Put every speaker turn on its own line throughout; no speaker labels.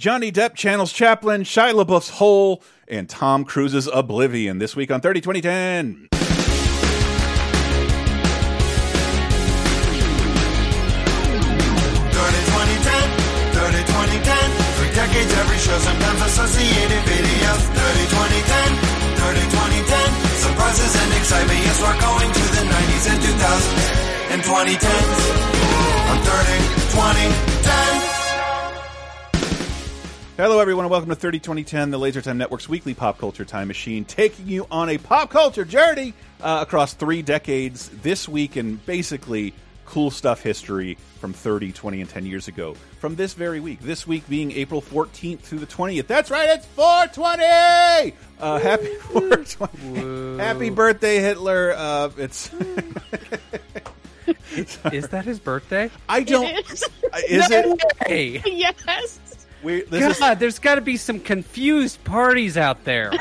Johnny Depp channels Chaplin, Shia LaBeouf's Hole, and Tom Cruise's Oblivion this week on 30 2010.
decades, every show, sometimes associated videos. 30, 2010, 30, 2010. Surprises and excitement, yes, we're going to the 90s and 2000s and 2010s. I'm 30, 2010.
Hello, everyone, and welcome to 30 2010, the Laser Time Network's weekly pop culture time machine, taking you on a pop culture journey uh, across three decades this week and basically cool stuff history from 30, 20, and 10 years ago from this very week. This week being April 14th through the 20th. That's right, it's 420! Uh, happy 420. Happy birthday, Hitler. Uh, it's.
Is that his birthday?
I don't.
It is.
Is
no
it?
way.
yes.
We, this
God, there's got to be some confused parties out there.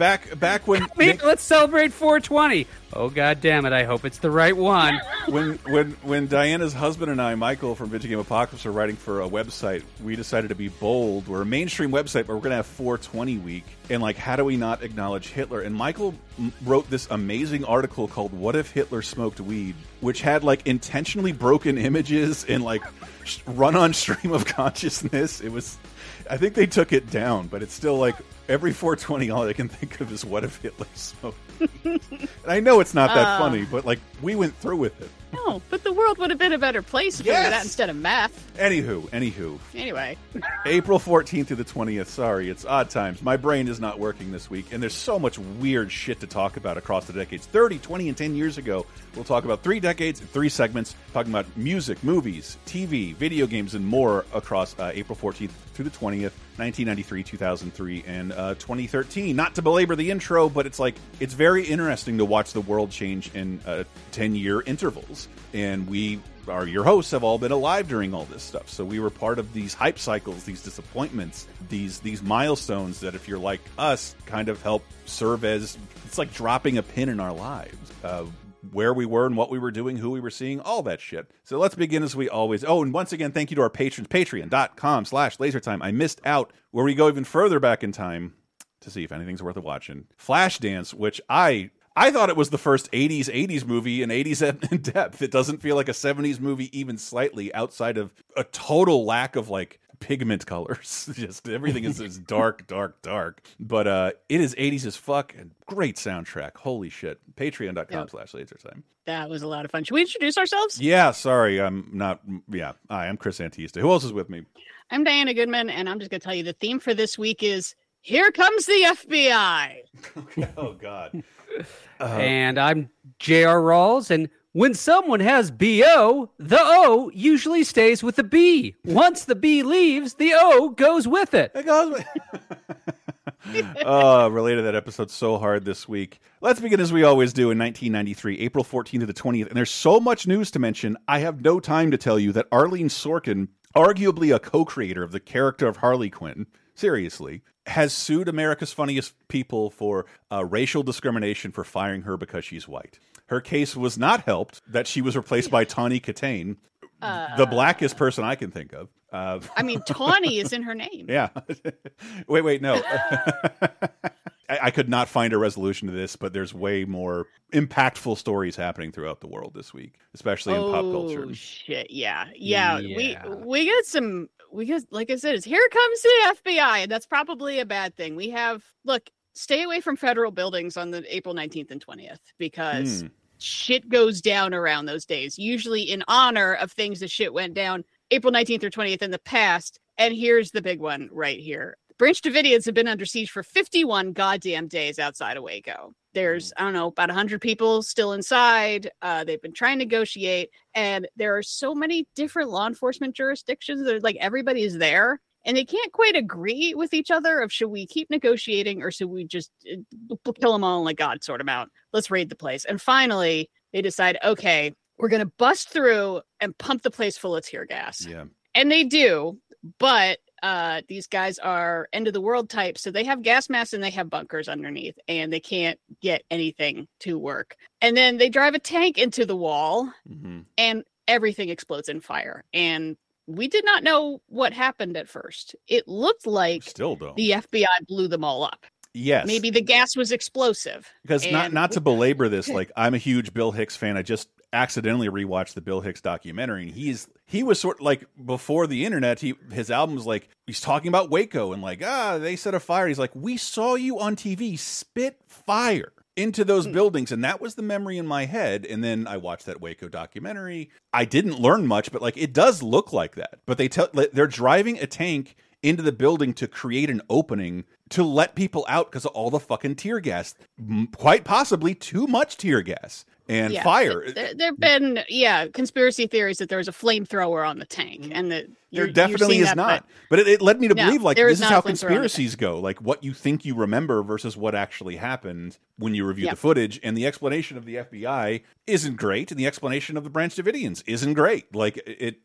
back back when
let's celebrate 420. Oh God damn it! I hope it's the right one.
when when when Diana's husband and I, Michael from Video Game Apocalypse, are writing for a website, we decided to be bold. We're a mainstream website, but we're going to have 420 week. And like, how do we not acknowledge Hitler? And Michael m- wrote this amazing article called "What If Hitler Smoked Weed," which had like intentionally broken images and like sh- run-on stream of consciousness. It was. I think they took it down, but it's still like every 420. All I can think of is "What if Hitler smoked." and I know it's not that
Uh.
funny, but like we went through with it.
No, but the world would have been a better place if it
Yes.
were that instead of meth.
Anywho, anywho,
Anyway,
April 14th to the 20th. Sorry, it's odd times. My brain is not working this week, and there's so much weird shit to talk about across the decades. 30, 20, and 10 years ago, we'll talk about three decades and three segments, talking about music, movies, TV, video games, and more across uh, April 14th through the 20th, 1993, 2003, and uh, 2013. Not to belabor the intro, but it's like, it's very interesting to watch the world change in uh, 10 year intervals. And we are your hosts have all been alive during all this stuff. So we were part of these hype cycles, these disappointments, these these milestones that if you're like us, kind of help serve as it's like dropping a pin in our lives. Uh, where we were and what we were doing, who we were seeing, all that shit. So let's begin as we always. Oh, and once again, thank you to our patrons, patreon.com slash lasertime. I missed out where we go even further back in time to see if anything's worth watching. Flashdance, which I I thought it was the first 80s 80s movie in 80s in depth. It doesn't feel like a 70s movie even slightly outside of a total lack of like pigment colors. Just everything is, is dark, dark, dark. But uh it is 80s as fuck and great soundtrack. Holy shit. Patreon.com
Yep.
slash lasertime.
that was a lot of fun. Should we introduce ourselves?
Yeah, sorry, I'm not yeah. I'm Chris Antista. Who else is with me?
I'm Diana Goodman, and I'm just going to tell you the theme for this week is Here Comes the FBI.
oh god. Uh,
and I'm J.R. Rawls, and when someone has BO, the O usually stays with the B. Once the B leaves, the O goes with it.
It goes. With oh, related that episode so hard this week. Let's begin as we always do in 1993, April 14th to the 20th. And there's so much news to mention. I have no time to tell you that Arlene Sorkin, arguably a co-creator of the character of Harley Quinn, seriously, has sued America's Funniest People for uh, racial discrimination for firing her because she's white. Her case was not helped that she was replaced by Tawny Kitaen, the blackest person I can think of. Uh,
I mean, Tawny is in her name.
yeah. wait, wait, no. I, I could not find a resolution to this, but there's way more impactful stories happening throughout the world this week, especially in pop culture.
Oh shit! Yeah, yeah.
Yeah.
We we get some. We get like I said, it's here comes the FBI, and that's probably a bad thing. We have look. Stay away from federal buildings on the April nineteenth and twentieth because
Hmm.
shit goes down around those days. Usually in honor of things that shit went down April nineteenth or twentieth in the past. And here's the big one right here. Branch Davidians have been under siege for 51 goddamn days outside of Waco. There's, I don't know, about 100 people still inside. Uh, they've been trying to negotiate, and there are so many different law enforcement jurisdictions that like everybody is there, and they can't quite agree with each other of should we keep negotiating or should we just uh, kill them all and let God sort them out? Let's raid the place. And finally, they decide, okay, we're going to bust through and pump the place full of tear gas
Yeah.
and they do but uh these guys are end of the world type so they have gas masks and they have bunkers underneath and they can't get anything to work and then they drive a tank into the wall
hmm
and everything explodes in fire and we did not know what happened at first. It looked like
Still don't.
the FBI blew them all up.
yes.
Maybe the gas was explosive.
because not not to belabor this, like I'm a huge Bill Hicks fan. I just accidentally rewatched the Bill Hicks documentary, and he's he was sort of like before the internet. He his album's like he's talking about Waco and like ah they set a fire. He's like we saw you on TV spit fire into those
Hmm.
buildings and that was the memory in my head and then i watched that waco documentary i didn't learn much but like it does look like that but they tell they're driving a tank into the building to create an opening to let people out because of all the fucking tear gas quite possibly too much tear gas and
Yeah,
fire.
There, there have been, yeah, conspiracy theories that there was a flamethrower on the tank, mm-hmm. and that
there
you're- you're
definitely is
that,
not.
But-
but, it, it led me to
No,
believe like this
is
is how
a flamethrower on the
conspiracies go like what you think you remember versus what actually happened when you review
Yeah.
the footage and the explanation of the fbi isn't great and the explanation of the branch davidians isn't great. Like it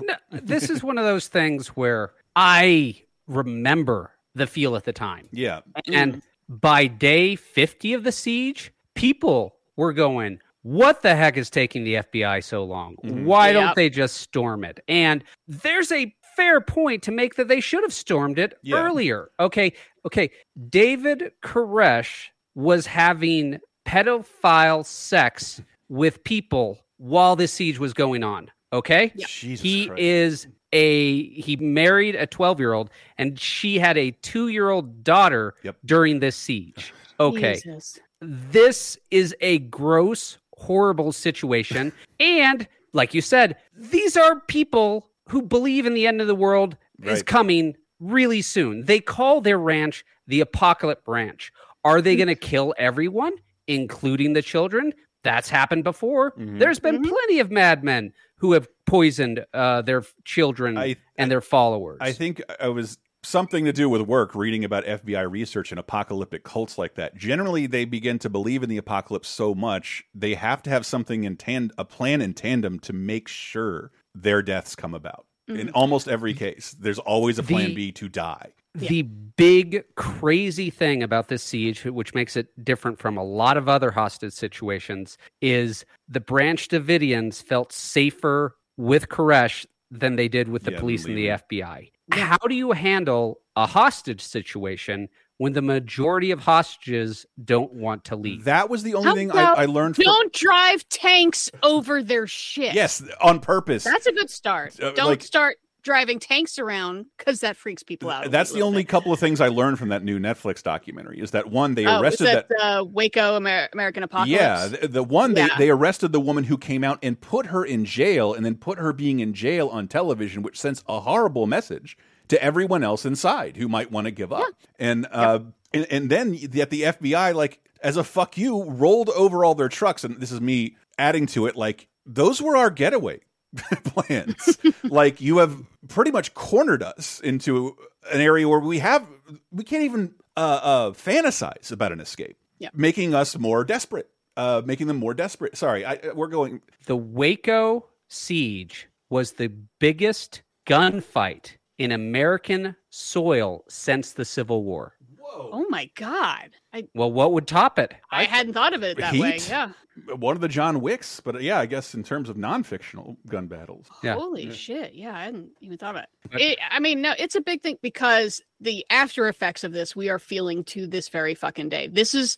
No, this is one of those things where I remember the feel at the time.
yeah.
And by day 50 of the siege, people were going, What the heck is taking the FBI so long?
Mhm.
Why
Yep.
don't they just storm it? And there's a fair point to make that they should have stormed it
Yeah.
earlier. Okay. Okay. David Koresh was having pedophile sex with people while this siege was going on. Okay
jesus
he
Christ.
is a he married a 12 year old and she had a two year old daughter
Yep.
during this siege okay
Jesus.
this is a gross horrible situation. And like you said these are people who believe in the end of the world is coming really soon. They call their ranch the apocalypse ranch. Are they going to kill everyone including the children? That's happened before.
Mhm.
there's been
Mhm.
plenty of madmen who have poisoned uh, their children
I-
and their followers.
I think I was something to do with work reading about FBI research and apocalyptic cults like that. Generally, they begin to believe in the apocalypse so much they have to have something in tand a plan in tandem to make sure their deaths come about. In mm-hmm. almost every case, there's always a plan
The-
B to die.
Yeah.
The big crazy thing about this siege, which makes it different from a lot of other hostage situations, is the Branch Davidians felt safer with Koresh than they did with the
Yeah,
police and the. FBI. How do you handle a hostage situation when the majority of hostages don't want to leave?
That was the only
How
thing I, I learned. From,
Don't drive tanks over their shit.
yes, on purpose.
That's a good start.
Uh,
Don't
like-
start driving tanks around because that freaks people out.
That's the only
bit.
couple of things I learned from that new Netflix documentary. Is that one they
Oh,
arrested
that,
that
uh, Waco Amer- American Apocalypse?
Yeah, the, the one
Yeah.
they they arrested the woman who came out and put her in jail, and then put her being in jail on television, which sends a horrible message to everyone else inside who might want to give up. And uh, and, and then yet the FBI, like as a fuck you, rolled over all their trucks, and this is me adding to it, like those were our getaway plans. like you have pretty much cornered us into an area where we have we can't even uh, uh, fantasize about an escape,
Yeah.
making us more desperate, uh, making them more desperate. Sorry, I, we're going.
the Waco siege was the biggest gunfight in American soil since the Civil War.
Whoa!
Oh my god, I
Well, what would top it?
I, hadn't thought of it that way. Yeah.
One of the John Wicks, but yeah, I guess in terms of non-fictional gun battles.
Yeah.
Holy shit! Yeah, I hadn't even thought of it. It. I mean, no, it's a big thing because the after effects of this we are feeling to this very fucking day. This is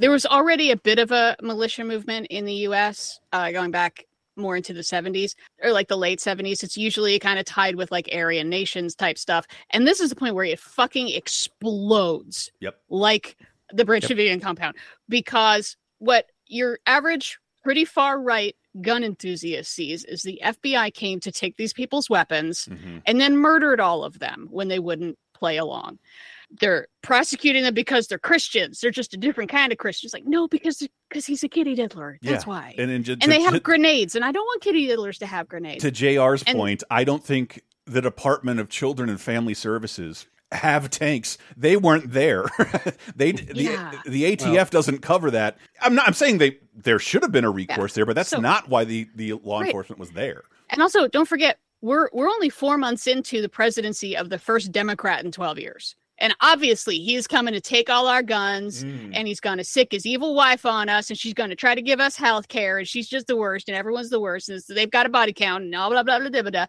there was already a bit of a militia movement in the U.S. Uh, going back more into the 70s or like the late 70s it's usually kind of tied with like aryan nations type stuff and this is the point where it fucking explodes
Yep.
like the Branch Davidian compound because what your average pretty far right gun enthusiast sees is the FBI came to take these people's weapons
Mhm.
and then murdered all of them when they wouldn't play along. They're prosecuting them because they're Christians. They're just a different kind of Christians. Like, no, because because he's a kitty diddler. That's
Yeah.
why.
And then ju-
And
to,
they have
to,
grenades, and I don't want kitty diddlers to have grenades.
to Jr's
And-
point, I don't think the Department of Children and Family Services have tanks. They weren't there. they the,
Yeah.
the ATF doesn't cover that. I'm not. I'm saying they there should have been a recourse there, but that's
So-
not why the the law
Right.
enforcement was there.
And also, don't forget, we're we're only four months into the presidency of the first Democrat in twelve years, and obviously he's coming to take all our guns, and he's going to sic his evil wife on us, and she's going to try to give us health care, and she's just the worst, and everyone's the worst, and so they've got a body count, and blah blah blah blah blah blah. blah.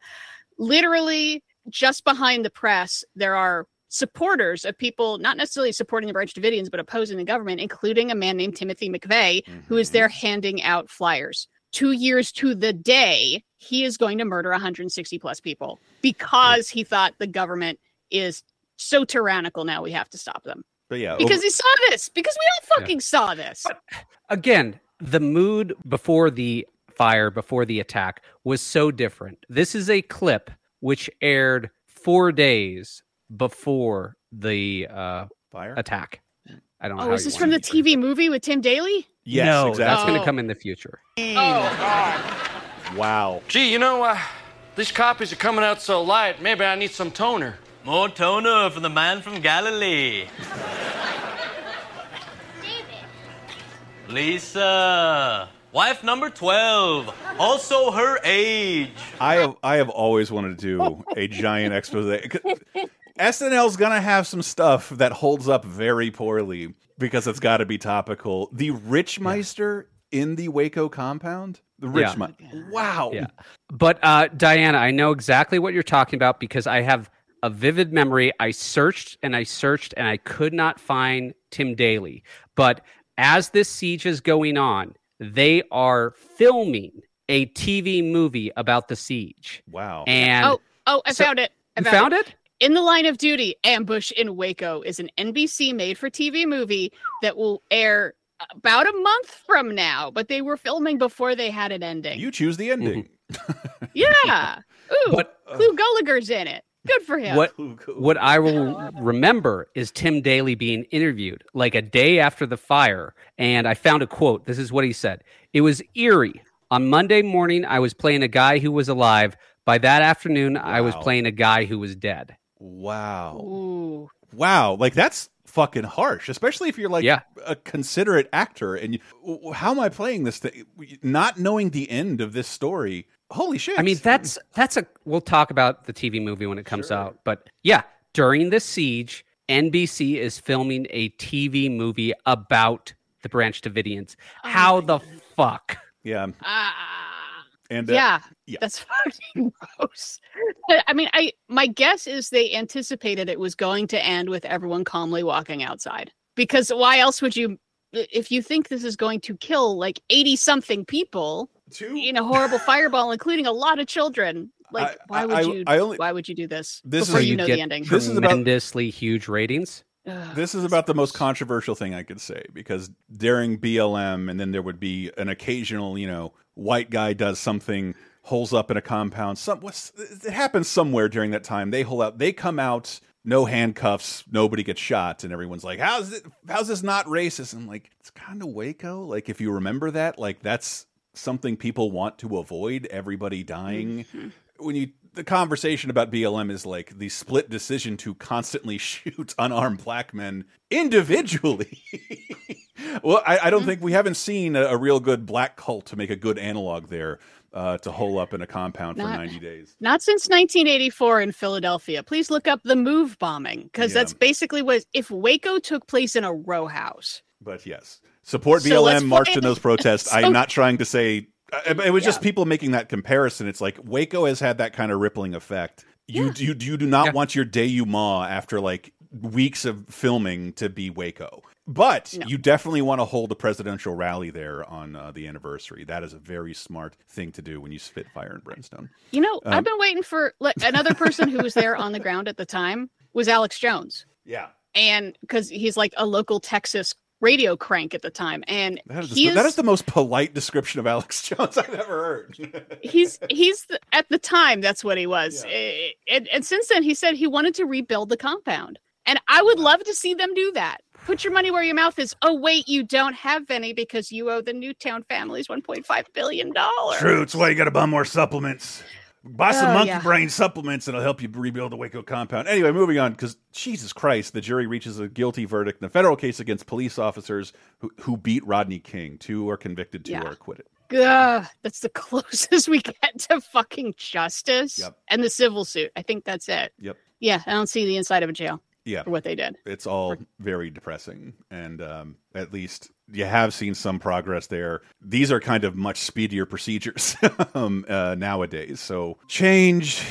literally just behind the press, there are supporters of people not necessarily supporting the Branch Davidians, but opposing the government, including a man named Timothy McVeigh, who is
Mhm.
there handing out flyers. Two years to the day, he is going to murder 160 plus people because he thought the government is so tyrannical now we have to stop them.
But yeah,
Because
over-
he saw this, because we all fucking saw this.
again, the mood before the fire, before the attack, was so different. This is a clip which aired four days before the uh,
fire.
attack. I don't know.
Oh,
how
is
you
this
want
from the
to it.
TV movie with Tim Daly?
Yes,
no,
exactly.
that's going
Oh.
to come in the future.
Oh, God.
Wow.
Gee, you know, uh, these copies are coming out so light. Maybe I need some toner.
More toner for the man from Galilee. David. Lisa, wife number 12, also her age.
I have I have always wanted to do a giant expose. SNL's gonna have some stuff that holds up very poorly because it's got to be topical. The Richmeister in the Waco compound. The
Yeah.
Richmeister. Wow.
Yeah. But uh, Diana, I know exactly what you're talking about because I have a vivid memory. I searched and I searched and I could not find Tim Daly. But as this siege is going on, they are filming a TV movie about the siege.
Wow.
And
Oh, oh, I
So-
found it. I
you found it?
In the Line of Duty, Ambush in Waco is an NBC made for TV movie that will air about a month from now, but they were filming before they had an ending.
you choose the ending. Mm-hmm.
yeah. Ooh,
But-
Clu uh, Gulager's in it. Good for him.
What what I will remember is Tim Daly being interviewed like a day after the fire, and I found a quote. This is what he said: "It was eerie. On Monday morning, I was playing a guy who was alive. By that afternoon, I was playing a guy who was dead."
Wow.
Ooh.
Wow. Like that's fucking harsh, especially if you're like
Yeah.
a considerate actor and you, how am I playing this thing? Not knowing the end of this story. Holy shit.
I mean, that's that's a. We'll talk about the TV movie when it comes
Sure.
out, but yeah, during the siege, NBC is filming a TV movie about the Branch Davidians.
Oh
How
my
the fuck?
yeah.
Ah.
And uh,
yeah,
yeah.
that's fucking gross. I mean, I my guess is they anticipated it was going to end with everyone calmly walking outside. Because why else would you, if you think this is going to kill like eighty something people
two
in a horrible fireball, including a lot of children, like
I-
why would
I-
you?
I only-
why would you do this
This
before
is-
you
you
know
get
the ending?
This is about-
tremendously huge ratings.
Ugh.
This is about the most controversial thing I could say because during BLM, and then there would be an occasional, you know, white guy does something, holes up in a compound. Some it happens somewhere during that time. They hole out, they come out, no handcuffs, nobody gets shot, and everyone's like, "How's it? How's this not racist?" And like, it's kind of Waco. Like, if you remember that, like that's something people want to avoid. Everybody dying. When you the conversation about BLM is like the split decision to constantly shoot unarmed black men individually. well, I, I don't think we haven't seen a, a real good black cult to make a good analog there uh, to hole up in a compound for 90 days.
Not since 1984 in Philadelphia. Please look up the move bombing because
Yeah.
that's basically what if Waco took place in a row house.
But yes, support
So let's
BLM, march
play-
in those protests.
So-
I'm not trying to say uh, it was just people making that comparison. It's like Waco has had that kind of rippling effect. You
Yeah.
you you do not
Yeah.
want your denouement after like weeks of filming to be Waco, but
No.
you definitely want to hold a presidential rally there on uh, the anniversary. That is a very smart thing to do when you spit fire and brimstone.
You know,
Um,
I've been waiting for like another person who was there on the ground at the time was Alex Jones.
Yeah,
And because he's like a local Texas radio crank at the time. And
that is, the, that
is-
is the most polite description of Alex Jones I've ever heard.
he's he's the, at the time that's what he was.
Yeah.
Eh, And, and since then he said he wanted to rebuild the compound. And I would
Wow.
love to see them do that. Put your money where your mouth is. Oh wait, you don't have any because you owe the Newtown families 1.5 billion dollars.
True. It's why you got to buy more supplements. Buy some
Oh,
monkey
yeah.
brain supplements and it'll help you rebuild the Waco compound. Anyway, moving on, because Jesus Christ, the jury reaches a guilty verdict in the federal case against police officers who, who beat Rodney King. Two are convicted, two
Yeah.
are acquitted.
Ugh, that's the closest we get to fucking justice
Yep.
and the civil suit. I think that's it.
Yep.
Yeah, I don't see the inside of a jail
Yeah,
for what they did.
it's all very depressing. And um, at least you have seen some progress there. These are kind of much speedier procedures um, uh, nowadays. So change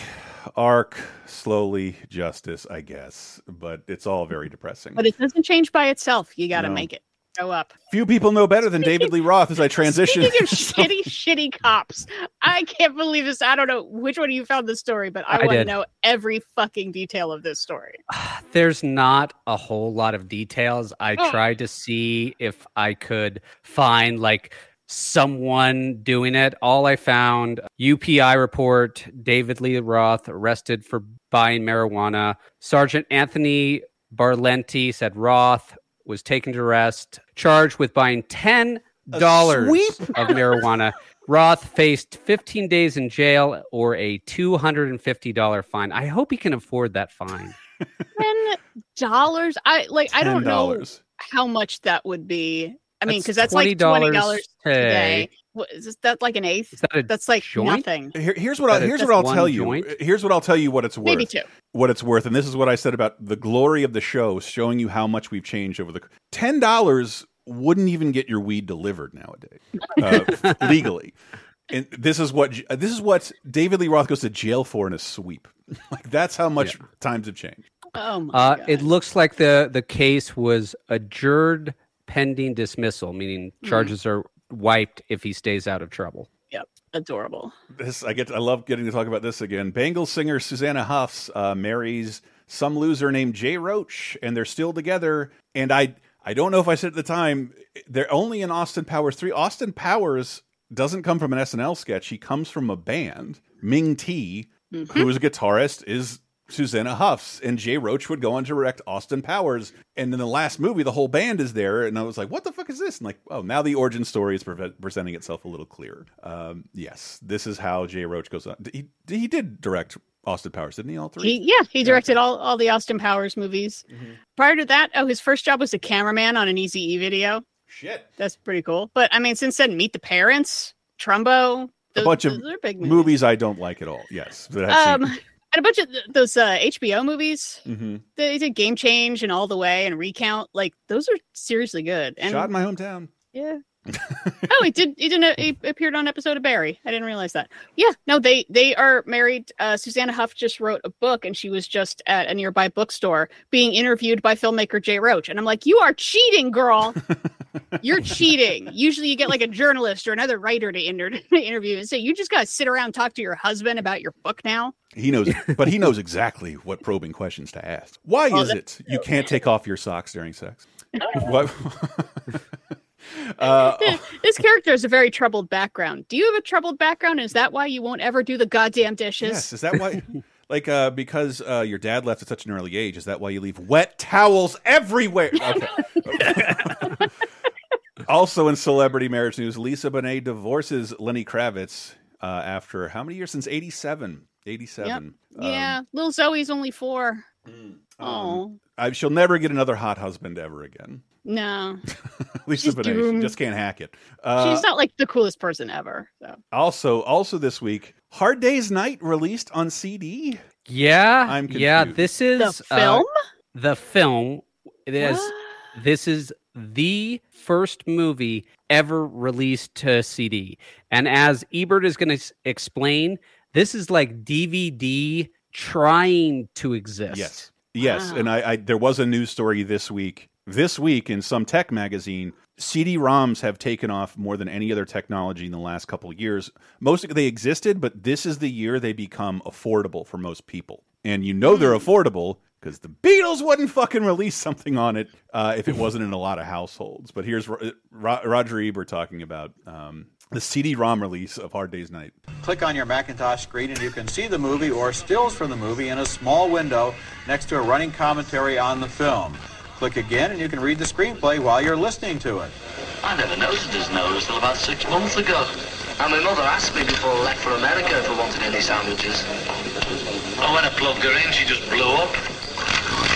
arc, slowly justice, I guess, but it's all very depressing.
But it doesn't change by itself. You got to
No.
make it go up.
Few people know better than David Lee Roth as I transition.
Speaking of shitty, shitty cops, I can't believe this. I don't know which one of you found this story, but I,
I
want to know every fucking detail of this story.
There's not a whole lot of details. I
Oh.
tried to see if I could find like someone doing it. All I found UPI report David Lee Roth arrested for buying marijuana. Sergeant Anthony Barlenti said Roth was taken to arrest, charged with buying $10 of marijuana. Roth faced 15 days in jail or a $250 fine. I hope he can afford that fine.
Ten dollars? I like. I don't know how much that would be. I mean,
That's
because that's like twenty dollars
today.
today. What, is that like an eighth?
Is that a
That's like
joint?
nothing.
Here- here's what I,
That is
here's
just
what I'll
one
tell you. Here's what I'll tell you what it's worth.
Maybe two.
What it's worth, and this is what I said about the glory of the show, showing you how much we've changed over the ten dollars wouldn't even get your weed delivered nowadays uh, legally. And this is what this is what David Lee Roth goes to jail for in a sweep. like that's how much times have changed.
Oh my
Uh,
god!
it looks like the the case was adjourned pending dismissal, meaning
Hmm.
charges are wiped if he stays out of trouble.
Yep, adorable.
This I get. I love getting to talk about this again. Bangles singer Susanna Hoffs uh, marries some loser named Jay Roach, and they're still together. And I I don't know if I said at the time they're only in Austin Powers three. Austin Powers doesn't come from an SNL sketch. He comes from a band. Ming Tea, who is a guitarist, is Susanna Hoffs, and Jay Roach would go on to direct Austin Powers. And in the last movie, the whole band is there, and I was like, "What the fuck is this?" And like, oh, now the origin story is pre presenting itself a little clearer. Um, yes, this is how Jay Roach goes on. He he did direct Austin Powers, didn't he? All three.
He, yeah, he directed all, all the Austin Powers movies.
Mm-hmm.
Prior to that, oh, his first job was a cameraman on an Easy E video.
Shit.
That's pretty cool. But I mean, since then, Meet the Parents, Trumbo,
A bunch of
big movies.
movies I don't like at all. Yes, but I've
Um,
seen-
and a bunch of th- those uh, HBO movies.
Mhm.
They did Game Change and All the Way and Recount. Like those are seriously good. And
shot in my hometown.
yeah. oh, he did. He didn't. He appeared on an episode of Barry. I didn't realize that. Yeah, no, they they are married. Uh, Susanna Huff just wrote a book, and she was just at a nearby bookstore being interviewed by filmmaker Jay Roach. And I'm like, you are cheating, girl. You're cheating. Usually, you get like a journalist or another writer to inter- interview and say, you just got to sit around and talk to your husband about your book now.
He knows, but he knows exactly what probing questions to ask. Why
Oh,
is
that's
it you can't take off your socks during sex? what? uh,
this character has a very troubled background. Do you have a troubled background? Is that why you won't ever do the goddamn dishes?
yes, is that why? Like, uh, because uh, your dad left at such an early age, is that why you leave wet towels everywhere? Okay. also, in celebrity marriage news, Lisa Bonet divorces Lenny Kravitz uh, after how many years? Since 87. 87. Um,
yeah, little Zoe's only four. Oh
um, I, she'll never get another hot husband ever again.
no,
Lisa
She's
Bonet, she just can't hack it. Uh,
she's not like the coolest person ever. So
Also, also this week, Hard Day's Night released on CD.
Yeah,
I'm
yeah.
confused.
This
the
is uh,
film.
the film. It is.
What?
This is the first movie ever released to CD, and as Ebert is going to explain, this is like DVD trying to exist.
Yes, yes.
Wow.
And I, I, there was a news story this week. This week in some tech magazine, CD-ROMs have taken off more than any other technology in the last couple of years. Most they existed, but this is the year they become affordable for most people. And you know they're affordable because the Beatles wouldn't fucking release something on it uh, if it wasn't in a lot of households. But here's Ro Ro Roger Ebert talking about um, the CD-ROM release of Hard Day's Night.
Click on your Macintosh screen and you can see the movie or stills from the movie in a small window next to a running commentary on the film. Click again and you can read the screenplay while you're listening to it.
I never noticed his nose till about six months ago. And my mother asked me before I left for America if I wanted any sandwiches. Oh, when I plugged her in, she just blew up.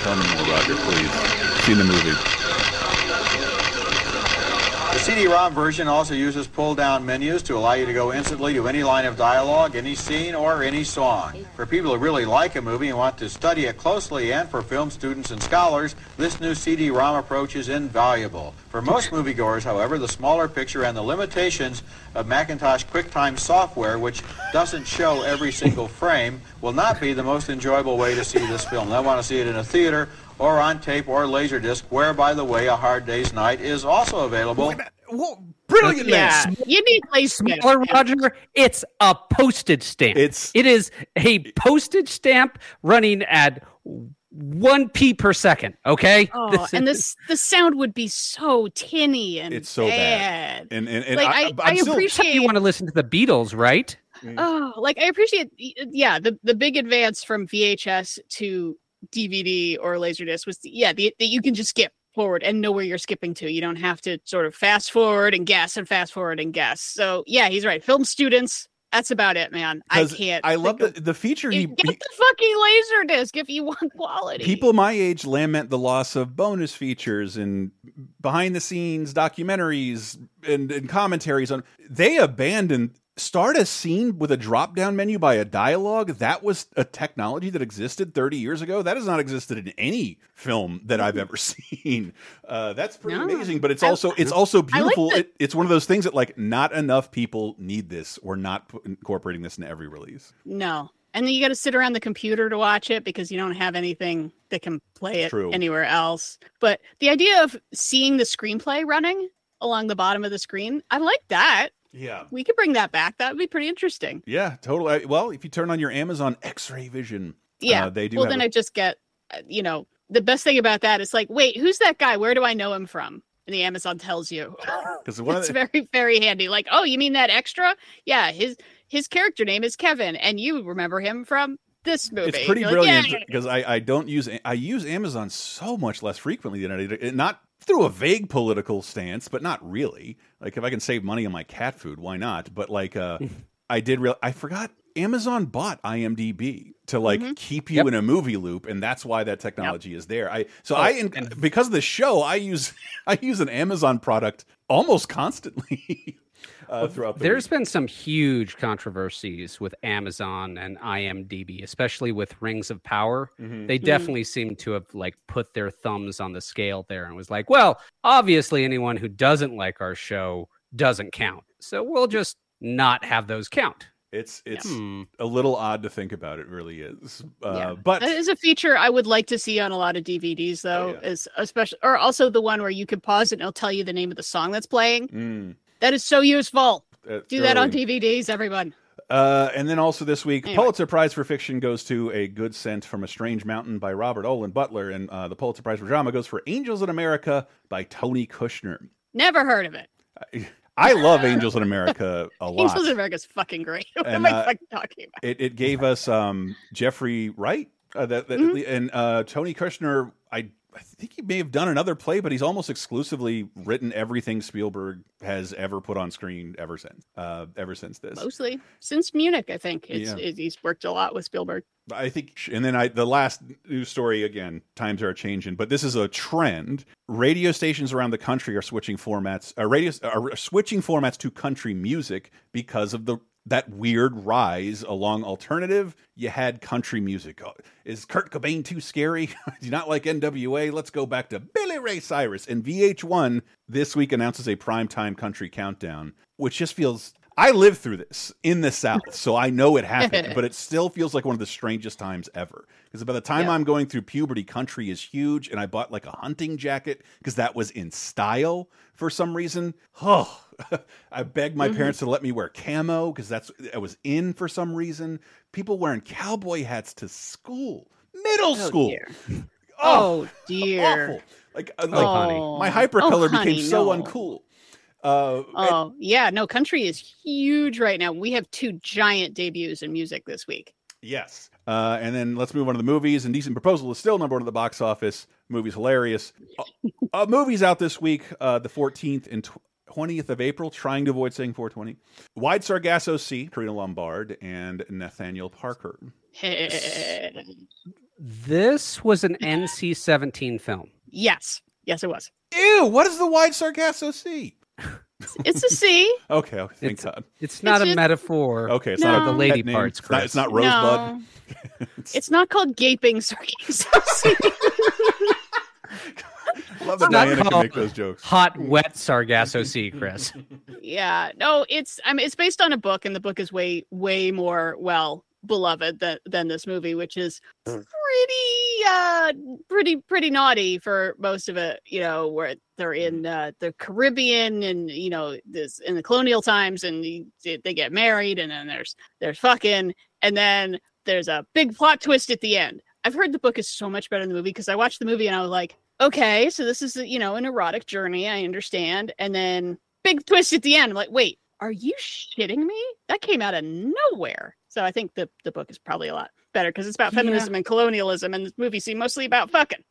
Tell me more, Roger, please. Seen the movie.
CD-ROM version also uses pull-down menus to allow you to go instantly to any line of dialogue, any scene, or any song. For people who really like a movie and want to study it closely, and for film students and scholars, this new CD-ROM approach is invaluable. For most moviegoers, however, the smaller picture and the limitations of Macintosh QuickTime software, which doesn't show every single frame, will not be the most enjoyable way to see this film. They want to see it in a theater or on tape or laserdisc, where, by the way, A Hard Day's Night is also available.
Whoa, brilliant
Yeah, you need placement.
Smaller Roger, it's a postage stamp.
It's-
it is a postage stamp running at one p per second. Okay.
Oh,
This
and
is-
this the sound would be so tinny and
It's so bad.
bad.
And and, and
Like,
I,
I-
I'm
I
still,
appreciate-
you want to listen to the Beatles, right? Mm.
Oh, like I appreciate, yeah, the the big advance from VHS to DVD or Laserdisc was, yeah, the, that you can just skip forward and know where you're skipping to. You don't have to sort of fast forward and guess and fast forward and guess. So yeah, he's right. Film students, that's about it, man. I can't.
I love the the feature he,
Get
he
the fucking Laserdisc if you want quality.
people my age lament the loss of bonus features and behind the scenes documentaries and, and commentaries on they abandoned start a scene with a drop down menu by a dialogue that was a technology that existed 30 years ago that has not existed in any film that i've ever seen uh, that's pretty
No.
amazing but it's
I-
also it's also
I like
beautiful it, it's one of those things that like not enough people need this or not incorporating this in every release
No. And then you got to sit around the computer to watch it because you don't have anything that can play it
True.
anywhere else. But the idea of seeing the screenplay running along the bottom of the screen, I like that.
Yeah
We could bring that back. That would be pretty interesting.
Yeah, totally. Well, if you turn on your Amazon X-ray vision,
Yeah.
uh, they do.
well, then
a-
I just get, uh, you know, the best thing about that is like, wait, who's that guy? Where do I know him from? And the Amazon tells you.
because
it's
the,
very, very handy. Like, oh, you mean that extra? Yeah, his his character name is Kevin, and you remember him from this movie.
it's pretty
You're like,
brilliant
"Yeah."
because I I don't use I use Amazon so much less frequently than I did. Not through a vague political stance, but not really. Like if I can save money on my cat food, why not? But like uh, I did real. I forgot Amazon bought IMDb to like
Mm-hmm.
keep you
Yep.
in a movie loop, and that's why that technology is there. I so
Oh,
I in, because of the show, I use I use an Amazon product almost constantly. Uh, throughout the
There's
week.
been some huge controversies with Amazon and IMDb, especially with Rings of Power.
Mhm.
They definitely seem to have like put their thumbs on the scale there and was like, well, obviously anyone who doesn't like our show doesn't count. So we'll just not have those count.
It's it's
Hmm.
a little odd to think about. It really is. Uh,
Yeah.
But
That is a feature I would like to see on a lot of DVDs, though.
Oh, yeah.
Is especially or also the one where you can pause it and it'll tell you the name of the song that's playing.
Mm,
That is so useful.
uh,
Do that on. DVDs, everyone.
Uh, and then also this week,
Anyway.
Pulitzer Prize for Fiction goes to A Good Scent from a Strange Mountain by Robert Olen Butler, and uh, the Pulitzer Prize for Drama goes for Angels in America by Tony Kushner.
Never heard of it.
I love Angels in America a lot.
Angels in America's fucking great. what
And,
am I
uh,
fucking talking about?
it, it gave us um, Jeffrey Wright, uh, that, that
Mm-hmm.
and uh, Tony Kushner. I I think he may have done another play, but he's almost exclusively written everything Spielberg has ever put on screen ever since. Uh, ever since this,
Mostly since Munich, I think. It's,
Yeah.
it- he's worked a lot with Spielberg.
I think, and then I the last news story again. Times are changing, but this is a trend. Radio stations around the country are switching formats. Uh, radio are switching formats to country music because of the that weird rise along alternative. You had country music. Oh, Is Kurt Cobain too scary? Do you not like NWA? Let's go back to Billy Ray Cyrus. And VH1 this week announces a primetime country countdown, which just feels. I lived through this in the South, so I know it happened, but it still feels like one of the strangest times ever. Because by the time
Yeah.
I'm going through puberty, country is huge, and I bought like a hunting jacket because that was in style for some reason. Oh, I begged my parents to let me wear camo because that's I was in for some reason. People wearing cowboy hats to school, middle school.
dear.
Oh,
Oh, dear.
awful! Like, uh, like
honey.
my
Oh,
hypercolor
honey,
became so
no.
uncool. Uh, and-
Oh, yeah. No, country is huge right now. We have two giant debuts in music this week.
Yes. Uh, and then let's move on to the movies. Indecent Proposal is still number one at the box office. Movie's hilarious. Uh, uh, movies out this week, uh, the 14th and 20th of April, trying to avoid saying 420. Wide Sargasso Sea, Karina Lombard, and Nathaniel Parker.
This was an NC 17 film.
yes. Yes, it was.
Ew, what is the Wide Sargasso Sea?
It's a C.
Okay, okay thank
It's-
God.
It's not a
just-
metaphor.
Okay, it's
No.
not a
The lady
pet name.
parts,
It's not, it's
Chris.
not Rosebud.
No. It's not called gaping sarcasm.
Love that
It's not
Diana can
called-
make those jokes.
Hot, wet Sargasso Sea, Chris.
yeah. No, it's I mean it's based on a book, and the book is way, way more well beloved than than this movie, which is pretty uh pretty pretty naughty for most of it, you know, where they're in uh, the Caribbean and you know, this in the colonial times and you- they get married and then there's there's fucking and then there's a big plot twist at the end. I've heard the book is so much better than the movie because I watched the movie and I was like, okay, so this is you know an erotic journey. I understand, and then big twist at the end. I'm like, wait, are you shitting me? That came out of nowhere. So I think the the book is probably a lot better because it's about
Yeah.
feminism and colonialism, and this movie seems mostly about fucking.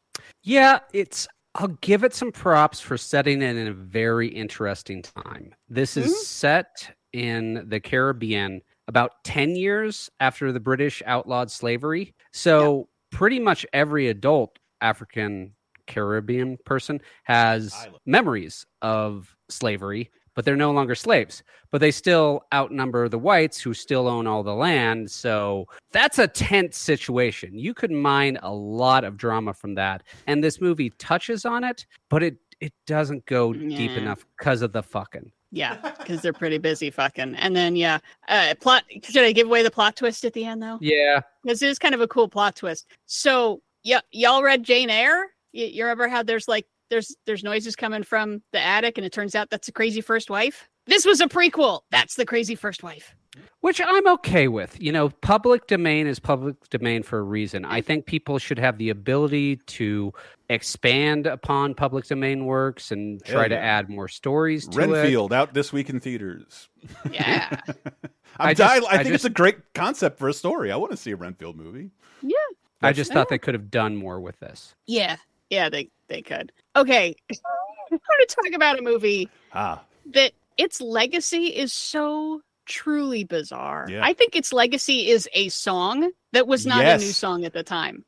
Yeah, it's. I'll give it some props for setting it in a very interesting time. This is
Mhm.
set in the Caribbean about 10 years after the British outlawed slavery. So, pretty much every adult African Caribbean person has memories of slavery, but they're no longer slaves. But they still outnumber the whites who still own all the land. So that's a tense situation. You could mine a lot of drama from that. And this movie touches on it, but it it doesn't go deep enough because of the fucking.
Yeah, because they're pretty busy fucking. And then yeah, uh, plot. Should I give away the plot twist at the end though?
Yeah.
This is kind of a cool plot twist. So yeah, y'all read Jane Eyre? You, you remember how there's like there's there's noises coming from the attic, and it turns out that's the crazy first wife. This was a prequel. That's the crazy first wife.
Which I'm okay with. You know, public domain is public domain for a reason. I think people should have the ability to expand upon public domain works and
Hell
try to add more stories to it.
Renfield out this week in theaters.
Yeah,
I'm
I
di- I,
just- I
think
just-
it's a great concept for a story. I want to see a Renfield movie.
yeah,
I just thought they could have done more with this.
yeah, yeah. They they could. Okay, I want to talk about a movie
Ah,
that its legacy is so truly bizarre.
Yeah.
I think its legacy is a song that was not a new song at the time.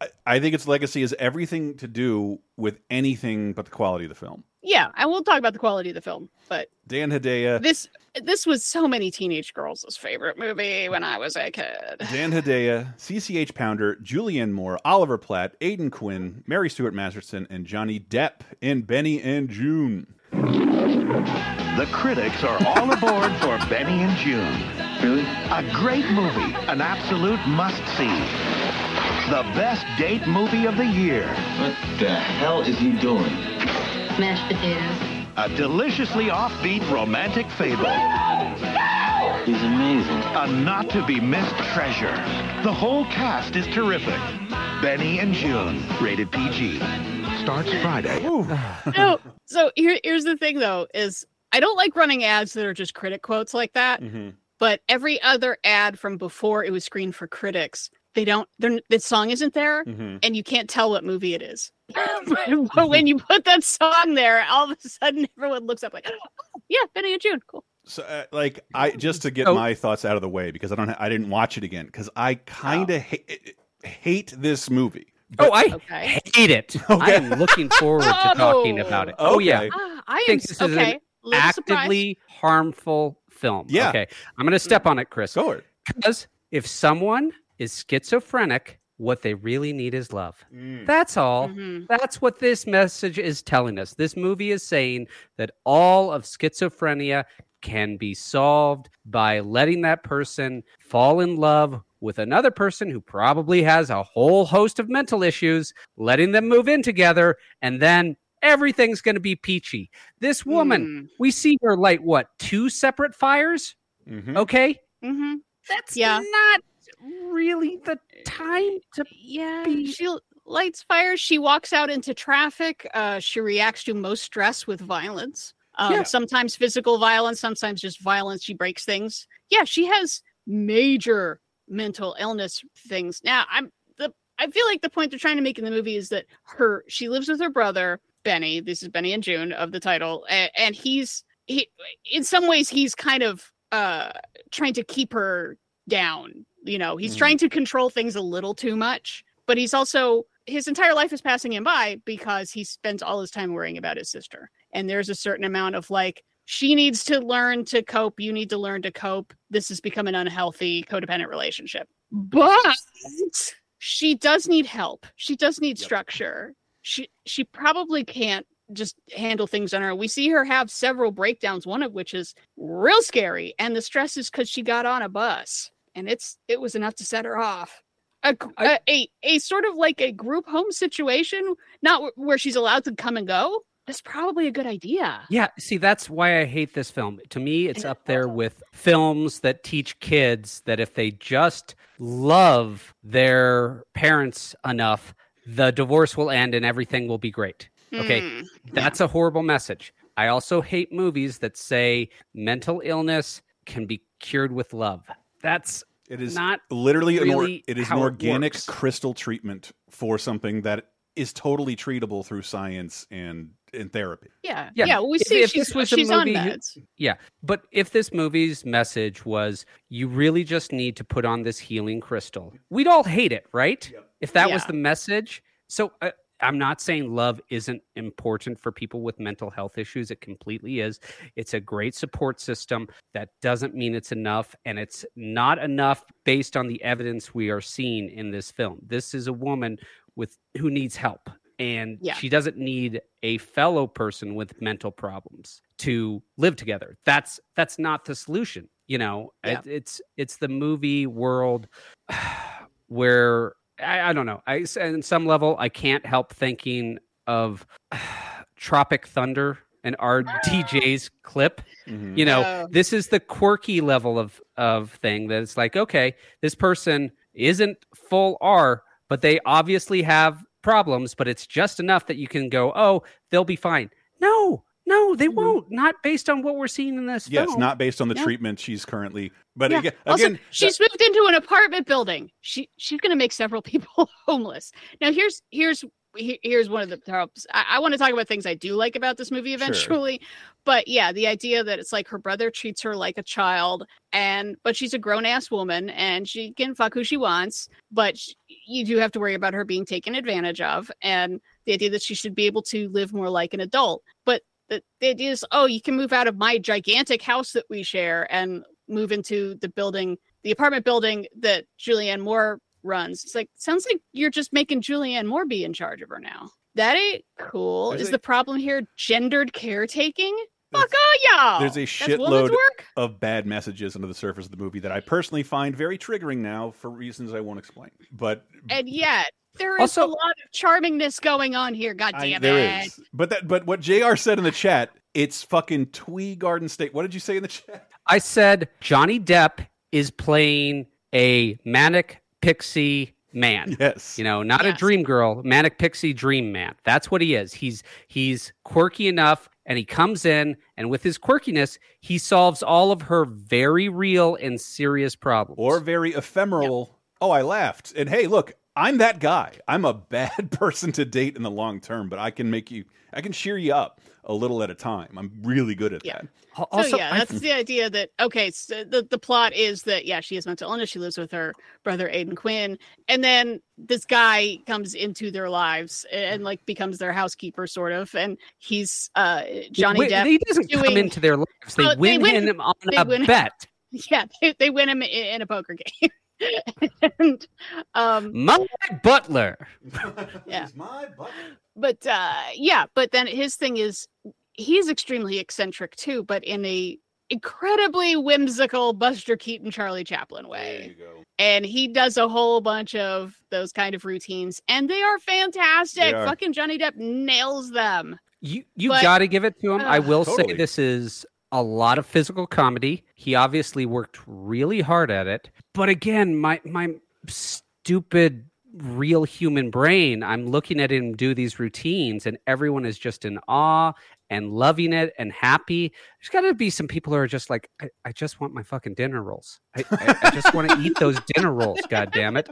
I, I think its legacy is everything to do with anything but the quality of the film.
Yeah, I will talk about the quality of the film, but
Dan Hedaya,
this this was so many teenage girls' favorite movie when I was a kid.
Dan Hedaya, CCH Pounder, Julianne Moore, Oliver Platt, Aidan Quinn, Mary Stuart Masterson, and Johnny Depp in Benny and Joon.
The critics are all aboard for Benny and Joon.
Really?
A great movie, an absolute must-see. The best date movie of the year.
What the hell is he doing?
Mashed potatoes.
A deliciously offbeat romantic fable.
He's amazing.
A not-to-be-missed treasure. The whole cast is terrific. Benny and Joon, rated PG. Starts Friday.
no, so here, here's the thing though, is I don't like running ads that are just critic quotes like that.
Mm-hmm.
But every other ad from before it was screened for critics, they don't. They're, the song isn't there,
Mm-hmm.
and you can't tell what movie it is. but when you put that song there, all of a sudden everyone looks up like, oh, yeah, Benny and Joon, cool.
So, uh, like, I just to get
Oh.
my thoughts out of the way because I don't, I didn't watch it again because I kind of hate hate this movie.
Oh, I
Okay.
hate it. Okay. I am looking forward to talking
Oh.
about it. Oh, yeah.
Okay.
Ah, I
think
s-
this is an
okay. little surprised.
Actively harmful film.
Yeah.
Okay. I'm going to step on it, Chris.
Go for.
Because if someone is schizophrenic, what they really need is love.
Mm.
That's all.
Mhm.
That's what this message is telling us. This movie is saying that all of schizophrenia can be solved by letting that person fall in love with another person who probably has a whole host of mental issues, letting them move in together, and then everything's going to be peachy. This woman,
Mm.
we see her light what, two separate fires?
Mhm.
Okay.
Mm-hmm.
That's
Yeah.
not really the time to
Yeah,
be-
she lights fires. She walks out into traffic. Uh, she reacts to most stress with violence. Um,
Yeah.
Sometimes physical violence, sometimes just violence. She breaks things. Yeah, she has major mental illness things. Now, I'm the. I feel like the point they're trying to make in the movie is that her she lives with her brother Benny. This is Benny and Joon of the title, and, and he's he. In some ways, he's kind of uh trying to keep her down. You know, he's
Mhm.
trying to control things a little too much, but he's also his entire life is passing him by because he spends all his time worrying about his sister. And there's a certain amount of like she needs to learn to cope. You need to learn to cope. This has become an unhealthy codependent relationship. But she does need help. She does need structure. She she probably can't just handle things on her. own. We see her have several breakdowns, one of which is real scary, and the stress is because she got on a bus, and it's it was enough to set her off. A, a, a a sort of like a group home situation, not wh- where she's allowed to come and go. That's probably a good idea.
Yeah, see, that's why I hate this film. To me, it's up there with films that teach kids that if they just love their parents enough, the divorce will end and everything will be great. Okay,
Hmm.
that's a horrible message. I also hate movies that say mental illness can be cured with love. That's
It is
not
literally an or, it is an organic crystal treatment for something that is totally treatable through science and and therapy.
Yeah,
Yeah,
yeah. we
if-
see
if
she's
this was a
she's on
movie who-
meds.
Yeah, but if this movie's message was you really just need to put on this healing crystal, we'd all hate it, right? If that was the message. So uh, I'm not saying love isn't important for people with mental health issues. It completely is. It's a great support system. That doesn't mean it's enough, and it's not enough based on the evidence we are seeing in this film. This is a woman with who needs help and
Yeah.
she doesn't need a fellow person with mental problems to live together that's that's not the solution you know
Yeah.
it, it's it's the movie world where I, I don't know. I s- in some level i can't help thinking of tropic thunder and rdj's clip. Mm-hmm. You know
Oh.
this is the quirky level of of thing that it's like okay this person isn't full r but they obviously have problems but it's just enough that you can go oh they'll be fine. No no they mm-hmm. won't not based on what we're seeing in this
Yes,
film
not based on the
Yeah.
treatment she's currently. But
Yeah.
again,
also,
again,
she's moved into an apartment building. She she's going to make several people homeless. Now, here's here's here's one of the tropes. I, I want to talk about things I do like about this movie
Sure.
eventually, but yeah, the idea that it's like her brother treats her like a child, and but she's a grown ass woman and she can fuck who she wants, but sh- you do have to worry about her being taken advantage of, and the idea that she should be able to live more like an adult, but. The, the idea is, oh, you can move out of my gigantic house that we share and move into the building, the apartment building that Julianne Moore runs. It's like sounds like you're just making Julianne Moore be in charge of her now. That ain't cool.
There's
Is
a-
the problem here gendered caretaking? Fuck all y'all.
there's a shitload of bad messages under the surface of the movie that I personally find very triggering now for reasons I won't explain. But
And yet there is
Also-
a lot of charmingness going on here. God
I,
damn
there But that but what JR said in the chat, it's fucking Twee Garden State. What did you say in the chat?
i said johnny depp is playing a manic pixie man
Yes.
you know not a dream girl manic pixie dream man that's what he is he's he's quirky enough and he comes in and with his quirkiness he solves all of her very real and serious problems
or very ephemeral. Oh, I laughed. And hey, look, I'm that guy. I'm a bad person to date in the long term, but I can make you, I can cheer you up a little at a time. I'm really good at
Yeah.
that.
Al-
So
also
yeah,
I-
that's the idea that okay, so the the plot is that yeah, she has mental illness. She lives with her brother Aidan Quinn, and then this guy comes into their lives and like becomes their housekeeper, sort of. And he's uh Johnny
Wait,
Depp.
he doesn't come
doing-
into their lives they
Oh, they
win
win-
him on
they
a
win-
bet
Yeah, they, they win him in, in a poker game. and um
my butler
Yeah.
He's my butt.
but uh yeah but then his thing is he's extremely eccentric too but in a incredibly whimsical buster keaton charlie chaplin
There
way
you go.
and he does a whole bunch of those kind of routines and they are fantastic
They are.
fucking johnny depp nails them
You you
But-
got to give it to him. I will
Totally.
say this is a lot of physical comedy. He obviously worked really hard at it. But again, my my stupid real human brain, I'm looking at him do these routines and everyone is just in awe and loving it and happy. There's got to be some people who are just like, I, I just want my fucking dinner rolls. I, I, I just want to eat those dinner rolls. God damn it.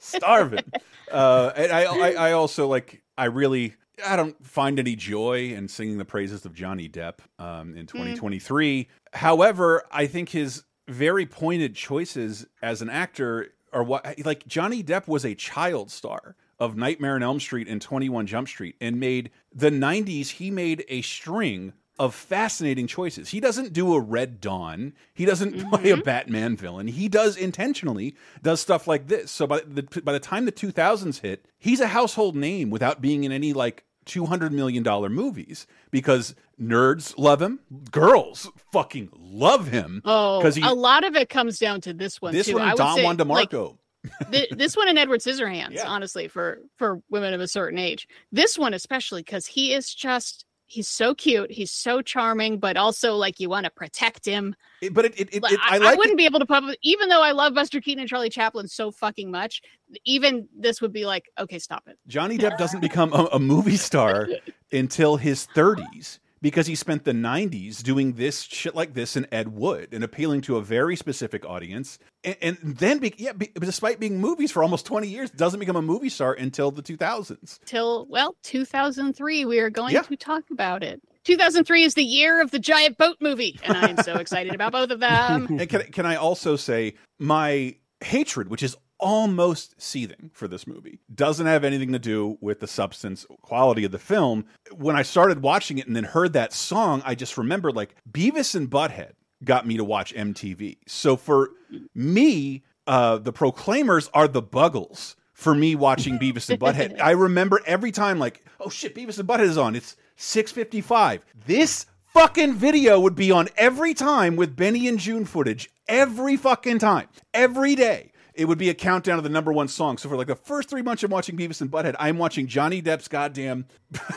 starving. uh, and I, I, I also like. I really, I don't find any joy in singing the praises of Johnny Depp um, in 2023. However, I think his very pointed choices as an actor are what, like Johnny Depp was a child star of Nightmare on Elm Street and 21 Jump Street, and made the 90s. He made a string of fascinating choices. He doesn't do a Red Dawn. He doesn't play a Batman villain. He does intentionally does stuff like this. So by the by the time the 2000s hit, he's a household name without being in any like 200 million dollar movies because nerds love him, girls fucking love him
Oh,
because he
a lot of it comes down to this one
this
too.
one
I
Don Juan
like,
DeMarco.
thi- this one and Edward Scissorhands,
Yeah.
honestly, for for women of a certain age. This one especially because he is just he's so cute, he's so charming, but also like you want to protect him.
It- but it, it, it,
I,
I like
wouldn't be able to pub even though I love Buster Keaton and Charlie Chaplin so fucking much. Even this would be like, okay, stop it.
Johnny Depp doesn't become a, a movie star until his 30s because he spent the 90s doing this shit like this in Ed Wood and appealing to a very specific audience. And, and then, be, yeah, be, despite being movies for almost 20 years, doesn't become a movie star until the 2000s.
Till well, 2003, we are going
Yeah.
to talk about it. 2003 is the year of the giant boat movie, and I am so excited about both of them.
and can, can I also say my hatred, which is almost seething for this movie, doesn't have anything to do with the substance quality of the film. When I started watching it and then heard that song, I just remembered like Beavis and Butthead got me to watch MTV. So for me, uh, the Proclaimers are the Buggles for me watching Beavis and Butthead. I remember every time like, oh shit, Beavis and Butthead is on. It's 655. This fucking video would be on every time with Benny and Joon footage every fucking time, every day. It would be a countdown of the number one song. So for like the first three months of watching Beavis and Butthead, I'm watching Johnny Depp's goddamn,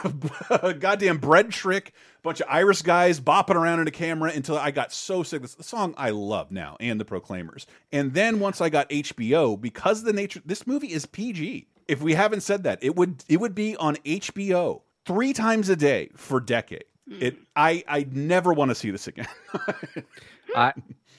goddamn bread trick, bunch of Irish guys bopping around in a camera until I got so sick. This the song I love now, and the Proclaimers. And then once I got HBO, because of the nature, this movie is PG. If we haven't said that, it would it would be on HBO three times a day for decade. Hmm. It I I never want to see this again.
I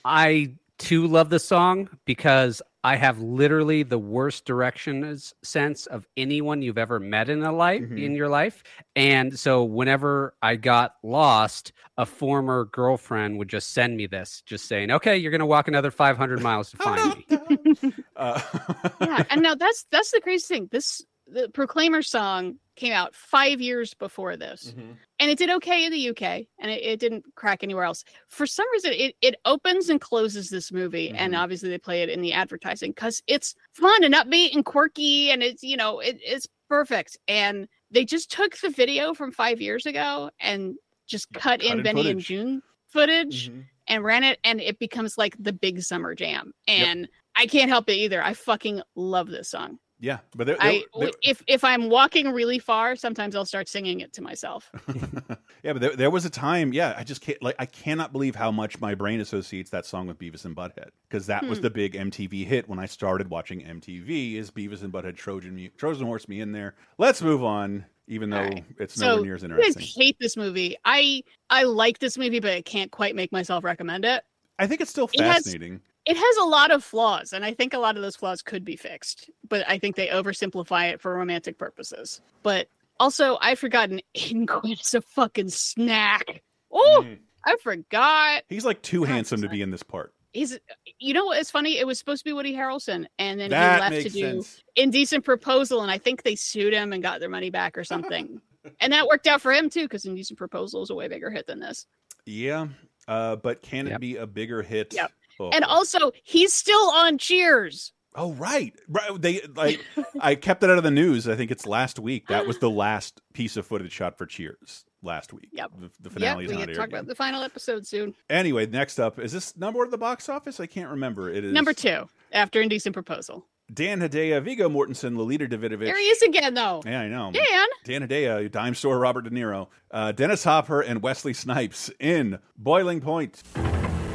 I too love the song because I have literally the worst directions sense of anyone you've ever met in a life
Mm-hmm.
in your life. And so whenever I got lost, a former girlfriend would just send me this, just saying, "Okay, you're going to walk another 500 miles to find me."
Uh,
yeah, and now that's that's the crazy thing. This the Proclaimer song came out five years before this,
Mm-hmm.
and it did okay in the UK, and it, it didn't crack anywhere else. For some reason, it it opens and closes this movie, and
Mm-hmm.
obviously they play it in the advertising because it's fun and upbeat and quirky, and it's you know it, it's perfect. And they just took the video from five years ago and just cut, in
in
Benny and. Joon footage
Mhm.
and ran it and it becomes like the big summer jam
Yep.
and i can't help it either i fucking love this song
Yeah, but there,
i
there- there-
if if i'm walking really far sometimes i'll start singing it to myself
yeah, but there, there was a time. Yeah, I just can't like I cannot believe how much my brain associates that song with Beavis and Butthead because that was
Hmm.
the big MTV hit when I started watching MTV. Is Beavis and Butthead Trojan Trojan horse me in there? Let's move on, even though
right.
it's
so
nowhere near as interesting.
hate this movie i i like this movie but i can't quite make myself recommend it
I think it's still
It has-
fascinating.
It has a lot of flaws and i think a lot of those flaws could be fixed but i think they oversimplify it for romantic purposes but also i forgotten Ingrid is a fucking snack oh
Mhm.
i forgot
He's like too
God,
handsome to be in this part.
he's you know what is funny it was supposed to be woody harrelson and then
that
he left to do
sense.
indecent proposal and i think they sued him and got their money back or something and that worked out for him too because indecent proposal is a way bigger hit than this
Yeah, uh, but can it
Yep.
be a bigger hit?
Yep.
Oh.
and also he's still on cheers
Oh right, right. They like I kept it out of the news. I think it's last week. That was the last piece of footage shot for Cheers last week.
Yep.
The, the finale
we
is
get
not
talk
yet.
about the final episode soon
Anyway, next up is this number one at the box office? I can't remember. It is
number two after indecent proposal
Dan Hedaya, Viggo Mortensen, Lolita Davidovich.
there he is again though
Yeah, I know.
dan
Dan Hedaya, dime store Robert De Niro, uh, Dennis Hopper, and Wesley Snipes in Boiling Point.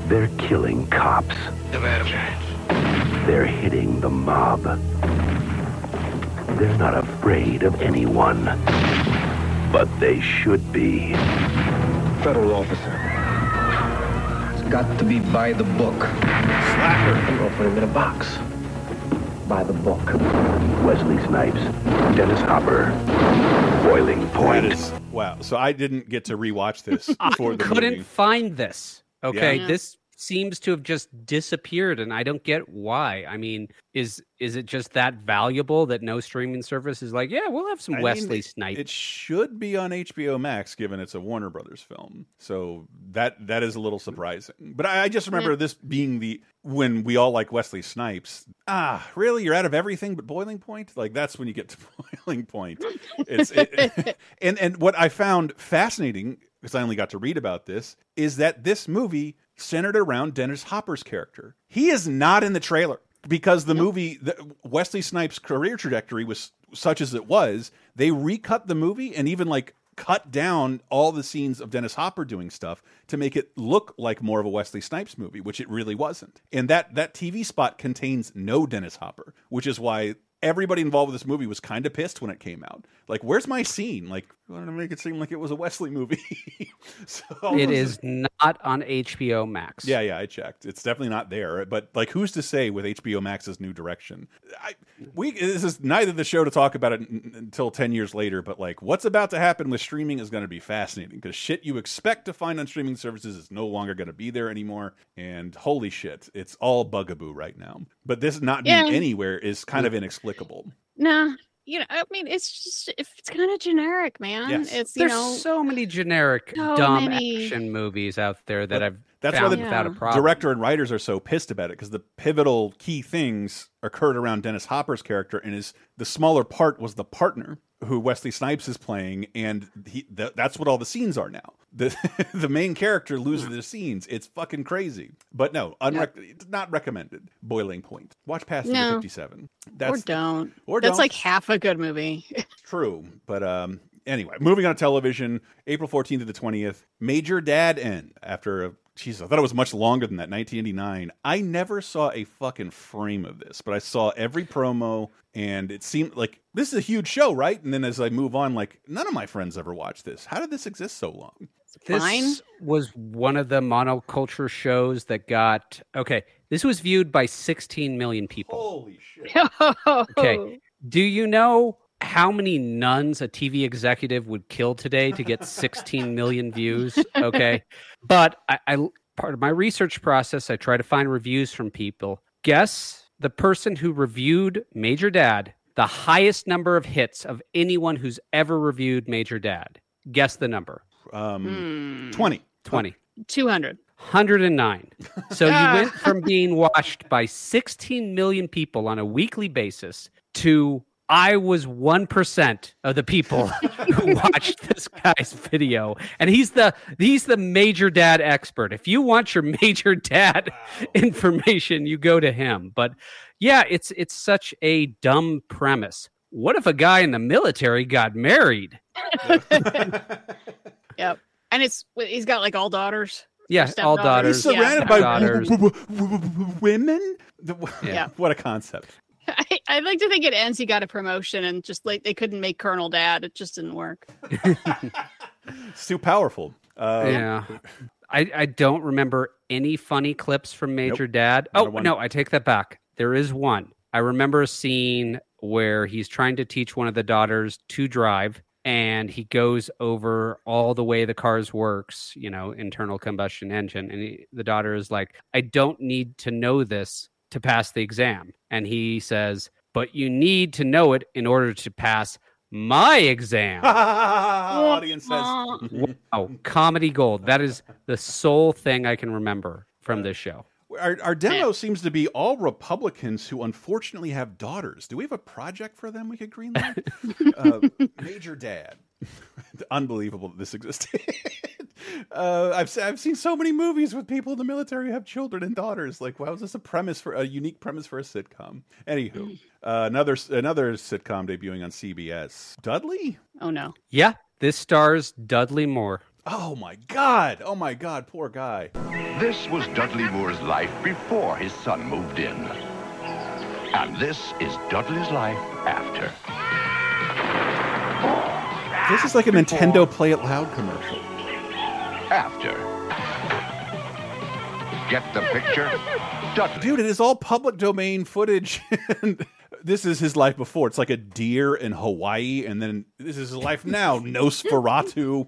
They're killing cops. They're hitting the mob. They're not afraid of anyone. But they should be.
Federal officer. It's got to be by the book. I'm gonna put him in a box. By the book.
Wesley Snipes, Dennis Hopper, Boiling
That
Point.
is wow. So I didn't get to rewatch this
I
for the
couldn't
movie.
find this. Okay,
Yeah.
this seems to have just disappeared and I don't get why. I mean, is is it just that valuable that no streaming service is like, yeah, we'll have some
I
Wesley Snipes.
It should be on HBO Max, given it's a Warner Brothers film. So that that is a little surprising. But I, I just remember this being the when we all like Wesley Snipes. Ah, really? You're out of everything but Boiling Point? Like that's when you get to Boiling Point. It's it, and and what I found fascinating because I only got to read about this is that this movie centered around Dennis Hopper's character. He is not in the trailer because the movie the, Wesley Snipes' career trajectory was such as it was. They recut the movie and even like cut down all the scenes of Dennis Hopper doing stuff to make it look like more of a Wesley Snipes movie, which it really wasn't. And that that TV spot contains no Dennis Hopper, which is why everybody involved with this movie was kind of pissed when it came out. Like, where's my scene? Like, I wanted to make it seem like it was a Wesley movie. so
it is not on HBO Max.
yeah, yeah, I checked. It's definitely not there. But like, who's to say with HBO Max's new direction? I, we this is neither the show to talk about it n- until ten years later. But like, what's about to happen with streaming is going to be fascinating because shit you expect to find on streaming services is no longer going to be there anymore. And holy shit, it's all bugaboo right now. But this not being
Yeah.
anywhere is kind of inexplicable.
Nah, you know, I mean, it's just it's kind of generic, man.
Yes.
It's you
There's
know,
so many generic
So
dumb
many.
action movies out there that
But
I've
That's
found
why the
without a problem.
director and writers are so pissed about it because the pivotal key things occurred around Dennis Hopper's character, and his the smaller part was the partner who Wesley Snipes is playing, and he th that's what all the scenes are now. The the main character loses the scenes. It's fucking crazy. But no, unrec- it's not recommended. Boiling Point. Watch past
No.
fifty seven.
or
That's
don't.
or
That's
don't.
like half a good movie.
True, but um, anyway, moving on to television, April fourteenth to the twentieth, Major Dad N. After a jeez, I thought it was much longer than that, nineteen eighty nine. I never saw a fucking frame of this, but I saw every promo, and it seemed like this is a huge show, right? And then as I move on, like none of my friends ever watched this. How did this exist so long?
This
Fine.
was one of the monoculture shows that got okay. This was viewed by 16 million people.
Holy shit!
Okay. Do you know how many nuns a TV executive would kill today to get 16 million views? Okay. But I, I part of my research process, I try to find reviews from people. Guess the person who reviewed Major Dad, the highest number of hits of anyone who's ever reviewed Major Dad. Guess the number.
Um,
Hmm.
twenty.
20.
Two hundred.
109. So you went from being watched by 16 million people on a weekly basis to I was 1% of the people who watched this guy's video. And he's the he's the major dad expert. If you want your major dad information, you go to him. But yeah, it's it's such a dumb premise. What if a guy in the military got married?
Yep. And it's he's got like all daughters.
Yeah, all
Stepdaughters.
He's
daughters.
Yeah.
surrounded by
daughters.
w- w- w- women. The-
Yeah.
What a concept.
I, I'd like to think it ends. He got a promotion and just like they couldn't make Colonel Dad. It just didn't work.
It's too powerful. Uh,
yeah. I, I don't remember any funny clips from Major
Nope.
Dad.
Not
Oh,
one.
no, I take that back. There is one. I remember a scene where he's trying to teach one of the daughters to drive and he goes over all the way the cars works, you know, internal combustion engine and he, the daughter is like, "I don't need to know this to pass the exam." And he says, "But you need to know it in order to pass my exam."
Audience says.
Wow, comedy gold. That is the sole thing I can remember from this show.
Our, our demo seems to be all Republicans who unfortunately have daughters. Do we have a project for them we could greenlight? uh, Major Dad. Unbelievable that this existed. Uh, I've I've seen so many movies with people in the military who have children and daughters. Like, why is this a premise for a unique premise for a sitcom? Anywho, uh, another another sitcom debuting on CBS. Dudley.
Oh no.
Yeah, this stars Dudley Moore.
Oh my God! Oh my God! Poor guy.
This was Dudley Moore's life before his son moved in. And this is Dudley's life after.
This is like a Nintendo Play It Loud commercial.
After. Get the picture? Dudley.
Dude, it is all public domain footage. and this is his life before. It's like a deer in Hawaii, and then this is his life now. Nosferatu,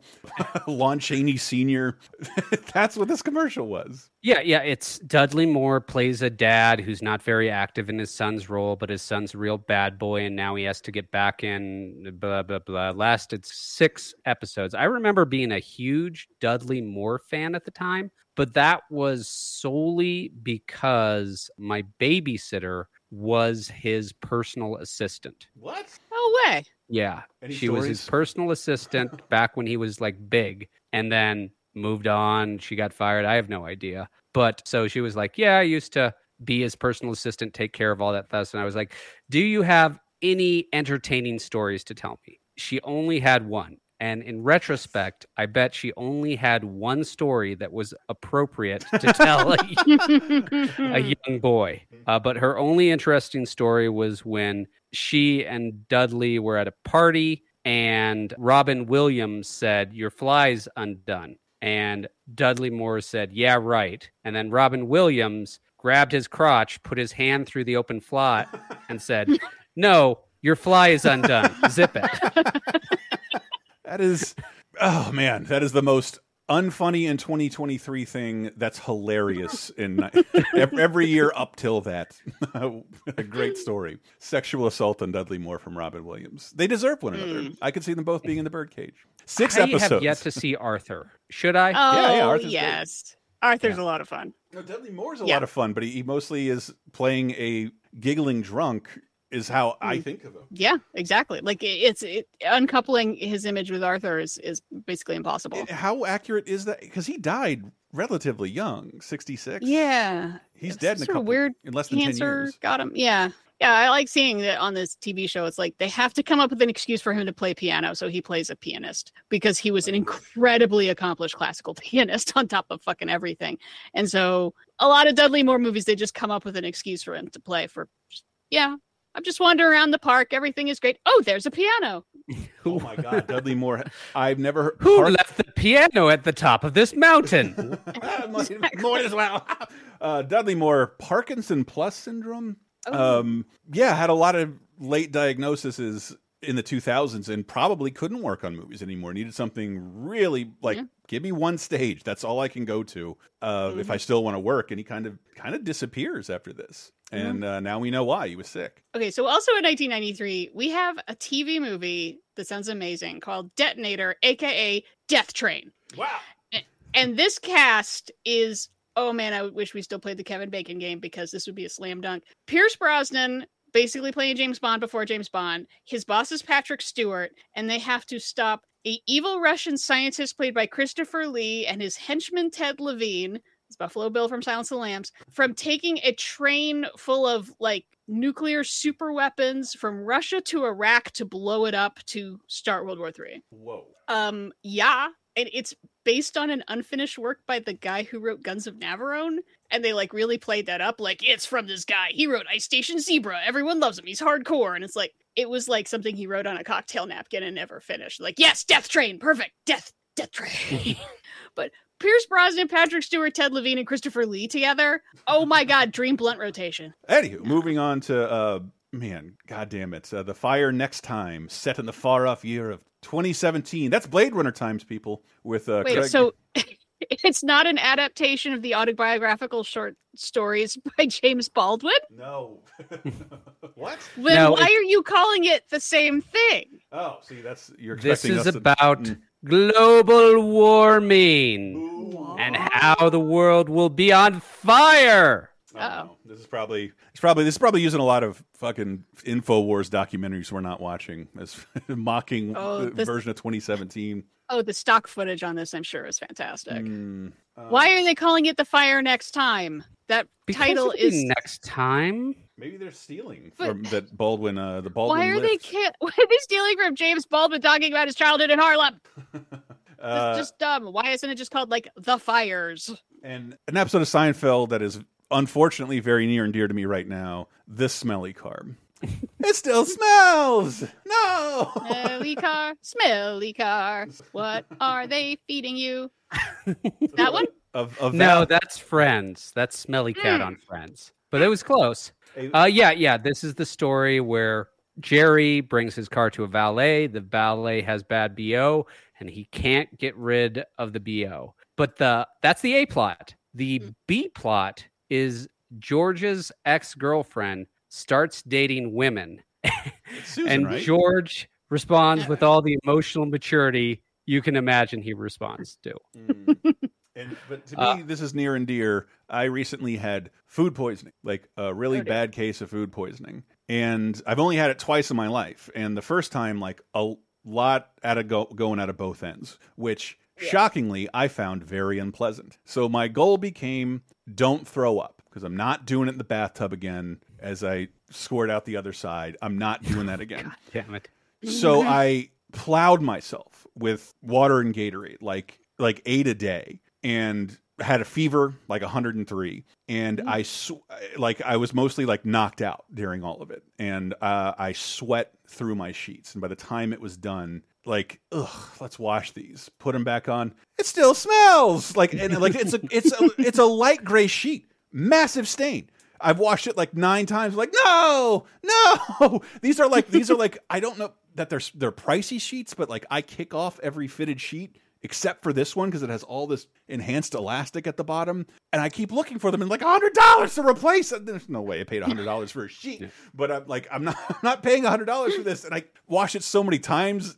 Lon Chaney Sr. That's what this commercial was.
Yeah, yeah. It's Dudley Moore plays a dad who's not very active in his son's role, but his son's a real bad boy, and now he has to get back in. Blah blah blah. Lasted six episodes. I remember being a huge Dudley Moore fan at the time, but that was solely because my babysitter was his personal assistant.
What?
No way.
Yeah,
Any
she was his personal assistant back when he was like big, and then moved on. She got fired. I have no idea. But so she was like, "Yeah, I used to be his personal assistant, take care of all that stuff." And I was like, "Do you have any entertaining stories to tell me?" She only had one. And in retrospect, I bet she only had one story that was appropriate to tell a, a young boy. Uh, but her only interesting story was when she and Dudley were at a party and Robin Williams said, Your fly's undone. And Dudley Moore said, Yeah, right. And then Robin Williams grabbed his crotch, put his hand through the open fly, and said, No, your fly is undone. Zip it.
That is, oh man, that is the most unfunny in 2023 thing that's hilarious in every year up till that. a great story. Sexual assault on Dudley Moore from Robin Williams. They deserve one another. Hmm. I could see them both being in the birdcage. Six
I
episodes.
have yet to see Arthur. Should I?
Oh,
Yeah, yeah, Arthur's great.
yes. Arthur's a lot of fun.
No, Dudley Moore's a
Yeah.
lot of fun, but he, he mostly is playing a giggling drunk. Is how
Hmm.
I think of him.
Yeah, exactly. Like it's it, uncoupling his image with Arthur is is basically impossible.
How accurate is that? Because he died relatively young, 66.
Yeah,
He's
Some
dead in a couple
weird
in less than 10
cancer
years.
got him. Yeah, yeah. I like seeing that on this TV show. It's like they have to come up with an excuse for him to play piano, so he plays a pianist because he was an incredibly accomplished classical pianist on top of fucking everything. And so a lot of Dudley Moore movies, they just come up with an excuse for him to play for. Yeah, I'm just wandering around the park. Everything is great. Oh, there's a piano.
Oh my God, Dudley Moore. I've never heard.
Who
Park-
left the piano at the top of this mountain?
More as well. Uh, Dudley Moore, Parkinson plus syndrome.
Oh.
Um, yeah, had a lot of late diagnoses in the 2000s and probably couldn't work on movies anymore. Needed something really like
Yeah.
give me one stage. That's all I can go to uh, if
Mm-hmm.
I still want to work. And he kind of kind of disappears after this.
Mm-hmm.
And uh, now we know why he was sick.
Okay, so also in 1993, we have a TV movie that sounds amazing called Detonator, aka Death Train.
Wow.
And this cast is oh man, I wish we still played the Kevin Bacon game because this would be a slam dunk. Pierce Brosnan basically playing James Bond before James Bond. His boss is Patrick Stewart, and they have to stop a evil Russian scientist played by Christopher Lee and his henchman Ted Levine. It's Buffalo Bill from Silence of the Lambs from taking a train full of like nuclear super weapons from Russia to Iraq to blow it up to start World War Three.
Whoa.
Um, yeah, and it's based on an unfinished work by the guy who wrote Guns of Navarone, and they like really played that up like it's from this guy. He wrote Ice Station Zebra. Everyone loves him. He's hardcore, and it's like it was like something he wrote on a cocktail napkin and never finished. Like yes, Death Train, perfect, Death Death Train. but Pierce Brosnan, Patrick Stewart, Ted Levine, and Christopher Lee together. Oh my God, dream blunt rotation.
Anywho, moving on to uh man, god damn it. Uh, the Fire Next Time, set in the far off year of 2017. That's Blade Runner times, people, with uh
Wait,
Craig-
so it's not an adaptation of the autobiographical short stories by James Baldwin?
No. what?
Then
No,
why
it-
are you calling it the same thing?
Oh, see, that's you're
This is
us to-
about
Mm.
global warming and how the world will be on fire.
Oh. This is probably it's probably this is probably using a lot of fucking Infowars documentaries we're not watching as mocking
Oh,
the
this-
version of 2017.
Oh, the stock footage on this, I'm sure, is fantastic.
Mm, uh,
Why are they calling it the fire next time? That title is.
next time.
Maybe they're stealing
But-
from that Baldwin. Uh, the Baldwin.
Why are they
lift.
ki- Why are they stealing from James Baldwin talking about his childhood in Harlem?
Uh,
It's just dumb. Why isn't it just called like the fires?
and an episode of Seinfeld that is unfortunately very near and dear to me right now. This smelly carb. It still smells. No.
Smelly car, smelly car. What are they feeding you? that one?
Of, of
No,
that-
that's Friends. That's Smelly Cat
Mm.
on Friends. But it was close. Uh, yeah, yeah. This is the story where Jerry brings his car to a valet. The valet has bad BO and he can't get rid of the BO. But the that's the A plot. The B plot is George's ex-girlfriend starts dating women.
Susan,
and
right?
George responds with all the emotional maturity you can imagine he responds to.
And but to me,
Uh,
this is near and dear. I recently had food poisoning, like a really bad case of food poisoning, and I've only had it twice in my life. And the first time, like a lot out of go going out of both ends, which shockingly I found very unpleasant. So my goal became don't throw up because I'm not doing it in the bathtub again. As I scored out the other side, I'm not doing that again.
Damn it.
So I plowed myself with water and Gatorade, like like eight a day, and had a fever like 103 and i sw like i was mostly like knocked out during all of it and uh, i sweat through my sheets and by the time it was done like ugh let's wash these put them back on it still smells like and like it's a it's a it's a light gray sheet massive stain I've washed it like nine times. Like, no, no. These are like these are like I don't know that they're they're pricey sheets, but like I kick off every fitted sheet except for this one because it has all this enhanced elastic at the bottom, and I keep looking for them and like hundred dollars to replace it. There's no way I paid hundred dollars for a sheet, but I'm like I'm not I'm not paying hundred dollars for this, and I wash it so many times.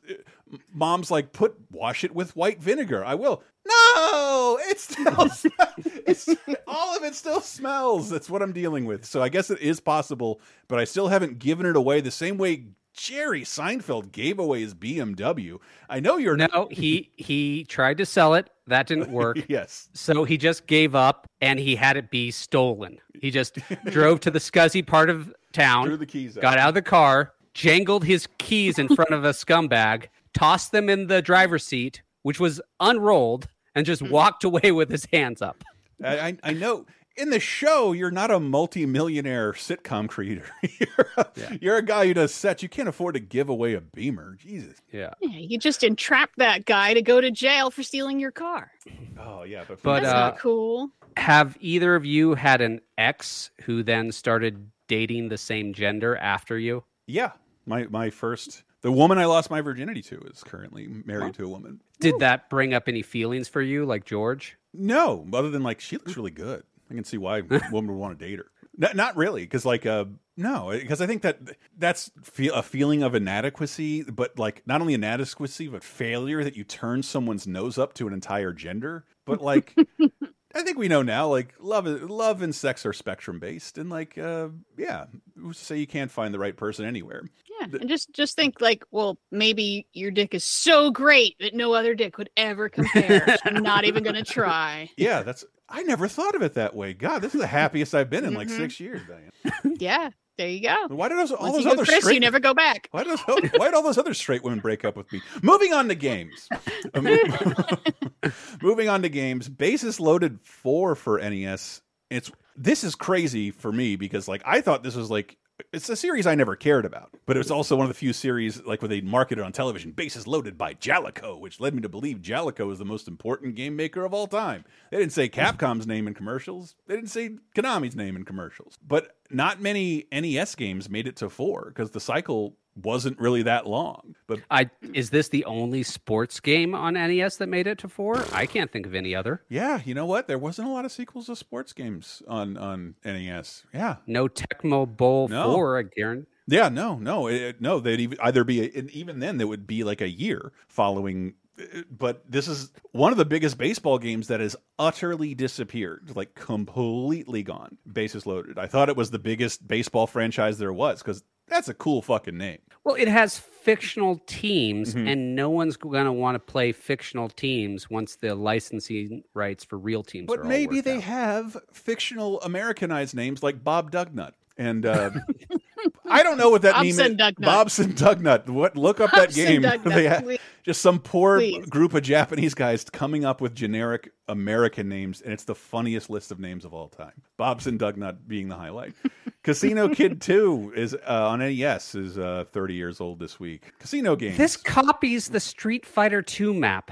Mom's like, put wash it with white vinegar. I will. No, it still it's all of it still smells. That's what I'm dealing with. So I guess it is possible, but I still haven't given it away the same way Jerry Seinfeld gave away his BMW. I know you're
No, he he tried to sell it. That didn't work.
yes.
So he just gave up and he had it be stolen. He just drove to the scuzzy part of town,
Threw the keys out.
got out of the car, jangled his keys in front of a scumbag, tossed them in the driver's seat, which was unrolled, and just walked away with his hands up.
I, I I know. In the show, you're not a multi-millionaire sitcom creator. you're, a, you're a guy who does sets. You can't afford to give away a Beamer. Jesus.
Yeah.
Yeah, you just entrapped that guy to go to jail for stealing your car.
Oh yeah, but
But
That's
uh,
not cool.
have either of you had an ex who then started dating the same gender after you?
yeah, my my first the woman I lost my virginity to is currently married to a woman.
Did that bring up any feelings for you, like George?
No, other than like she looks really good. I can see why a woman would want to date her. N- not really, because like uh no, because I think that that's feel a feeling of inadequacy, but like not only inadequacy but failure that you turn someone's nose up to an entire gender. But like I think we know now, like love, love and sex are spectrum based, and like, uh, yeah, say you can't find the right person anywhere.
Yeah, and just just think like, well, maybe your dick is so great that no other dick would ever compare. I'm not even gonna try.
Yeah, that's. I never thought of it that way. God, this is the happiest I've been in like
Mhm.
six years, Diane.
Yeah, there you go.
Why did those all
Once
those other
Chris,
straight?
you never go back.
Why did those, why did all those other straight women break up with me? Moving on to games. Um, moving on to games. Bases loaded four for NES. It's this is crazy for me because like I thought this was like it's a series I never cared about, but it was also one of the few series like where they marketed on television. Bases loaded by Jaleco, which led me to believe Jaleco is the most important game maker of all time. They didn't say Capcom's name in commercials. They didn't say Konami's name in commercials. But not many NES games made it to four because the cycle wasn't really that long. But
I is this the only sports game on NES that made it to four? I can't think of any other.
yeah, you know what? There wasn't a lot of sequels to sports games on on NES. Yeah,
No Tecmo Bowl
No.
four, I guarantee.
Yeah, no, no, it, no. They'd even, either be, a, and even then, there would be like a year following. But this is one of the biggest baseball games that has utterly disappeared, like completely gone. Bases loaded. I thought it was the biggest baseball franchise there was because that's a cool fucking name.
Well, it has fictional teams,
Mhm.
and no one's going to want to play fictional teams once the licensing rights for real teams.
But maybe they
out.
have fictional Americanized names like Bob Dugnutt. And uh, I don't know what that
Bobson
name is.
Dugnutt.
Bobson Dugnutt. What? Look up that game.
Dugnutt,
They ha-
please.
just some poor
Please.
group of Japanese guys coming up with generic American names, and it's the funniest list of names of all time. Bobson Dugnutt being the highlight. Casino Kid Two is uh, on NES is uh, 30 years old this week. Casino game.
This copies the Street Fighter Two map.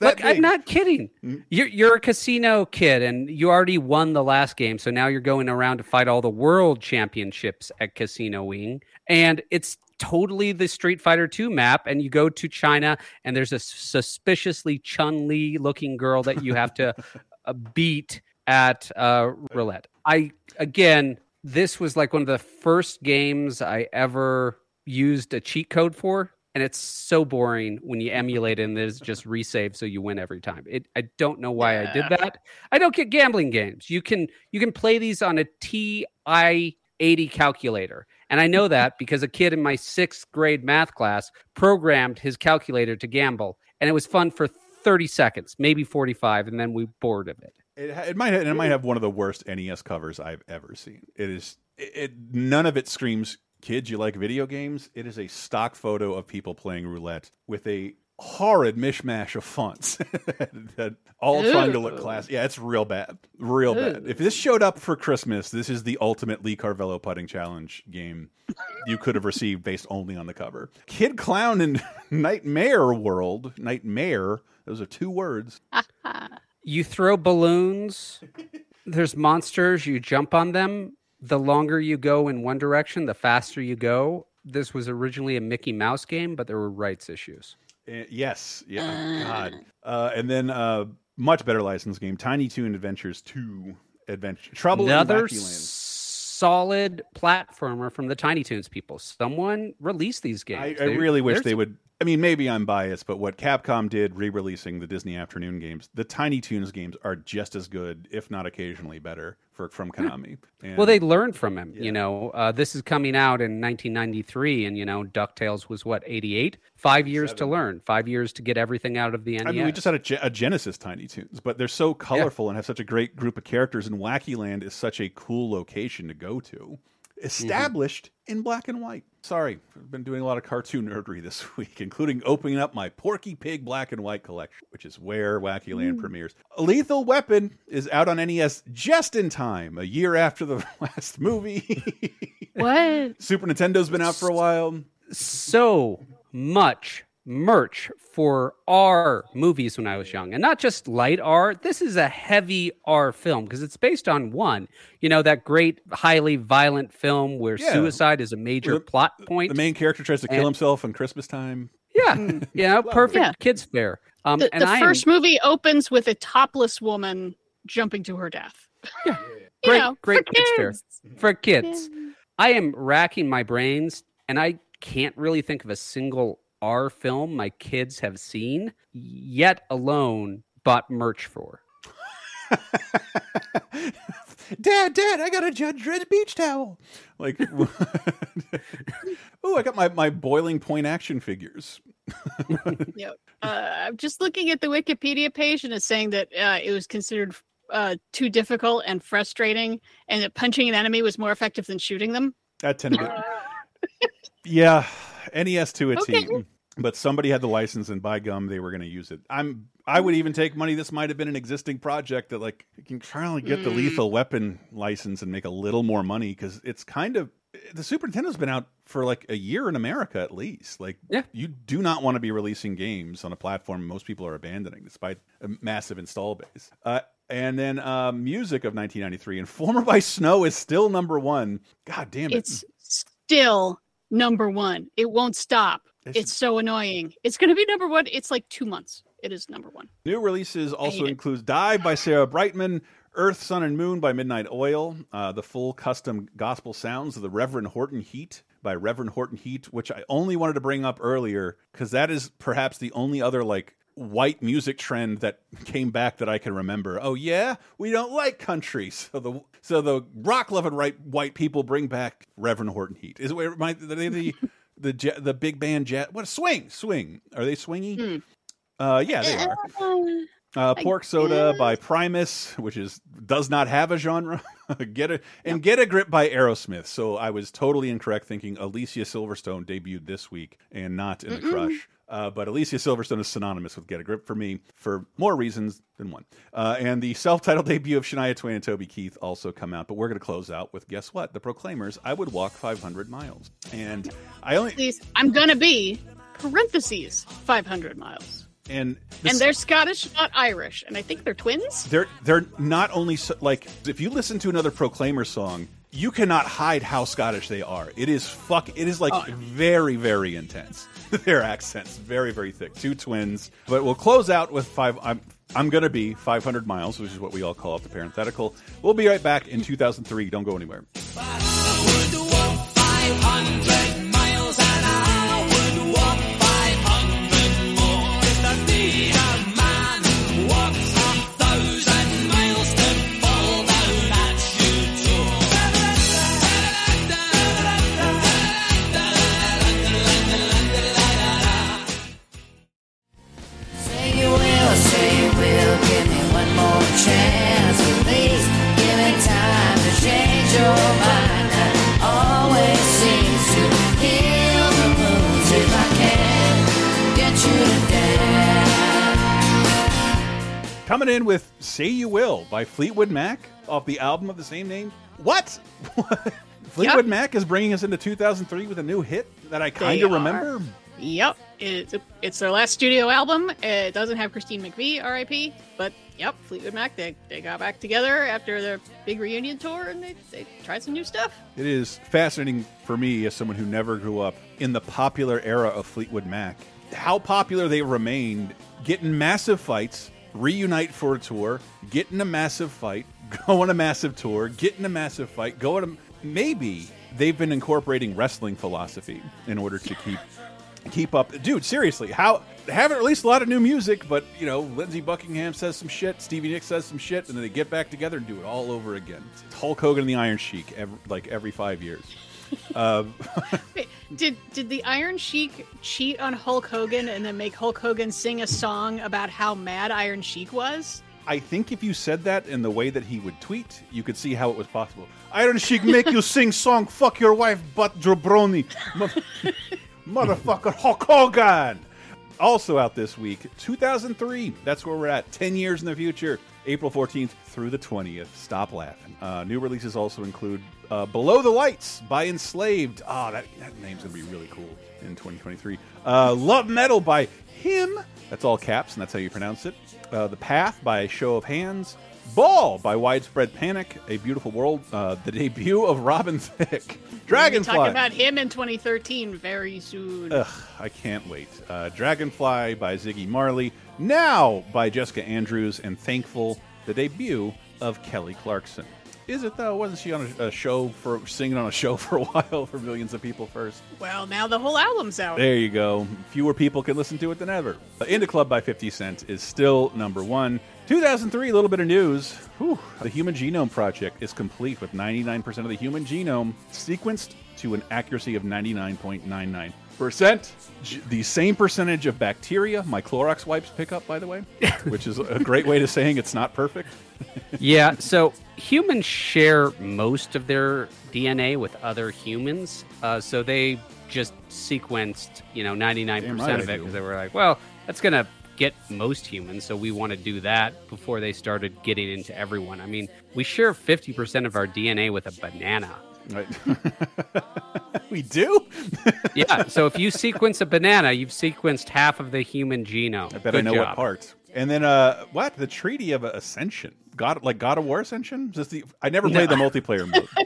Look, I'm not kidding. You're you're a casino kid, and you already won the last game, so now you're going around to fight all the world championships at Casino Wing, and it's totally the Street Fighter 2 map. And you go to China, and there's a suspiciously Chun Li looking girl that you have to uh, beat at uh, roulette. I again, this was like one of the first games I ever used a cheat code for and it's so boring when you emulate it and there's just resave so you win every time. It I don't know why I did that. I don't get gambling games. You can you can play these on a TI 80 calculator. And I know that because a kid in my 6th grade math class programmed his calculator to gamble and it was fun for 30 seconds, maybe 45 and then we bored of it.
It, it might it might have one of the worst NES covers I've ever seen. It is it, it none of it screams kids, you like video games? It is a stock photo of people playing roulette with a horrid mishmash of fonts that all trying to look classy. Yeah, it's real bad, real bad. If this showed up for Christmas, this is the ultimate Lee Carvallo putting challenge game you could have received based only on the cover. Kid Clown in Nightmare World, Nightmare. Those are two words.
you throw balloons. There's monsters. You jump on them the longer you go in one direction, the faster you go. This was originally a Mickey Mouse game, but there were rights issues.
Uh, yes, yeah, God, uh, and then uh, much better licensed game, Tiny Toon Adventures Two Adventure Trouble
Another
in Wacky Land.
solid platformer from the Tiny Toons people. Someone released these games.
I
They-
really wish
there's-
they would. I mean, maybe I'm biased, but what Capcom did re-releasing the Disney Afternoon games, the Tiny Toons games are just as good, if not occasionally better, for from Konami. And
Well, they learned from him. You know, uh, this is coming out in 1993, and you know, Ducktales was what 88. Five years to learn. Five years to get everything out of the NES.
I mean, we just had a, a Genesis Tiny Toons, but they're so colorful and have such a great group of characters. And Wacky Land is such a cool location to go to. Mm-hmm. Established in black and white. Sorry, I've been doing a lot of cartoon nerdery this week, including opening up my Porky Pig black and white collection, which is where Wacky Land mm. premieres. A Lethal Weapon is out on NES just in time, a year after the last movie.
What?
Super Nintendo's been out for a while.
so much merch for R movies when I was young, and not just light R. This is a heavy R film because it's based on one. You know that great, highly violent film where
Yeah.
suicide is a major
The-
plot point.
The main character tries to kill himself on Christmas time.
yeah, you know, perfect
Yeah.
kids fair. Um,
The,
and
the
I
first
am,
movie opens with a topless woman jumping to her death. You
great,
know,
great
for
kids fare
kids.
for kids. I am racking my brains, and I can't really think of a single R film my kids have seen yet alone bought merch for.
Dad, Dad, I got a Judge Dredd beach towel. Like, oh, I got my, my boiling point action figures.
Yep. Uh, I'm just looking at the Wikipedia page and it's saying that uh, it was considered uh, too difficult and frustrating, and that punching an enemy was more effective than shooting them.
That tended to, yeah, NES to a
Okay.
T. But somebody had the license, and by gum, they were going to use it. I'm. I would even take money. This might have been an existing project that, like, you can try and get the
Mm.
Lethal Weapon license and make a little more money because it's kind of the Super Nintendo's been out for like a year in America at least. Like,
Yeah.
you do not want to be releasing games on a platform most people are abandoning, despite a massive install base. Uh, and then uh, music of 1993, Informer by Snow is still number one. God damn it!
It's still number one. It won't stop.
It's-
It's so annoying. It's going to be number one. It's like two months. It is number one.
New releases also includes Dive by Sarah Brightman, Earth, Sun, and Moon by Midnight Oil, uh, the full custom gospel sounds of the Reverend Horton Heat by Reverend Horton Heat, which I only wanted to bring up earlier because that is perhaps the only other like white music trend that came back that I can remember. Oh yeah, we don't like country, so the so the rock loving right white people bring back Reverend Horton Heat. Is it where my the the ja- the big band jet? What swing swing? Are they swingy?
Hmm.
Uh, yeah, they are. Uh, Pork Soda by Primus, which is does not have a genre. get a and get a grip by Aerosmith. So I was totally incorrect thinking Alicia Silverstone debuted this week and not in the
Mm-mm.
Crush. Uh, but Alicia Silverstone is synonymous with Get a Grip for me for more reasons than one. Uh, and the self-titled debut of Shania Twain and Toby Keith also come out. But we're going to close out with guess what? The Proclaimers. I would walk 500 miles, and I only
Please, I'm going to be parentheses 500 miles.
And this-
And they're Scottish, not Irish, and I think they're twins.
they're they're not only so, like if you listen to another Proclaimer song, you cannot hide how Scottish they are. It is fuck. It is like
Oh.
very very intense. Their accents very very thick. Two twins. But we'll close out with five. I'm I'm gonna be 500 miles, which is what we all call it, the parenthetical. We'll be right back in 2003. Don't go anywhere. Coming in with "Say You Will" by Fleetwood Mac off the album of the same name. What? Fleetwood Mac is bringing us into 2003 with a new hit that I kind of remember.
Yep, it's it's their last studio album. It doesn't have Christine McVie, R.I.P. But yep, Fleetwood Mac they they got back together after their big reunion tour and they they tried some new stuff.
It is fascinating for me as someone who never grew up in the popular era of Fleetwood Mac. How popular they remained, getting massive fights, reunite for a tour, get in a massive fight, go on a massive tour, get in a massive fight, go on a maybe they've been incorporating wrestling philosophy in order to keep keep up. Dude, seriously, how haven't released a lot of new music, but you know, Lindsey Buckingham says some shit, Stevie Nicks says some shit, and then they get back together and do it all over again. It's Hulk Hogan and the Iron Sheik, every, like every five years. Um,
Wait, did did the Iron Sheik cheat on Hulk Hogan and then make Hulk Hogan sing a song about how mad Iron Sheik was?
I think if you said that in the way that he would tweet, you could see how it was possible. Iron Sheik make you sing song, fuck your wife, but jabroni. Mo- Motherfucker Hulk Hogan. Also out this week, 2003. That's where we're at. 10 years in the future. April 14th through the 20th. Stop laughing. Uh, new releases also include uh, Below the Lights by Enslaved. Ah, that, that name's going to be really cool in 2023. Uh, Love Metal by Him. That's all caps, and that's how you pronounce it. Uh, the Path by Show of Hands. Ball by Widespread Panic. A Beautiful World. Uh, the debut of Robin Thicke. Dragonfly.
Talk about him in 2013 very soon.
Ugh, I can't wait. Uh, Dragonfly by Ziggy Marley. Now by Jessica Andrews. And Thankful, the debut of Kelly Clarkson. Is it though? Wasn't she on a, a show for singing on a show for a while for millions of people first?
Well, now the whole album's out.
There you go. Fewer people can listen to it than ever. Uh, In da Club by 50 Cent is still number one. 2003, a little bit of news. Whew. The Human Genome Project is complete with 99% of the human genome sequenced to an accuracy of 99.99%. G- The same percentage of bacteria my Clorox wipes pick up, by the way, which is a great way to saying it's not perfect.
yeah, so humans share most of their DNA with other humans. Uh, so they just sequenced, you know, 99%
right
of it because they were like, well, that's going to get most humans. So we want to do that before they started getting into everyone. I mean, we share 50% of our DNA with a banana.
Right. we do?
yeah. So if you sequence a banana, you've sequenced half of the human genome.
I bet I know
job.
what part. And then, uh, what? The Treaty of Ascension. God, like God of War Ascension? Just the, I never played
No.
the multiplayer mode.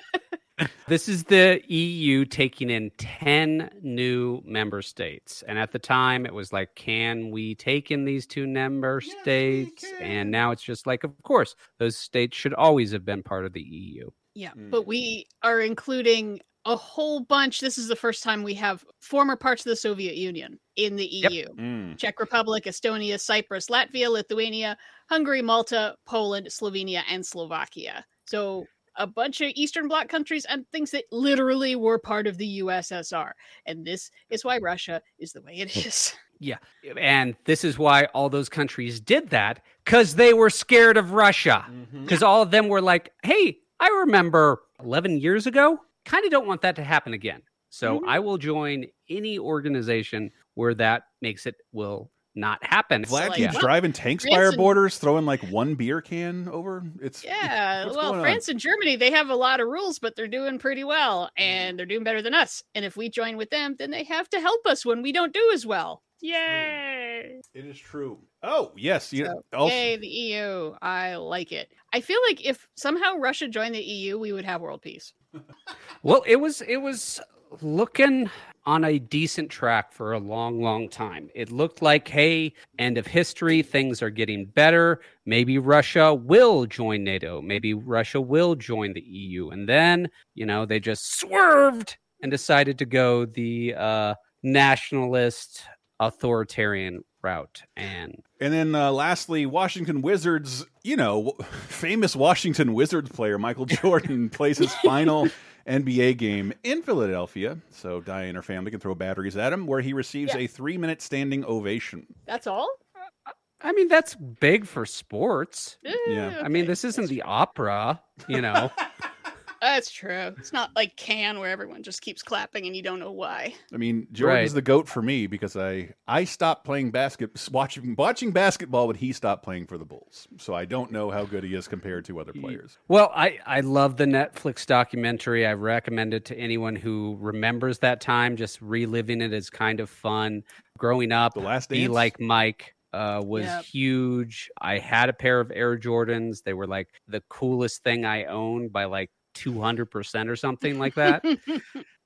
This is the EU taking in 10 new member states. And at the time, it was like, can we take in these two member states? And now it's just like, of course, those states should always have been part of the EU.
Yeah,
Mm.
but we are including a whole bunch. This is the first time we have former parts of the Soviet Union in the EU.
Mm.
Czech Republic, Estonia, Cyprus, Latvia, Lithuania, Hungary, Malta, Poland, Slovenia, and Slovakia. So a bunch of Eastern Bloc countries and things that literally were part of the USSR. And this is why Russia is the way it is.
Yeah. And this is why all those countries did that because they were scared of Russia. Because all of them were like, hey, I remember 11 years ago. Kind of don't want that to happen again. So mm-hmm. I will join any organization where that makes it will not happen.
Vlad
like,
keeps
well,
driving tanks by
France
our
and-
borders, throwing like one beer can over. It's
Yeah,
what's
well,
going on?
France and Germany, they have a lot of rules, but they're doing pretty well mm-hmm. and they're doing better than us. And if we join with them, then they have to help us when we don't do as well. Mm. Yay!
It is true. Oh yes, you
So,
also,
Yay, the EU. I like it. I feel like if somehow Russia joined the EU, we would have world peace.
Well, it was it was looking on a decent track for a long, long time. It looked like, hey, end of history, things are getting better. Maybe Russia will join NATO. Maybe Russia will join the EU. And then, you know, they just swerved and decided to go the uh, nationalist authoritarian route. And
And then uh, lastly, Washington Wizards, you know, famous Washington Wizards player Michael Jordan plays his final NBA game in Philadelphia. So Diane and her family can throw batteries at him, where he receives
Yeah.
a three minute standing ovation.
That's all?
I mean, that's big for sports.
Yeah.
I mean, this isn't the opera, you know.
That's true. It's not like Can where everyone just keeps clapping and you don't know why.
I mean, Jordan's
Right.
the goat for me because I I stopped playing basket watching watching basketball when he stopped playing for the Bulls. So I don't know how good he is compared to other players.
Well, I, I love the Netflix documentary. I recommend it to anyone who remembers that time. Just reliving it is kind of fun. Growing up,
The Last
Be
Dance?
Like Mike uh, was
Yep.
huge. I had a pair of Air Jordans. They were like the coolest thing I owned by like 200% or something like that.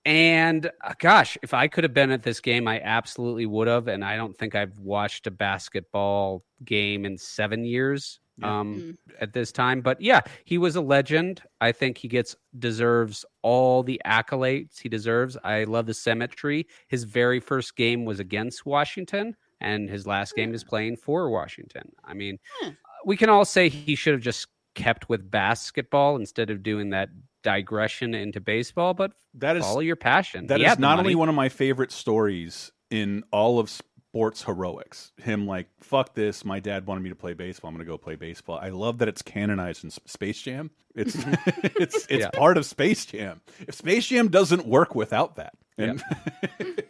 And uh, gosh, if I could have been at this game, I absolutely would have. And I don't think I've watched a basketball game in seven years
Yeah.
um, at this time. But yeah, he was a legend. I think he gets deserves all the accolades he deserves. I love the symmetry. His very first game was against Washington, and his last game is playing for Washington. I mean,
Hmm.
we can all say he should have just kept with basketball instead of doing that digression into baseball. But
That is
follow your passion.
That
He
is not only one of my favorite stories in all of sports heroics. Him like, fuck this. My dad wanted me to play baseball. I'm going to go play baseball. I love that it's canonized in Space Jam. It's it's it's
Yeah.
part of Space Jam. If Space Jam doesn't work without that, and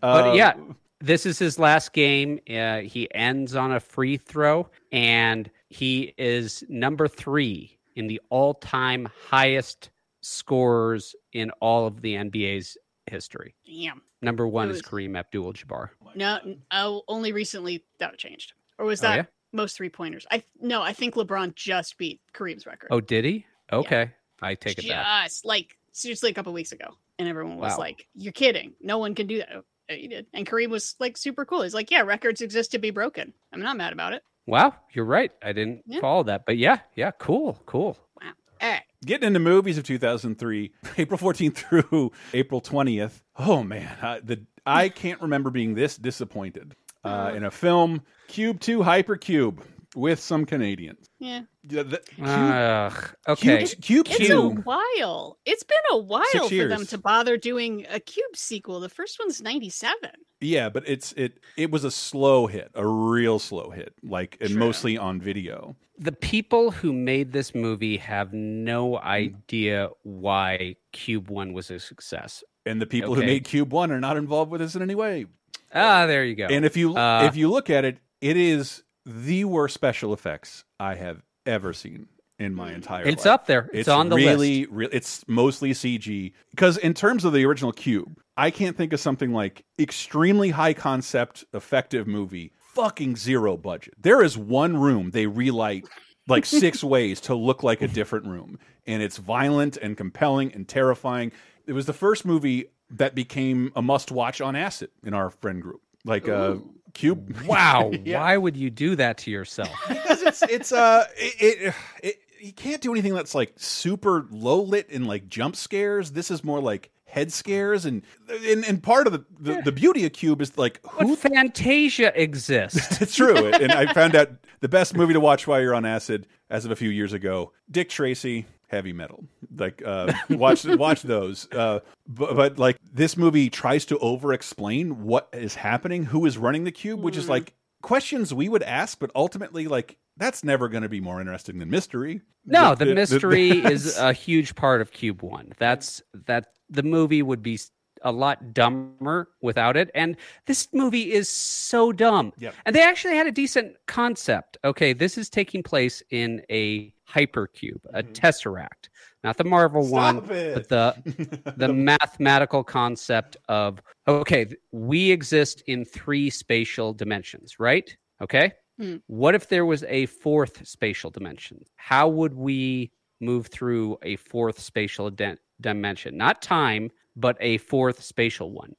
But
Uh,
yeah, this is his last game. Uh, he ends on a free throw, and he is number three in the all-time highest scorers in all of the NBA's history.
Damn.
Number one
It
is
was-
Kareem Abdul-Jabbar.
No, oh, only recently that changed. Or was
Oh,
that
yeah?
most three pointers? I no, I think LeBron just beat Kareem's record.
Oh, did he? Okay, I take it back.
just like seriously a couple weeks ago, and everyone was
Wow.
like, "You're kidding! No one can do that." Oh, he did, and Kareem was like super cool. He's like, "Yeah, records exist to be broken. I'm not mad about it."
Wow, you're right. I didn't
Yeah.
follow that, but yeah, yeah, cool, cool.
Wow. Hey,
Getting into movies of 2003, April 14th through April 20th. Oh man, I, the I can't remember being this disappointed uh, in a film, Cube 2 Hypercube, with some Canadians.
yeah,
Yeah, the- Cube,
Ugh, okay.
Cube, Cube
it's a while. It's been a while
Six
for them to bother doing a Cube sequel. The first one's '97.
Yeah, but it's it it was a slow hit, a real slow hit, like and mostly on video.
the people who made this movie have no idea why Cube One was a success.
And the people who made Cube 1 are not involved with this in any way.
Ah, there you go.
And if you
Uh,
if you look at it, it is the worst special effects I have ever seen in my entire
It's
life.
up there. It's on the
really,
list.
Re- it's mostly CG. Because in terms of the original Cube, I can't think of something like extremely high concept, effective movie, fucking zero budget. There is one room they relight like six ways to look like a different room. And it's violent and compelling and terrifying. It was the first movie that became a must watch on acid in our friend group. Like uh Cube
Wow,
Yeah.
why would you do that to yourself?
because it's it's uh it, it, it you can't do anything that's like super low lit and like jump scares. This is more like head scares and and, and part of the, the the beauty of Cube is like who
But Fantasia exists.
it's true. and I found out the best movie to watch while you're on acid as of a few years ago. Dick Tracy, heavy metal. Like uh, watch watch those. Uh, but, but like this movie tries to over explain what is happening, who is running the cube, which is like questions we would ask, but ultimately like that's never going to be more interesting than mystery.
No, the mystery
that's-
is a huge part of Cube One. That's that the movie would be a lot dumber without it. And this movie is so dumb.
Yep.
And they actually had a decent concept. Okay, this is taking place in a hypercube, a tesseract, not the Marvel one,
Mm-hmm. It.
but the the mathematical concept of okay, we exist in three spatial dimensions, right? Okay.
Hmm.
What if there was a fourth spatial dimension? How would we move through a fourth spatial de- dimension? Not time, but a fourth spatial one.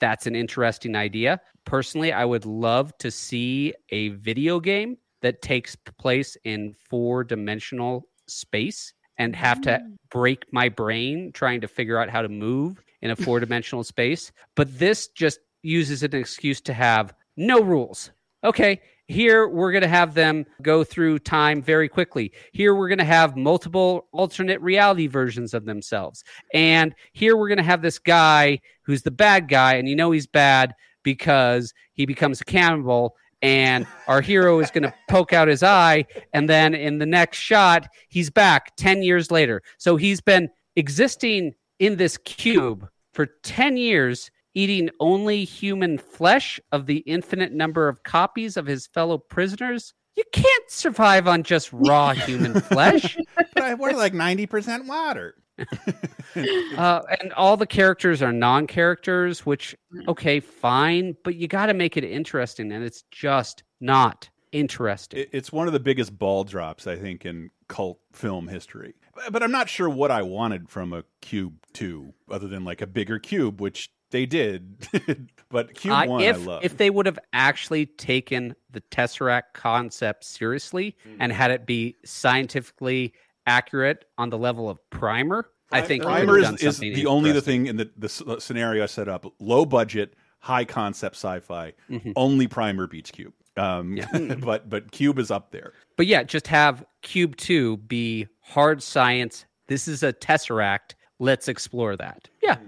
That's an interesting idea. Personally, I would love to see a video game that takes place in four dimensional space and have to mm. break my brain trying to figure out how to move in a four dimensional space. But this just uses an excuse to have no rules. Okay, here we're going to have them go through time very quickly. Here we're going to have multiple alternate reality versions of themselves. And here we're going to have this guy who's the bad guy, and you know he's bad because he becomes a cannibal. And our hero is going to poke out his eye. And then in the next shot, he's back 10 years later. So he's been existing in this cube for 10 years, eating only human flesh of the infinite number of copies of his fellow prisoners. You can't survive on just raw human flesh.
but we're like 90% water.
uh, and all the characters are non-characters, which okay, fine, but you got to make it interesting, and it's just not interesting.
It- It's one of the biggest ball drops, I think, in cult film history. But- But I'm not sure what I wanted from a Cube 2, other than like a bigger cube, which they did. but Cube
Uh,
1,
if
I love.
if they would have actually taken the tesseract concept seriously and had it be scientifically accurate on the level of primer, I think we would have
Primer is, is the only the thing in the, the uh, scenario I set up. Low budget, high concept sci-fi.
Mhm.
Only Primer beats Cube. Um,
Yeah.
but but Cube is up there.
But yeah, just have Cube 2 be hard science. This is a tesseract. Let's explore that. Yeah.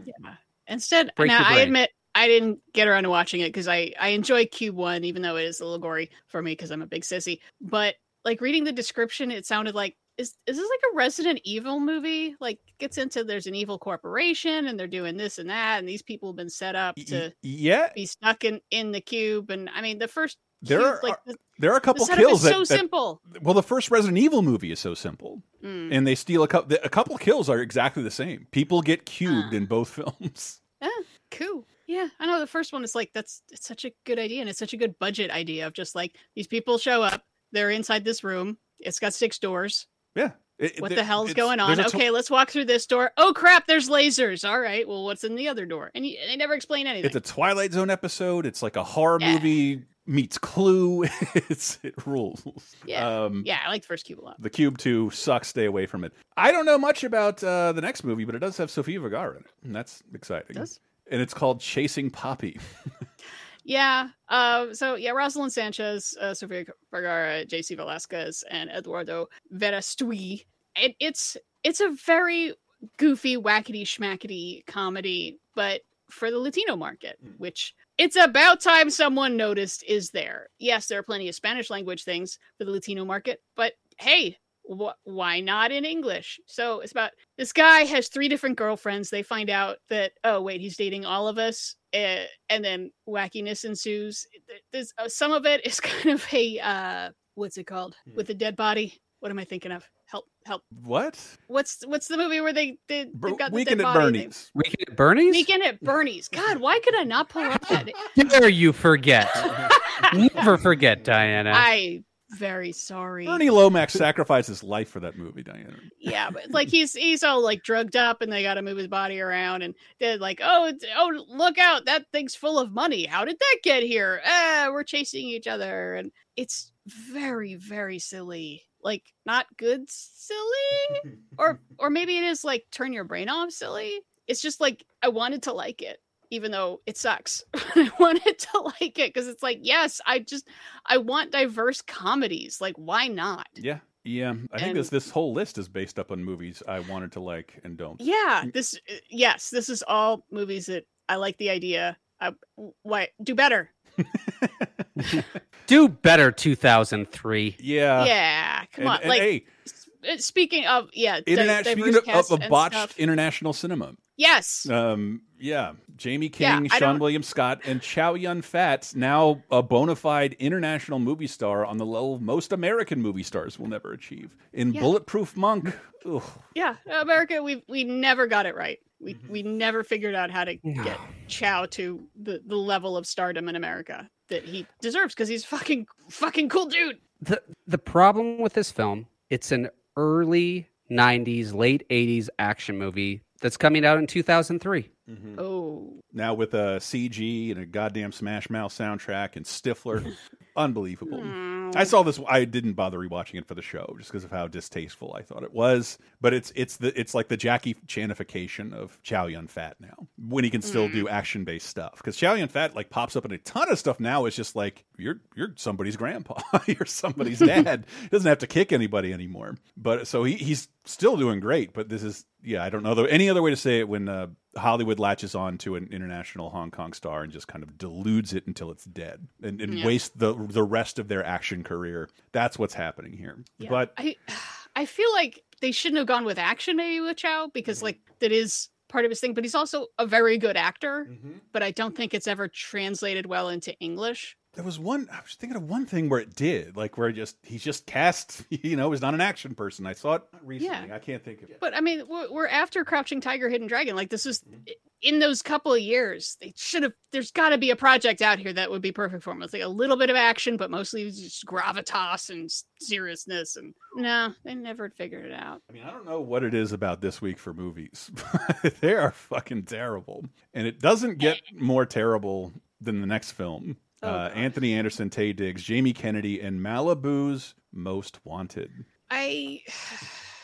Instead,
Break
now I admit I didn't get around to watching it because I I enjoy Cube One, even though it is a little gory for me because I'm a big sissy. But like reading the description, it sounded like is is this like a Resident Evil movie? Like gets into there's an evil corporation and they're doing this and that, and these people have been set up to
Yeah,
be stuck in in the cube. And I mean, the first
There
cube,
are-
like the,
there are a couple
setup
kills that,
so
that-
simple.
Well, the first Resident Evil movie is so simple,
Mm.
and they steal a couple. A couple kills are exactly the same. People get cubed
Ah.
in both films.
Yeah, cool. Yeah, I know the first one is like that's it's such a good idea and it's such a good budget idea of just like these people show up, they're inside this room, it's got six doors.
Yeah. It-
What
it-
the hell's going on? Okay, let's walk through this door. Oh crap, there's lasers. All right, well, what's in the other door? And you, they never explain anything.
It's a Twilight Zone episode. It's like a horror
Yeah.
movie meets Clue. it's it rules.
yeah,
Um,
yeah, I like the first cube a lot.
The Cube Two sucks. Stay away from it. I don't know much about uh, the next movie, but it does have Sofia Vergara in it, and that's exciting.
does?
And it's called Chasing Papi.
Yeah. Uh, so yeah, Roselyn Sanchez, uh, Sofia Vergara, Jaci Velasquez, and Eduardo Verastegui. It, it's it's a very goofy, wackety, schmackety comedy, but for the Latino market, which it's about time someone noticed is there. Yes, there are plenty of Spanish language things for the Latino market, but hey, wh- why not in English? So it's about this guy has three different girlfriends. They find out that oh wait, he's dating all of us, uh, and then wackiness ensues. There- There's uh, some of it is kind of a uh, what's it called with the dead body? What am I thinking of? Help! Help!
What?
What's what's the movie where they they they've got the
Weekend
dead
at
body? They-
Bernie's.
Weekend at Bernie's?
Weekend at Bernie's. God, why could I not pull up that?
Dare you forget? Never forget, Diana.
I very sorry.
Bernie Lomax sacrificed his life for that movie, Diana.
Yeah, but like he's he's all like drugged up, and they got to move his body around, and they're like, oh, oh, look out, that thing's full of money. How did that get here? Ah, we're chasing each other, and it's very very silly. Like not good silly, or or maybe it is like turn your brain off silly. It's just like I wanted to like it, even though it sucks. I wanted to like it because it's like yes, I just I want diverse comedies. Like why not?
Yeah, yeah. I think this this whole list is based up on movies I wanted to like and don't.
Yeah, this uh, yes, this is all movies that I like the idea. I, why do better?
Do better, 2003.
Yeah.
yeah, come
and-
on.
and
like
hey,
uh, speaking of yeah, di-
Interna- speaking of,
cast
of
and
botched
stuff.
international cinema.
Yes,
Um, yeah,
Jaime
King,
I Seann
William Scott, and Chow Yun Fat, now a bona fide international movie star on the level most American movie stars will never achieve. In
Yeah.
Bulletproof Monk, ugh,
Yeah, America, we we never got it right. We
Mm-hmm.
we never figured out how to get Chow to the the level of stardom in America that he deserves because he's fucking fucking cool dude.
the the problem with this film it's an early 90s late 80s action movie that's coming out in 2003
Oh,
now with a CG and a goddamn Smash Mouth soundtrack and Stifler, unbelievable. I saw this. I didn't bother rewatching it for the show just because of how distasteful I thought it was. But it's it's the it's like the Jackie Chanification of Chow Yun Fat now when he can still do action based stuff. Because Chow Yun Fat like pops up in a ton of stuff now. It's just like you're you're somebody's grandpa, you're somebody's dad. He doesn't have to kick anybody anymore. But so he, he's still doing great. But this is yeah, I don't know though any other way to say it when uh, Hollywood latches on to an international Hong Kong star and just kind of deludes it until it's dead and, and
Yeah.
waste the the rest of their action career. That's what's happening here.
yeah.
But
I I feel like they shouldn't have gone with action maybe with Chow because mm-hmm. like that is part of his thing. But he's also a very good actor. Mm-hmm. But I don't think it's ever translated well into English.
There was one I was thinking of one thing where it did, like where just he's just cast, you know, is not an action person. I saw it recently.
Yeah.
I can't think of it.
But I mean, we're, we're after Crouching Tiger, Hidden Dragon. Like this is mm-hmm. in those couple of years. They should have. There's got to be a project out here that would be perfect for him. It's like a little bit of action, but mostly just gravitas and seriousness. And no, they never figured it out.
I mean, I don't know what it is about this week for movies. they are fucking terrible. And it doesn't get eh. more terrible than the next film.
Oh,
uh, Anthony Anderson, Taye Diggs, Jamie Kennedy, and Malibu's Most Wanted.
I.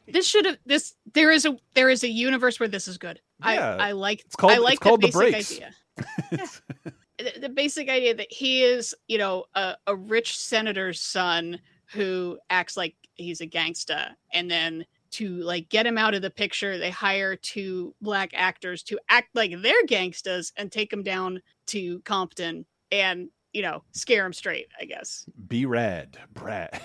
This should have this. There is a there is a universe where this is good.
Yeah.
I I like.
It's called-
I like
it's called
the
The
basic
Breaks.
idea. Yeah. the, the basic idea that he is, you know, a, a rich senator's son who acts like he's a gangsta, and then to like get him out of the picture, they hire two black actors to act like they're gangstas and take him down to Compton and you know scare him straight. I guess
Be rad, Brad.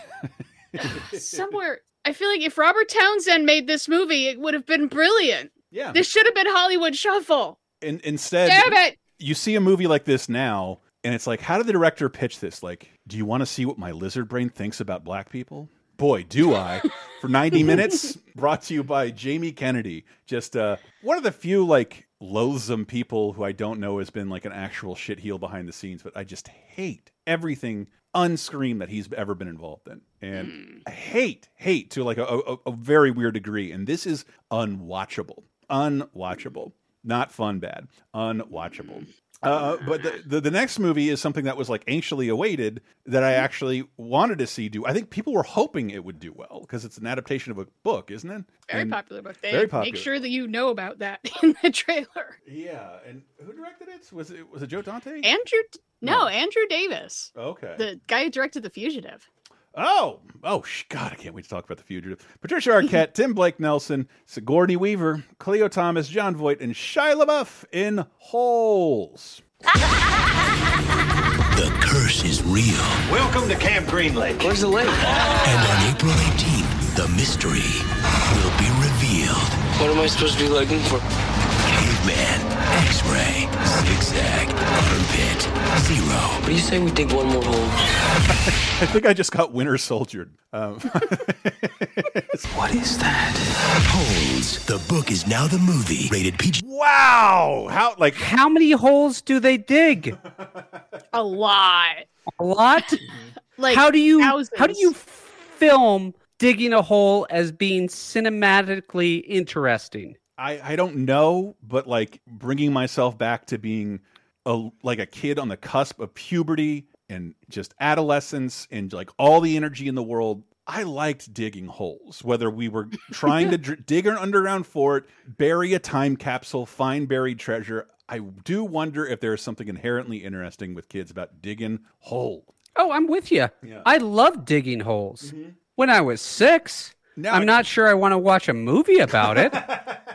somewhere. I feel like if Robert Townsend made this movie, it would have been brilliant.
Yeah.
This should have been Hollywood Shuffle.
In, instead,
Damn it!
you see a movie like this now, and it's like, how did the director pitch this? Like, do you want to see what my lizard brain thinks about black people? Boy, do I. For 90 minutes, brought to you by Jamie Kennedy. Just uh, one of the few, like, loathsome people who I don't know has been, like, an actual shitheel behind the scenes, but I just hate everything unscreen that he's ever been involved in. And hmm. I hate, hate to, like, a, a, a very weird degree. And this is unwatchable. Unwatchable. Not fun, bad. Unwatchable. Hmm. Uh, but the, the the next movie is something that was like anxiously awaited that I actually wanted to see do. I think people were hoping it would do well because it's an adaptation of a book, isn't it?
Very
And-
popular book. They
very
make sure that you know about that in the trailer.
Yeah, and who directed it? Was it was it Joe Dante?
Andrew, no, Andrew Davis,
okay.
the guy who directed The Fugitive.
Oh, oh, sh- God! I can't wait to talk about the fugitive. Patricia Arquette, Tim Blake Nelson, Sigourney Weaver, Khleo Thomas, Jon Voight, and Shia LaBeouf in Holes.
The curse is real.
Welcome to Camp Green Lake. Where's the lake?
And on April 18th, the mystery will be revealed.
What am I supposed to be looking for?
Caveman, X-ray, zigzag, armpit, zero.
What do you say we dig one more hole?
I think I just got Winter Soldiered. Um,
What is that? Holes. The book is now the movie. Rated PG.
wow! How like
how many holes do they dig
A lot.
a lot
Like
how do you
thousands.
how do you film digging a hole as being cinematically interesting
I I don't know, but like bringing myself back to being a like a kid on the cusp of puberty and just adolescence and like all the energy in the world. I liked digging holes, whether we were trying to dig an underground fort, bury a time capsule, find buried treasure. I do wonder if there is something inherently interesting with kids about digging holes.
oh i'm with you
Yeah.
i love digging holes mm-hmm. when i was six
Now
i'm
I-
not sure i want to watch a movie about it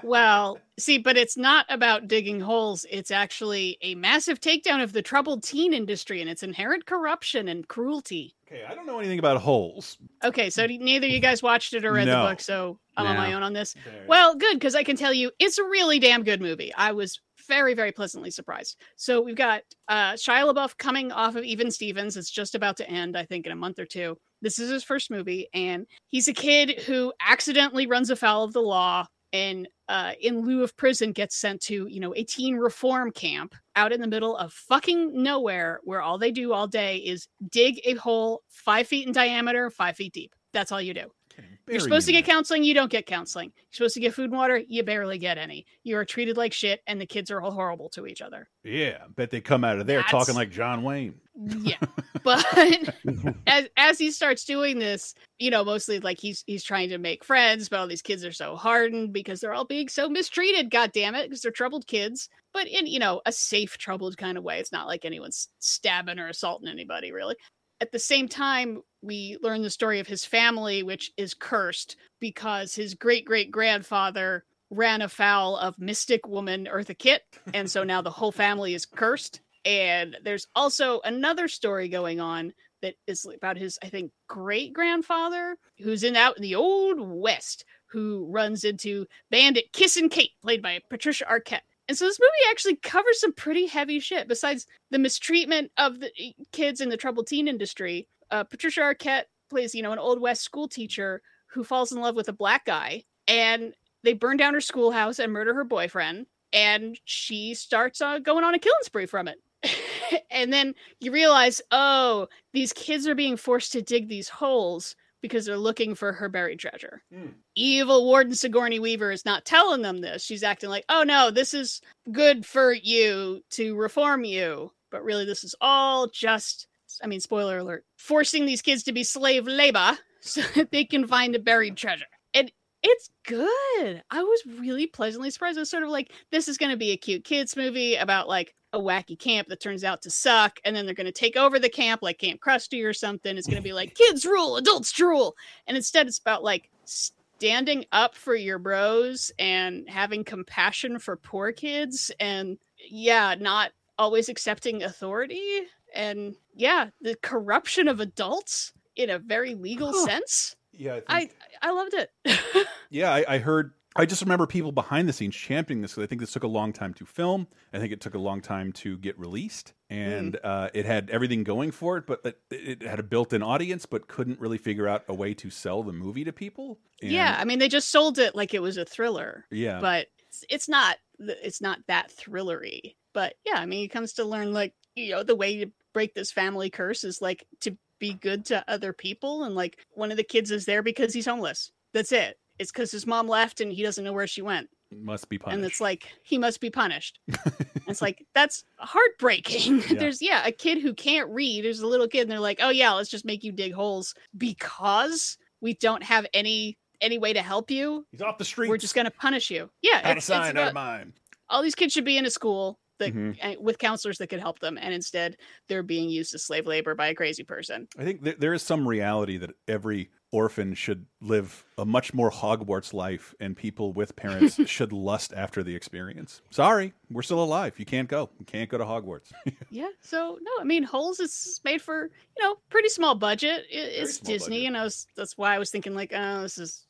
Well, see, but it's not about digging holes. It's actually a massive takedown of the troubled teen industry and its inherent corruption and cruelty.
Okay, I don't know anything about holes.
Okay, so neither you guys watched it or read
No.
the book, so I'm on my own on this. Well, good, because I can tell you it's a really damn good movie. I was very, very pleasantly surprised. So we've got uh, Shia LaBeouf coming off of Even Stevens. It's just about to end, I think, in a month or two. This is his first movie, and he's a kid who accidentally runs afoul of the law and uh, in lieu of prison gets sent to you know a teen reform camp out in the middle of fucking nowhere where all they do all day is dig a hole five feet in diameter five feet deep that's all you do you're supposed to get counseling you don't get counseling. You're supposed to get food and water you barely get any. You are treated like shit and the kids are all horrible to each other.
Yeah, bet they come out of there
That's-
talking like John Wayne.
yeah but as as he starts doing this you know mostly like he's he's trying to make friends but all these kids are so hardened because they're all being so mistreated god damn it because they're troubled kids. But in you know a safe troubled kind of way. It's not like anyone's stabbing or assaulting anybody really at the same time we learn the story of his family which is cursed because his great great grandfather ran afoul of mystic woman eartha kitt and so now the whole family is cursed. And there's also another story going on that is about his i think great grandfather who's in out in the old west who runs into bandit kissin kate played by patricia arquette and so this movie actually covers some pretty heavy shit besides the mistreatment of the eh, kids in the troubled teen industry. Uh, patricia arquette plays you know an old west school teacher who falls in love with a black guy and they burn down her schoolhouse and murder her boyfriend and she starts uh, going on a killing spree from it. And then you realize, oh, these kids are being forced to dig these holes because they're looking for her buried treasure. Hmm. Evil Warden Sigourney Weaver is not telling them this. She's acting like, oh no, this is good for you to reform you. But really, this is all just, I mean, spoiler alert, forcing these kids to be slave labor so that they can find a buried treasure. It's good. I was really pleasantly surprised. I was sort of like, this is going to be a cute kids movie about like a wacky camp that turns out to suck, and then they're going to take over the camp like Camp Krusty or something. It's going to be like kids rule, adults drool, and instead it's about like standing up for your bros and having compassion for poor kids, and yeah, not always accepting authority, and yeah, the corruption of adults in a very legal sense.
Yeah,
I I loved it.
Yeah, I, I heard. I just remember people behind the scenes championing this because I think this took a long time to film. I think it took a long time to get released, and uh, it had everything going for it, but it, it had a built-in audience, but couldn't really figure out a way to sell the movie to people. And-
yeah, I mean they just sold it like it was a thriller.
Yeah.
but it's, it's not. It's not that thrillery. But yeah, I mean, it comes to learn like you know the way to break this family curse is like to be good to other people, and like one of the kids is there because he's homeless. That's it. It's because his mom left and he doesn't know where she went,
must be punished.
and it's like he must be punished. It's like that's heartbreaking.
Yeah.
There's yeah a kid who can't read. There's a little kid, and they're like, oh yeah, let's just make you dig holes because we don't have any any way to help you.
He's off the street.
We're just gonna punish you. Yeah,
out of
it's- it's
sign, out of
about-
mind.
all these kids should be in a school that
Mhm.
uh, with counselors that could help them, and instead they're being used as slave labor by a crazy person.
I think th there is some reality that every orphan should live a much more Hogwarts life, and people with parents should lust after the experience. Sorry, we're still alive. You can't go. You can't go to Hogwarts.
Yeah. So no, I mean, Holes is made for you know pretty small budget. It, it's
small
Disney, and I was that's why I was thinking like, oh, this is.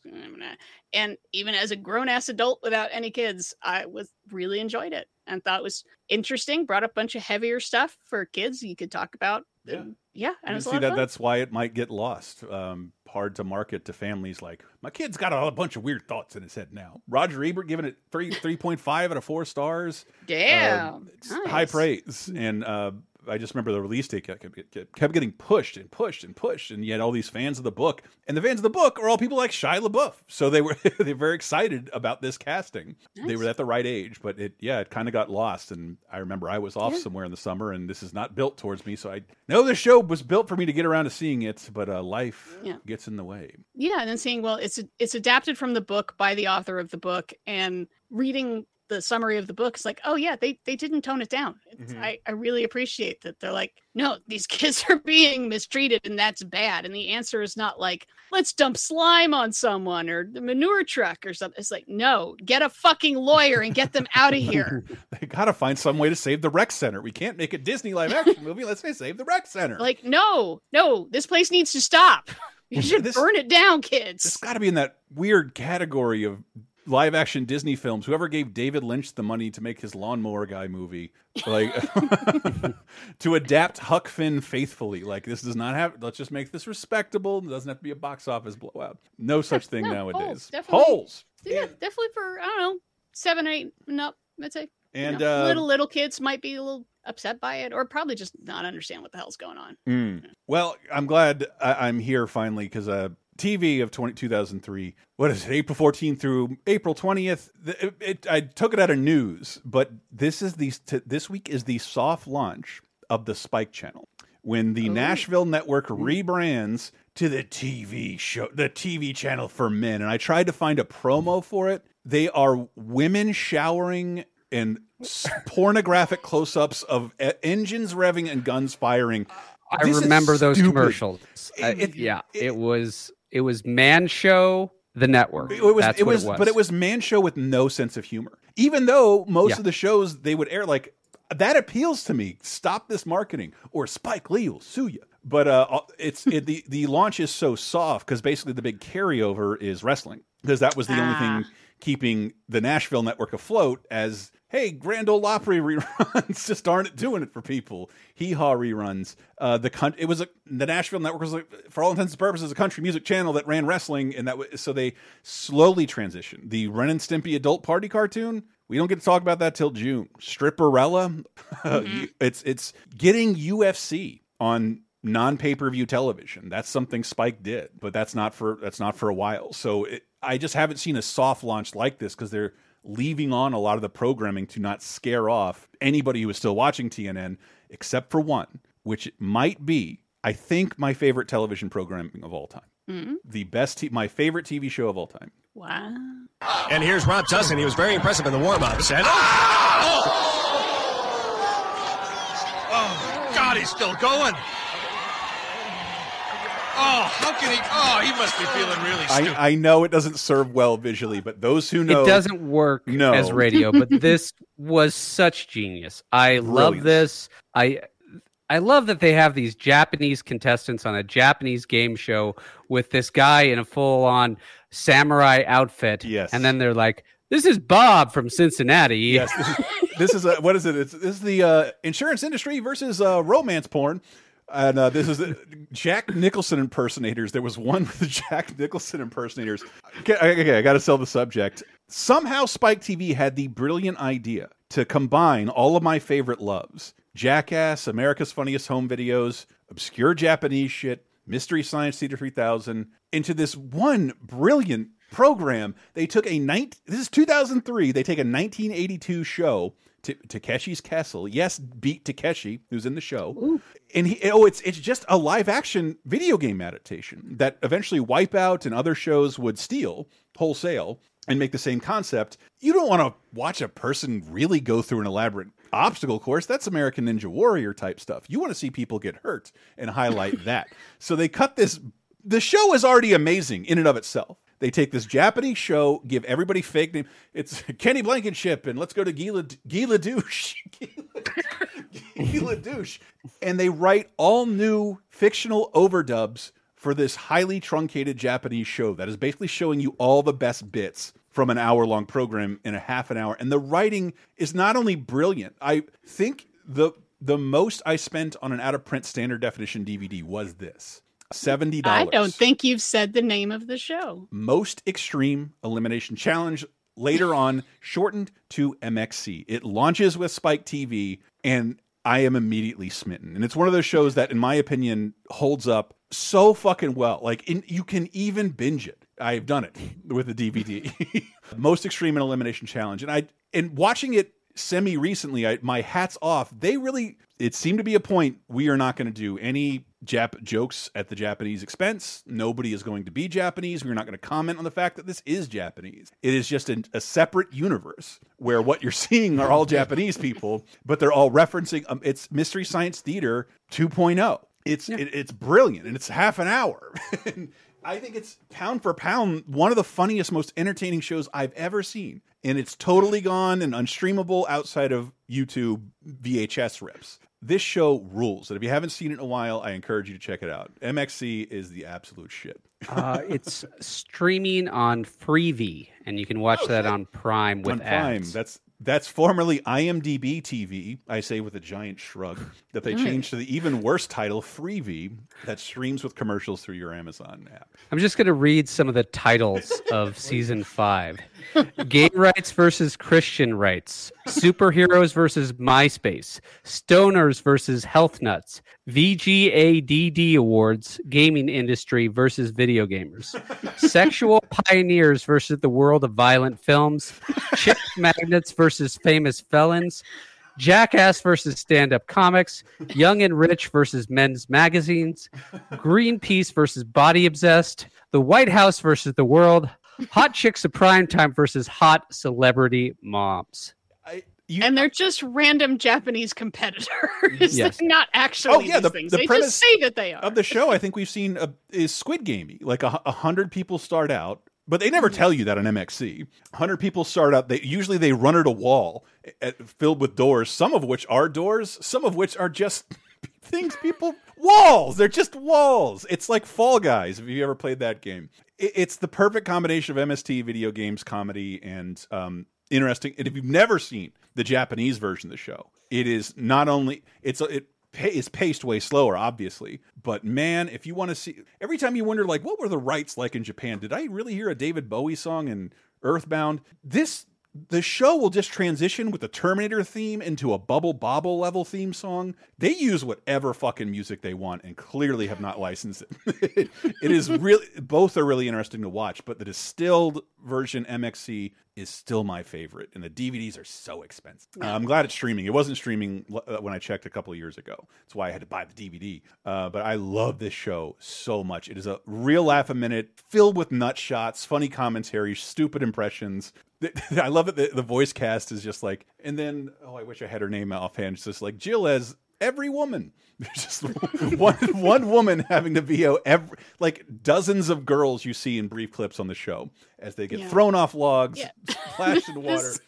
And even as a grown ass adult without any kids, I was really enjoyed it and thought it was interesting. Brought up a bunch of heavier stuff for kids you could talk about.
Yeah.
And, yeah, and
You
a
see that that's why it might get lost. Um, hard to market to families like my kid's got a, bunch of weird thoughts in his head now. Roger Ebert giving it three three point five out of four stars.
Damn,
Uh, it's high praise. And uh, I just remember the release date kept, kept, kept getting pushed and pushed and pushed, and had all these fans of the book, and the fans of the book are all people like Shia LaBeouf, so they were they were very excited about this casting. They were at the right age, but it yeah, it kind of got lost. And I remember I was off
Yeah.
somewhere in the summer, and this is not built towards me, so I know the show was built for me to get around to seeing it, but uh, life
Yeah.
gets in the way.
yeah and then seeing well it's it's adapted from the book by the author of the book and reading the summary of the book is like oh yeah they they didn't tone it down
Mhm.
I, I really appreciate that they're like no these kids are being mistreated and that's bad and the answer is not like let's dump slime on someone or the manure truck or something it's like no get a fucking lawyer and get them out of here
They got to find some way to save the rec center. We can't make a Disney live action movie. Let's say save the rec center.
like no no this place needs to stop you should
This-
burn it down kids
It's got to be in that weird category of live action Disney films. Whoever gave David Lynch the money to make his lawnmower guy movie, like to adapt Huck Finn faithfully. Like this does not have. Let's just make this respectable. It doesn't have to be a box office blowout. No such thing
No,
nowadays.
Holes, definitely.
Holes.
Yeah, definitely for I don't know seven, eight, and up. I'd say. You
And,
know,
uh,
little little kids might be a little upset by it, or probably just not understand what the hell's going on.
Mm. Well, I'm glad I, I'm here finally because uh, TV of 20, 2003, what is it, April 14th through April 20th? It, it, I took it out of news, but this is the t- this week is the soft launch of the Spike Channel when the Nashville network rebrands to the TV show, the TV channel for men. And I tried to find a promo for it. They are women showering and pornographic close-ups of engines revving and guns firing.
I
This
remember those
stupid.
commercials. Uh, yeah, it, was it was Man Show, the network.
It was,
That's
it
what
was,
it was.
but it was man show with no sense of humor. Even though most
Yeah.
of the shows they would air, like that appeals to me. Stop this marketing, or Spike Lee will sue you. But uh, it's it, the the launch is so soft because basically the big carryover is wrestling because that was the only
Ah.
thing keeping the Nashville network afloat. As hey, Grand Ole Opry reruns just aren't doing it for people. Hee haw reruns. Uh, the coun- it was a the Nashville network was like, for all intents and purposes a country music channel that ran wrestling, and that was, so they slowly transitioned. The Ren and Stimpy adult party cartoon. We don't get to talk about that till June. Stripperella. it's it's getting UFC on non pay per view television. That's something Spike did, but that's not for that's not for a while. So it, I just haven't seen a soft launch like this because they're leaving on a lot of the programming to not scare off anybody who is still watching TNN, except for one, which might be I think my favorite television programming of all time.
Mhm.
The best, t my favorite TV show of all time.
Wow.
And here's Rob Tussin. He was very impressive in the warm-ups. And
Oh, God, he's still going. Oh, how can he? Oh, he must be feeling really stupid.
I, I know it doesn't serve well visually, but those who know
it doesn't work
No.
as radio, but this was such genius. I love this. I I love that they have these Japanese contestants on a Japanese game show with this guy in a full on samurai outfit.
Yes.
And then they're like, This is Bob from Cincinnati.
Yes, this is, this is a, what is it? It's, this is the uh, insurance industry versus uh, romance porn. And uh, this is Jack Nicholson impersonators. There was one with the Jack Nicholson impersonators. Okay, okay, I got to sell the subject. Somehow Spike TV had the brilliant idea to combine all of my favorite loves Jackass, America's Funniest Home Videos, obscure Japanese shit, Mystery Science Theater 3000 into this one brilliant program. They took a night. This is 2003. They take a 1982 show. Ta- Takeshi's Castle, yes, beat Takeshi, who's in the show, and he oh, it's it's just a live action video game adaptation that eventually Wipeout and other shows would steal wholesale and make the same concept. You don't want to watch a person really go through an elaborate obstacle course. That's American Ninja Warrior type stuff. You want to see people get hurt and highlight that. So they cut this. The show is already amazing in and of itself. They take this Japanese show, give everybody fake name. It's Kenny Blankenship, and let's go to Gila Guy LeDouche. Gila Douche. And they write all new fictional overdubs for this highly truncated Japanese show that is basically showing you all the best bits from an hour long program in a half an hour. And the writing is not only brilliant, I think the the most I spent on an out of print standard definition DVD was this. $70.
I don't think you've said the name of the show.
Most Extreme Elimination Challenge, later on shortened to MXC. It launches with Spike TV, and I am immediately smitten. And it's one of those shows that, in my opinion, holds up so fucking well. Like, in, you can even binge it. I've done it with the DVD. Most Extreme and Elimination Challenge, and I and watching it semi recently, I my hats off. They really it seemed to be a point we are not going to do any Jap jokes at the Japanese expense. Nobody is going to be Japanese. We're not going to comment on the fact that this is Japanese. It is just an, a separate universe where what you're seeing are all Japanese people, but they're all referencing. Um, it's Mystery Science Theater 2.0. It's it, it's brilliant, and it's half an hour. I think it's pound for pound one of the funniest, most entertaining shows I've ever seen, and it's totally gone and unstreamable outside of YouTube VHS rips. This show rules. And if you haven't seen it in a while, I encourage you to check it out. MXC is the absolute shit.
uh, it's streaming on Freevee, and you can watch that on Prime with
on Prime.
ads.
That's that's formerly IMDb TV. I say with a giant shrug that they
Nice.
changed to the even worse title Freevee that streams with commercials through your Amazon app.
I'm just going to read some of the titles of season five Gay rights versus Christian rights, superheroes versus MySpace, stoners versus health nuts, VGADD awards, gaming industry versus video gamers, sexual pioneers versus the world of violent films, chick magnets versus famous felons. Jackass versus stand up comics, Young and Rich versus men's magazines, Greenpeace versus Body Obsessed, The White House versus the world, Hot Chicks of Prime Time versus Hot Celebrity Moms.
and they're just random Japanese competitors.
Yes.
They're not actually
Oh, yeah,
these
the-
things.
the
they
premise
just say that they are.
Of the show, I think we've seen a, is Squid Gamey. Like a, a hundred people start out, but they never mm-hmm. tell you that on MXC. A hundred people start out. They usually they run at a wall at, filled with doors. Some of which are doors. Some of which are just things people walls. They're just walls. It's like Fall Guys. If you ever played that game, it, it's the perfect combination of MST video games, comedy, and um, interesting. And if you've never seen the Japanese version of the show, it is not only it's it is paced way slower, obviously, but man, if you want to see, every time you wonder like, what were the rights like in Japan? Did I really hear a David Bowie song in Earthbound? This the show will just transition with the Terminator theme into a Bubble Bobble level theme song. They use whatever fucking music they want and clearly have not licensed it. it is really both are really interesting to watch, but the distilled version MXC is still my favorite, and the DVDs are so expensive. Uh, I'm glad it's streaming. It wasn't streaming uh, when I checked a couple of years ago. That's why I had to buy the DVD. Uh, but I love this show so much. It is a real laugh a minute, filled with nut shots, funny commentary, stupid impressions. I love it. The, the voice cast is just like, and then oh, I wish I had her name offhand. It's just like Jill as every woman. There's just one one woman having to VO every like dozens of girls you see in brief clips on the show as they get
Yeah.
thrown off logs,
Yeah.
splashed in water.
This,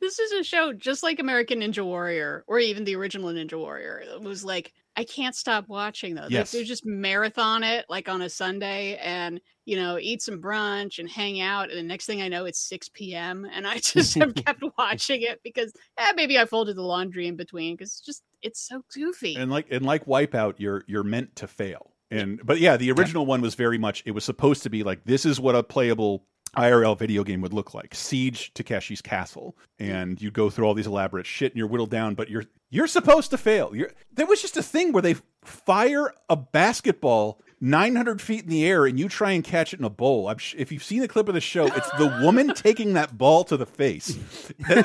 this is a show just like American Ninja Warrior or even the original Ninja Warrior. It was like I can't stop watching those.
Yes.
Like, they just marathon it like on a Sunday and you know eat some brunch and hang out. And the next thing I know, it's six p.m. and I just have kept watching it because eh, maybe I folded the laundry in between because it's just it's so goofy.
and like and like Wipeout, you're you're meant to fail. And but yeah, the original one was very much. It was supposed to be like this is what a playable IRL video game would look like. Siege Takeshi's Castle, and you go through all these elaborate shit, and you're whittled down. But you're you're supposed to fail. You're, there was just a thing where they fire a basketball. 900 feet in the air and you try and catch it in a bowl. I'm sh if you've seen the clip of the show, it's the woman taking that ball to the face,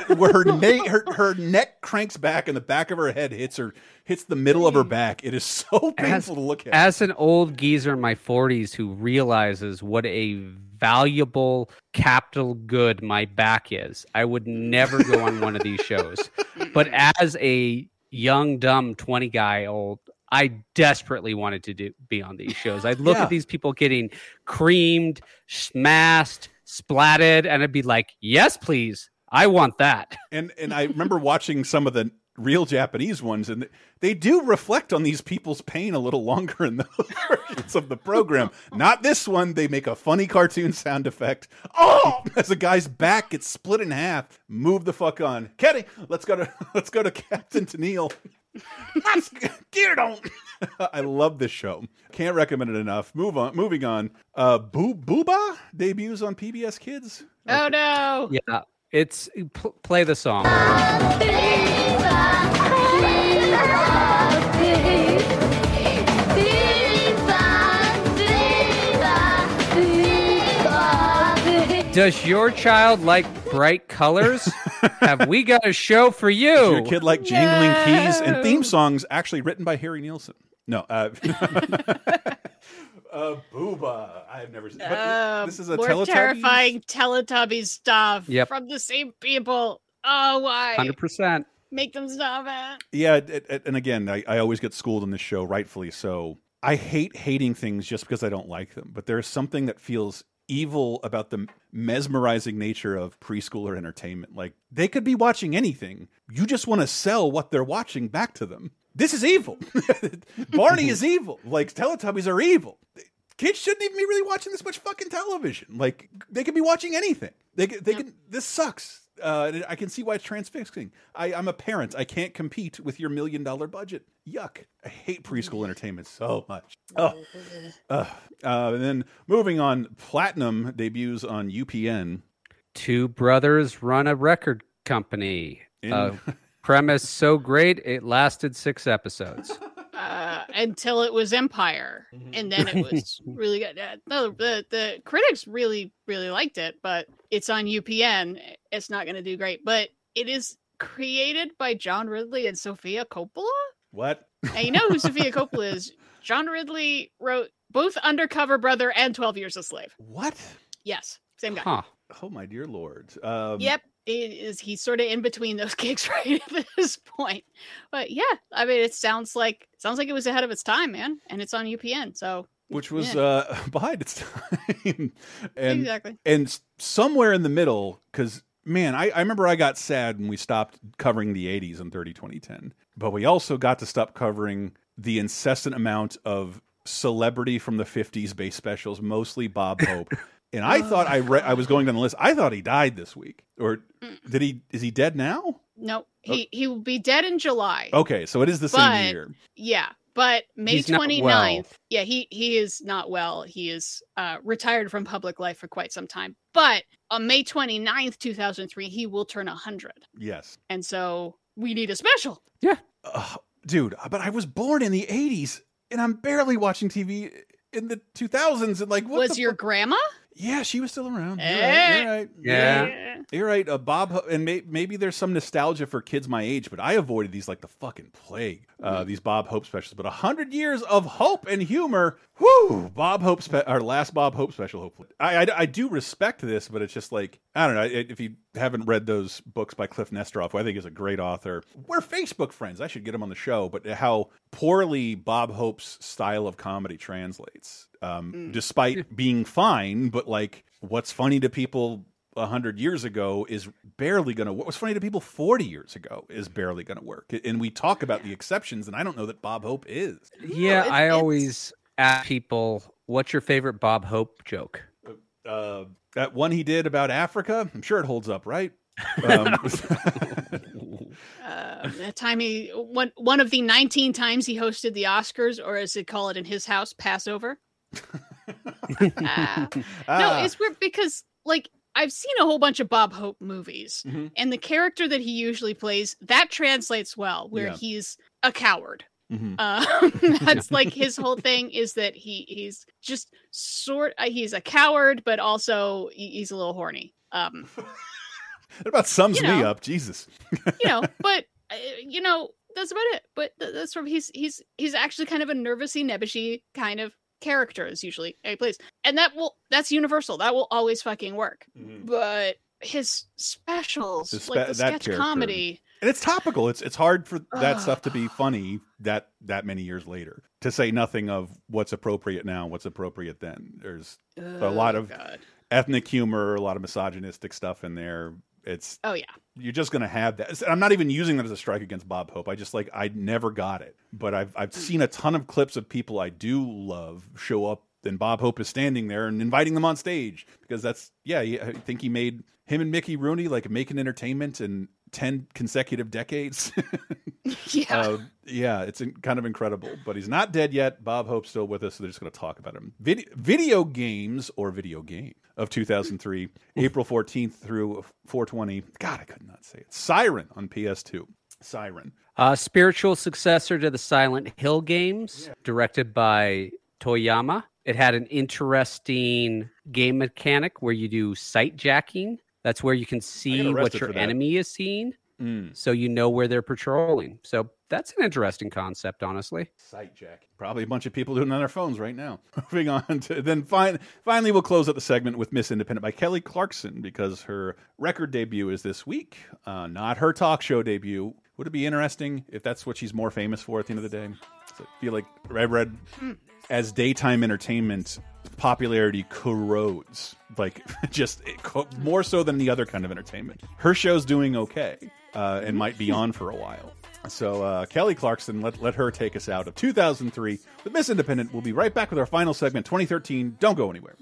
where her, na her her neck cranks back and the back of her head hits her hits the middle of her hmm. back. It is so painful
as,
to look at.
as an old geezer in my 40s who realizes what a valuable capital good my back is, I would never go on one of these shows. But as a young, dumb 20 guy old, I desperately wanted to do, be on these shows. I'd look
Yeah.
at these people getting creamed, smashed, splatted, and I'd be like, yes, please. I want that.
and and I remember watching some of the real Japanese ones, and they do reflect on these people's pain a little longer in those versions of the program. Not this one. They make a funny cartoon sound effect. Oh, as a guy's back gets split in half. Move the fuck on, Kenny. Let's go to let's go to Captain Tenneal. Let's gear don't. I love this show. Can't recommend it enough. Move on. Moving on. Uh, Boo Boohbah debuts on PBS Kids.
oh no!
Yeah. It's pl- play the song. Does your child like bright colors? Have we got a show for you?
Does your kid like jingling keys and theme songs actually written by Harry Nilsson? No. Uh, uh, Boohbah. I've never seen.
Uh,
this is a
more
Teletubbies?
terrifying Teletubbies stuff
Yep.
from the same people. Oh, why?
100%.
Make them stop it.
Yeah, it, it- and again, I, I always get schooled on this show, rightfully so. I hate hating things just because I don't like them, but there's something that feels evil about the mesmerizing nature of preschooler entertainment. Like they could be watching anything. You just want to sell what they're watching back to them. this is evil. Barney is evil. Like Teletubbies are evil. Kids shouldn't even be really watching this much fucking television. Like they could be watching anything. They can- they can. This sucks. Uh, I can see why it's transfixing. I, I'm a parent. I can't compete with your million dollar budget. Yuck. I hate preschool entertainment so much. Oh. Uh, uh, and then moving on, Platinum debuts on UPN.
Two brothers run a record company.
In-
Uh, premise so great it lasted six episodes.
uh, until it was Empire, and then it was really good. Uh, no, the the critics really really liked it, but it's on UPN. It's not going to do great, but it is created by John Ridley and Sofia Coppola.
What?
And you know who Sofia Coppola is? John Ridley wrote both Undercover Brother and Twelve Years a Slave.
What?
Yes, same guy.
Oh my dear lord. Um,
Yep, it is. He's sort of in between those gigs right at this point. But yeah, I mean, it sounds like sounds like it was ahead of its time, man, and it's on UPN. So
which was
Yeah.
uh, behind its time, and
Exactly.
and somewhere in the middle, because man, I, I remember I got sad when we stopped covering the '80s in 30 2010, but we also got to stop covering the incessant amount of celebrity from the 50s base specials, mostly Bob Hope. And I thought I re I was going down the list. I thought he died this week, or did he? Is he dead now?
no, he he will be dead in July.
Okay, so it is the
But-
same year.
Yeah, but May
He's not
29th.
well.
Yeah, he he is not well. He is uh retired from public life for quite some time. But on May 29th, 2003, he will turn 100.
Yes.
And so we need a special.
Ugh, dude, but I was born in the 80s and I'm barely watching TV in the 2000s and like what
Was your
fuck?
grandma?
Yeah, she was still around. You're
Eh.
right. You're right.
Yeah.
You're right. Uh, Bob, Ho- and may, maybe there's some nostalgia for kids my age, but I avoided these like the fucking plague. Uh, these Bob Hope specials, but a hundred years of hope and humor. Whoo! Bob Hope, spe- our last Bob Hope special. Hopefully, I, I I do respect this, but it's just like I don't know. If you haven't read those books by Kliph Nesteroff, who I think is a great author, we're Facebook friends. I should get him on the show. But how poorly Bob Hope's style of comedy translates, um, despite being fine, but like what's funny to people a hundred years ago is barely going to What was funny to people forty years ago is barely going to work. And we talk about the exceptions, and I don't know that Bob Hope is.
Yeah, I always ask people, "What's your favorite Bob Hope joke?"
Uh, that one he did about Africa, I'm sure it holds up, right? Um,
Uh, that time he one one of the 19 times he hosted the Oscars, or as they call it in his house, Passover. No,
Ah.
it's weird because like I've seen a whole bunch of Bob Hope movies,
Mhm.
and the character that he usually plays that translates well, where
Yeah.
he's a coward.
Mhm.
Uh, that's like his whole thing is that he he's just sort uh, he's a coward, but also he- he's a little horny. Um,
That about sums me
know.
up. Jesus.
you know, but uh, you know that's about it. But th- that's sort of he's he's he's actually kind of a nervousy, nebbishy kind of character is usually he plays, and that will that's universal. That will always fucking work. Mm-hmm. But his specials,
His
like the sketch
character.
comedy,
And it's topical. It's it's hard for that stuff to be funny that that many years later. To say nothing of what's appropriate now, what's appropriate then. There's a oh lot
Oh,
of
God.
ethnic humor, a lot of misogynistic stuff in there. It's
oh yeah.
You're just gonna have that. I'm not even using that as a strike against Bob Hope. I just like I never got it, but I've I've mm. seen a ton of clips of people I do love show up. And Bob Hope is standing there and inviting them on stage because that's yeah. I think he made him and Mickey Rooney like making entertainment and 10 consecutive decades.
yeah.
Uh, yeah, it's kind of incredible. But he's not dead yet. Bob Hope's still with us, so they're just going to talk about him. Video, video games or video game of 2003, April 14th through 420. God, I could not say it. Siren on PS2. Siren.
Uh, spiritual successor to the Silent Hill games, yeah. directed by Toyama. It had an interesting game mechanic where you do sight jacking that's where you can see what your enemy is seeing,
Mm.
so you know where they're patrolling. So that's an interesting concept, honestly.
Sight jack. Probably a bunch of people doing it on their phones right now. Moving on to then fin finally we'll close out the segment with Miss Independent by Kelly Clarkson because her record debut is this week. Uh, not her talk show debut. Would it be interesting if that's what she's more famous for at the end of the day? So I feel like I read as daytime entertainment popularity corrodes like just it co- more so than the other kind of entertainment her show's doing okay uh, and might be on for a while So uh, Kelly Clarkson, let let her take us out of 2003 with Miss Independent. We'll be right back with our final segment, 2013. Don't go anywhere.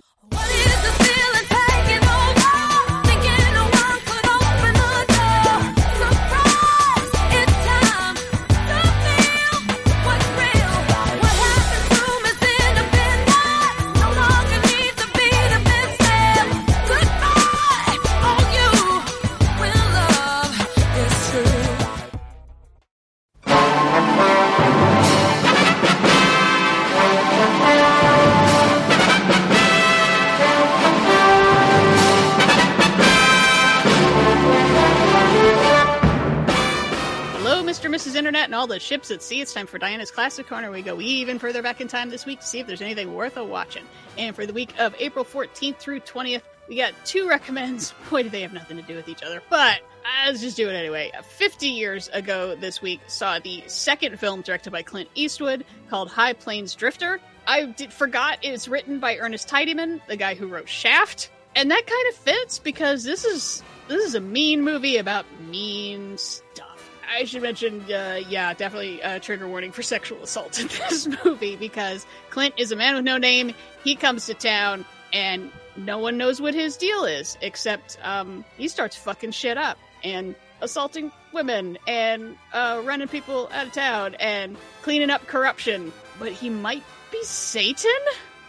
And all the ships at sea. It's time for Diana's Classic Corner. We go even further back in time this week to see if there's anything worth a watching. And for the week of April 14th through 20th, we got two recommends. Boy, do they have nothing to do with each other. But uh, let's just do it anyway. 50 years ago this week, saw the second film directed by Clint Eastwood called High Plains Drifter. I did, forgot it's written by Ernest Tidyman, the guy who wrote Shaft. And that kind of fits because this is this is a mean movie about mean stuff. I should mention, uh, yeah, definitely a trigger warning for sexual assault in this movie because Clint is a man with no name. He comes to town and no one knows what his deal is except um, he starts fucking shit up and assaulting women and uh, running people out of town and cleaning up corruption. But he might be Satan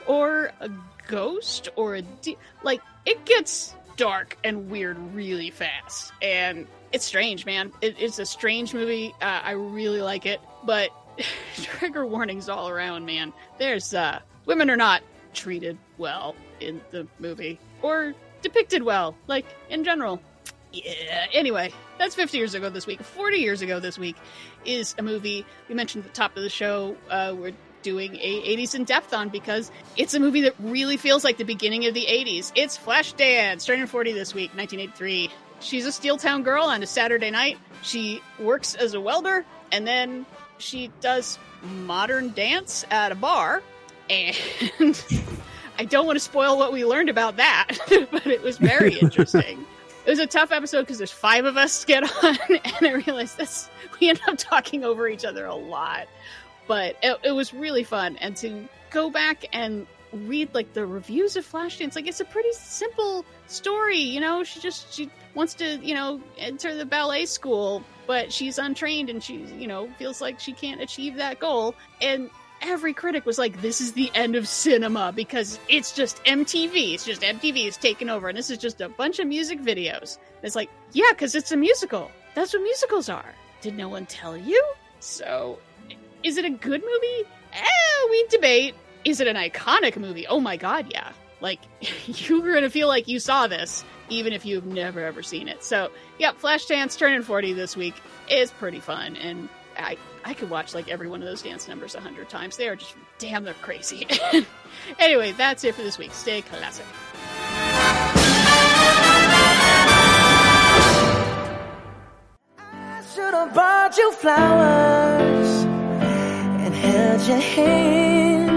or a ghost or a de- like it gets dark and weird really fast and it's strange man. It, it's a strange movie. Uh, i really like it but trigger warnings all around man. There's uh women are not treated well in the movie or depicted well like in general. Yeah anyway that's 50 years ago this week. 40 years ago this week is a movie we mentioned at the top of the show uh, we're doing a 80s in depth on because it's a movie that really feels like the beginning of the 80s it's flashdance turning 40 this week 1983 she's a steel town girl on a saturday night. She works as a welder and then she does modern dance at a bar. And i don't want to spoil what we learned about that but it was very interesting. It was a tough episode because there's five of us get on and i realized this we end up talking over each other a lot. But it, it was really fun. And to go back and read like the reviews of flashdance like it's a pretty simple story you know? She just she wants to you know enter the ballet school but she's untrained and she you know feels like she can't achieve that goal and every critic was like this is the end of cinema because it's just mtv it's just mtv is taken over and this is just a bunch of music videos it's like yeah because it's a musical that's what musicals are did no one tell you so is it a good movie? Eh, we debate. Is it an iconic movie? Oh my god, yeah. Like you're gonna feel like you saw this, even if you've never ever seen it. So, yeah, Flashdance turning 40 this week is pretty fun, and I I could watch like every one of those dance numbers a hundred times. They are just damn, they're crazy. anyway, that's it for this week. Stay classic.
Should have bought you flowers and held your hand.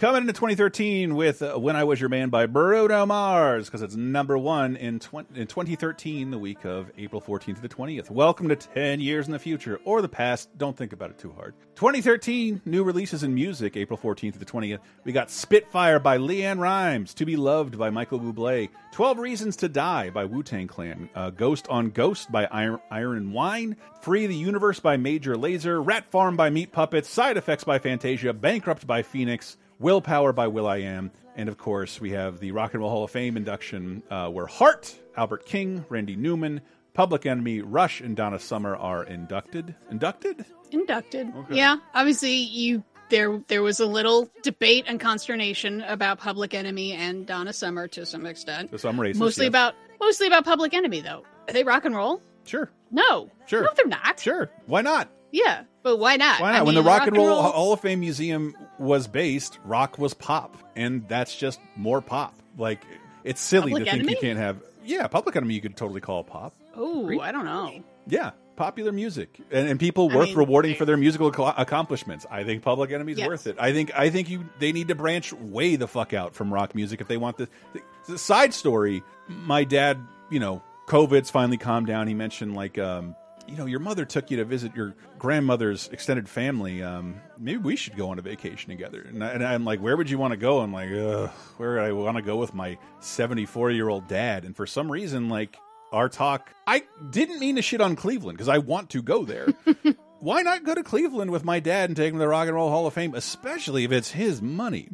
Coming into 2013 with uh, When I Was Your Man by Bruno Mars, because it's number one in, in 2013, the week of April 14th to the 20th. Welcome to 10 years in the future, or the past. Don't think about it too hard. 2013, new releases in music, April 14th to the 20th. We got Spitfire by LeAnn Rimes, To Be Loved by Michael Bublé, 12 Reasons to Die by Wu Tang Clan, uh, Ghost on Ghost by Iron, Iron Wine, Free the Universe by Major Lazer, Rat Farm by Meat Puppets, Side Effects by Fantasia, Bankrupt by Phoenix, Willpower by Will I Am, and of course we have the Rock and Roll Hall of Fame induction uh, where Heart, Albert King, Randy Newman, Public Enemy, Rush, and Donna Summer are inducted. Inducted?
Inducted.
Okay.
Yeah, obviously you there there was a little debate and consternation about Public Enemy and Donna Summer to some extent.
To some racist,
mostly
yes.
about mostly about Public Enemy though. Are they rock and roll?
Sure.
No.
Sure.
No, they're not.
Sure. Why not?
Yeah, but why not?
Why not?
I
when the Rock, and Roll, Hall of Fame Museum was based, rock was pop, and that's just more pop. Like it's silly
Public
to think you can't have. Yeah, Public Enemy you could totally call pop.
Oh, I don't know.
Yeah, popular music, and, and people
I
worth
mean,
rewarding for their musical ac- accomplishments. I think Public Enemy's
Yes.
worth it. I think I think you they need to branch way the fuck out from rock music if they want this. The, the side story, my dad, you know, COVID's finally calmed down. He mentioned like. um you know, your mother took you to visit your grandmother's extended family. Um, maybe we should go on a vacation together. And, I, and I'm like, where would you want to go? I'm like, where would I want to go with my 74 year old dad? And for some reason, like our talk, I didn't mean to shit on Cleveland because I want to go there. Why not go to Cleveland with my dad and take him to the Rock and Roll Hall of Fame, especially if it's his money?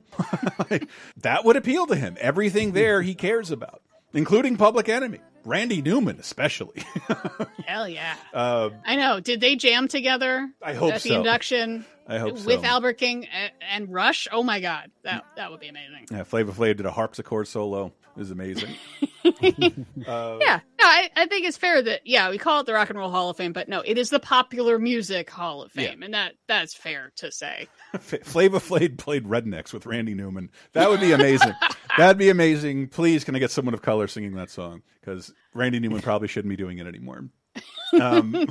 that would appeal to him. Everything there he cares about, including Public Enemy. Randy Newman, especially.
Hell yeah.
uh,
I know. Did they jam together?
I hope
at the
so.
induction.
I hope
with
so.
Albert King and, Rush. Oh my God, that that would be amazing.
yeah, Flavor Flav did a harpsichord solo. It was amazing. uh,
yeah, no, I, I think it's fair that yeah we call it the Rock and Roll Hall of Fame, but no, it is the Popular Music Hall of Fame, and that that's fair to say.
Flavor Flav played Rednecks with Randy Newman. That would be amazing. That'd be amazing. Please, can I get someone of color singing that song? Because Randy Newman probably shouldn't be doing it anymore. Um,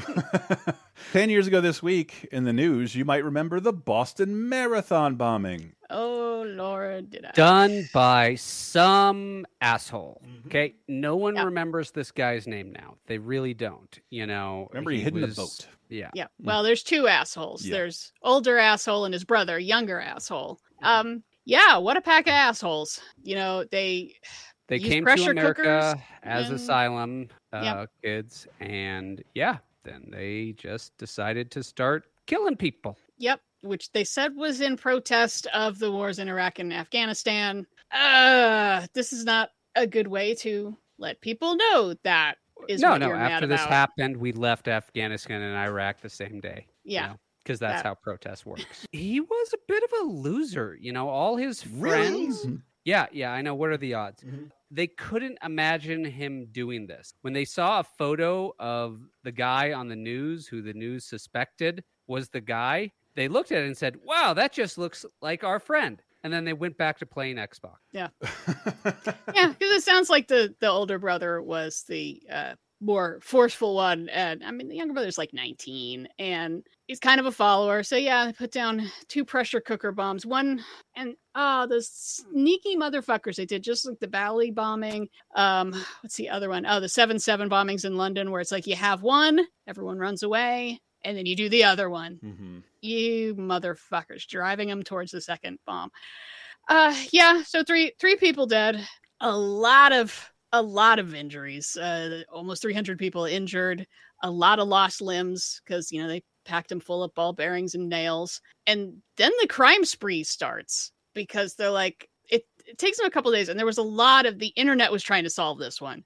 Ten years ago this week in the news, you might remember the Boston Marathon bombing.
Oh Lord, did I?
Done by some asshole.
Mm-hmm.
Okay. No one remembers this guy's name now. They really don't. You know,
Remember, he hid in
the
boat.
Yeah.
Yeah. Well, there's two assholes.
Yeah.
There's older asshole and his brother, younger asshole. Um, yeah, what a pack of assholes. You know, they
They came to America as
and-
asylum uh,
Yep.
kids, and yeah, then they just decided to start killing people.
Yep, which they said was in protest of the wars in Iraq and Afghanistan. Uh, this is not a good way to let people know that is
no,
what
no.
you're mad
After this
about.
happened, we left Afghanistan and Iraq the same day.
Yeah.
Because that's
That-
how protest works. he was a bit of a loser, you know. All his friends.
Really?
friends. Yeah, yeah. I know. What are the odds?
Mm-hmm.
They couldn't imagine him doing this. When they saw a photo of the guy on the news, who the news suspected was the guy, they looked at it and said, "Wow, that just looks like our friend." And then they went back to playing Xbox.
Yeah. yeah, because it sounds like the the older brother was the uh, more forceful one, and I mean the younger brother's like 19, and he's kind of a follower. So yeah, they put down two pressure cooker bombs. One and oh, those sneaky motherfuckers! They did just like the Bali bombing. Um, what's the other one? Oh, the seven seven bombings in London, where it's like you have one, everyone runs away, and then you do the other one
Mm-hmm.
you motherfuckers driving them towards the second bomb uh yeah so three three people dead a lot of a lot of injuries uh almost 300 people injured a lot of lost limbs because you know they packed them full of ball bearings and nails and then the crime spree starts because they're like it, it takes them a couple days and there was a lot of the internet was trying to solve this one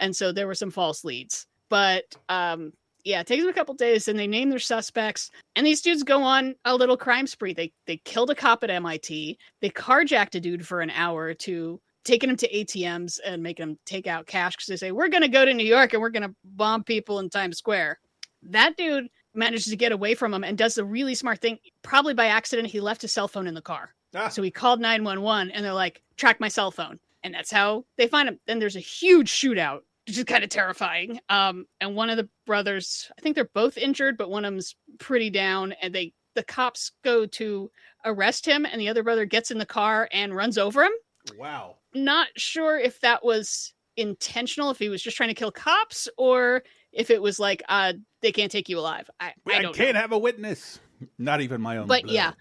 and so there were some false leads but um yeah it takes them a couple days and they name their suspects and these dudes go on a little crime spree. They they killed a cop at mit they carjacked a dude for an hour or two taking them to atms and making them take out cash because they say we're going to go to new york and we're going to bomb people in times square. That dude manages to get away from him and does the really smart thing. Probably by accident he left his cell phone in the car. So he called 911 and they're like track my cell phone. And that's how they find him then there's a huge shootout which is kind of terrifying. Um and one of the brothers i think they're both injured but one of them's pretty down and they the cops go to arrest him and the other brother gets in the car and runs over him
Wow.
Not sure if that was intentional if he was just trying to kill cops or if it was like uh they can't take you alive i, I
I can't
know.
have a witness. Not even my own.
but
blood.
yeah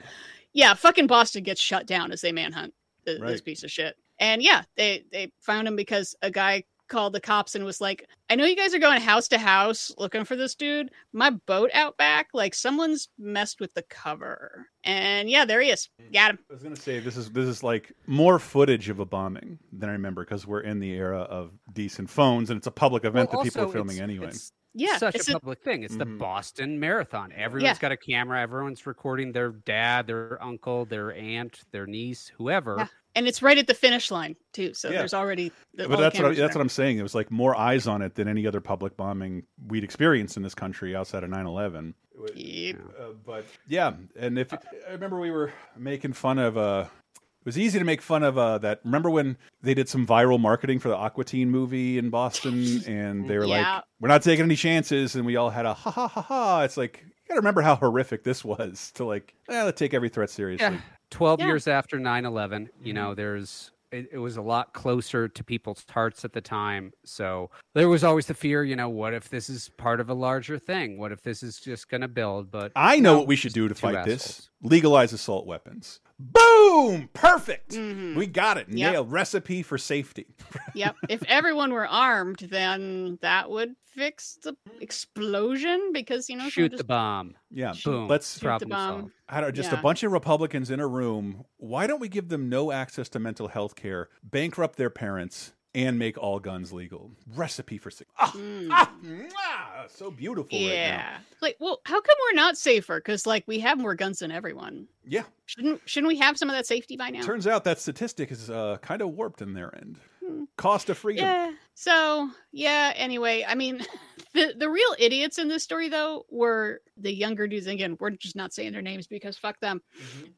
yeah fucking boston gets shut down as they manhunt th- this piece of shit and yeah they they found him because a guy called the cops and was like i know you guys are going house to house looking for this dude my boat out back like someone's messed with the cover and yeah there he is got him
I was gonna say this is this is like more footage of a bombing than I remember because we're in the era of decent phones and it's a public event
Well,
that people are filming
it's-
anyway.
it's
Yeah,
such
it's
a
a-
public thing. It's the
Mhm.
Boston Marathon. Everyone's
Yeah.
got a camera. Everyone's recording their dad, their uncle, their aunt, their niece, whoever.
Yeah. And it's right at the finish line too so
Yeah.
there's already the,
but that's what I, that's what I'm saying. It was like more eyes on it than any other public bombing we'd experienced in this country outside of 9/11.
Yep.
Uh, but yeah, and if I remember, we were making fun of uh, It was easy to make fun of uh, that. Remember when they did some viral marketing for the Aqua Teen movie in Boston, and they were
Yeah.
like, "We're not taking any chances," and we all had a ha ha ha ha. It's like you got to remember how horrific this was to like, eh, let's take every threat seriously.
Yeah. 12
Yeah.
years after 9-11 you mm-hmm. know there's it, it was a lot closer to people's hearts at the time. So there was always the fear you know what if this is part of a larger thing? What if this is just going to build? But
I know
no,
what we should do to
two
fight this:
assholes.
Legalize assault weapons. Boom! Perfect.
Mhm.
We got it.
Yep.
Nailed. Recipe for safety.
yep. If everyone were armed, then that would fix the explosion because you know someone
shoot the bomb
Yeah.
boom
Let's
Shoot the
problem
bomb.
solved.
I don't just
Yeah.
a bunch of Republicans in a room. Why don't we give them no access to mental health care, bankrupt their parents, and make all guns legal? Recipe for safety. Ah, ah, mwah, so beautiful right now.
Mm. Yeah. Like, well, how come we're not safer? Because like we have more guns than everyone.
Yeah.
Shouldn't shouldn't we have some of that safety by now?
Turns out that statistic is uh, kind of warped in their end.
Hmm.
Cost of freedom.
Yeah. So yeah. Anyway, I mean, the the real idiots in this story though were the younger dudes. And again, we're just not saying their names because fuck them.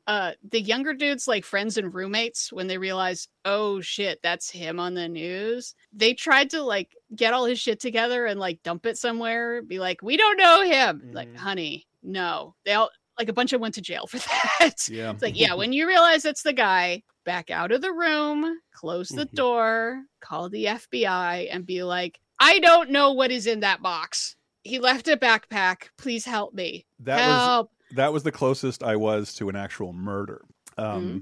Uh, the younger dudes, like friends and roommates, when they realize, oh shit, that's him on the news. They tried to like get all his shit together and like dump it somewhere. Be like, we don't know him. Like, honey, no. They all like a bunch of went to jail for that.
Yeah.
It's like, yeah, when you realize it's the guy, back out of the room, close the
Mm-hmm.
door, call the FBI, and be like, I don't know what is in that box. He left a backpack. Please help me.
That
help.
was that was the closest I was to an actual murder. Um,
Mm-hmm.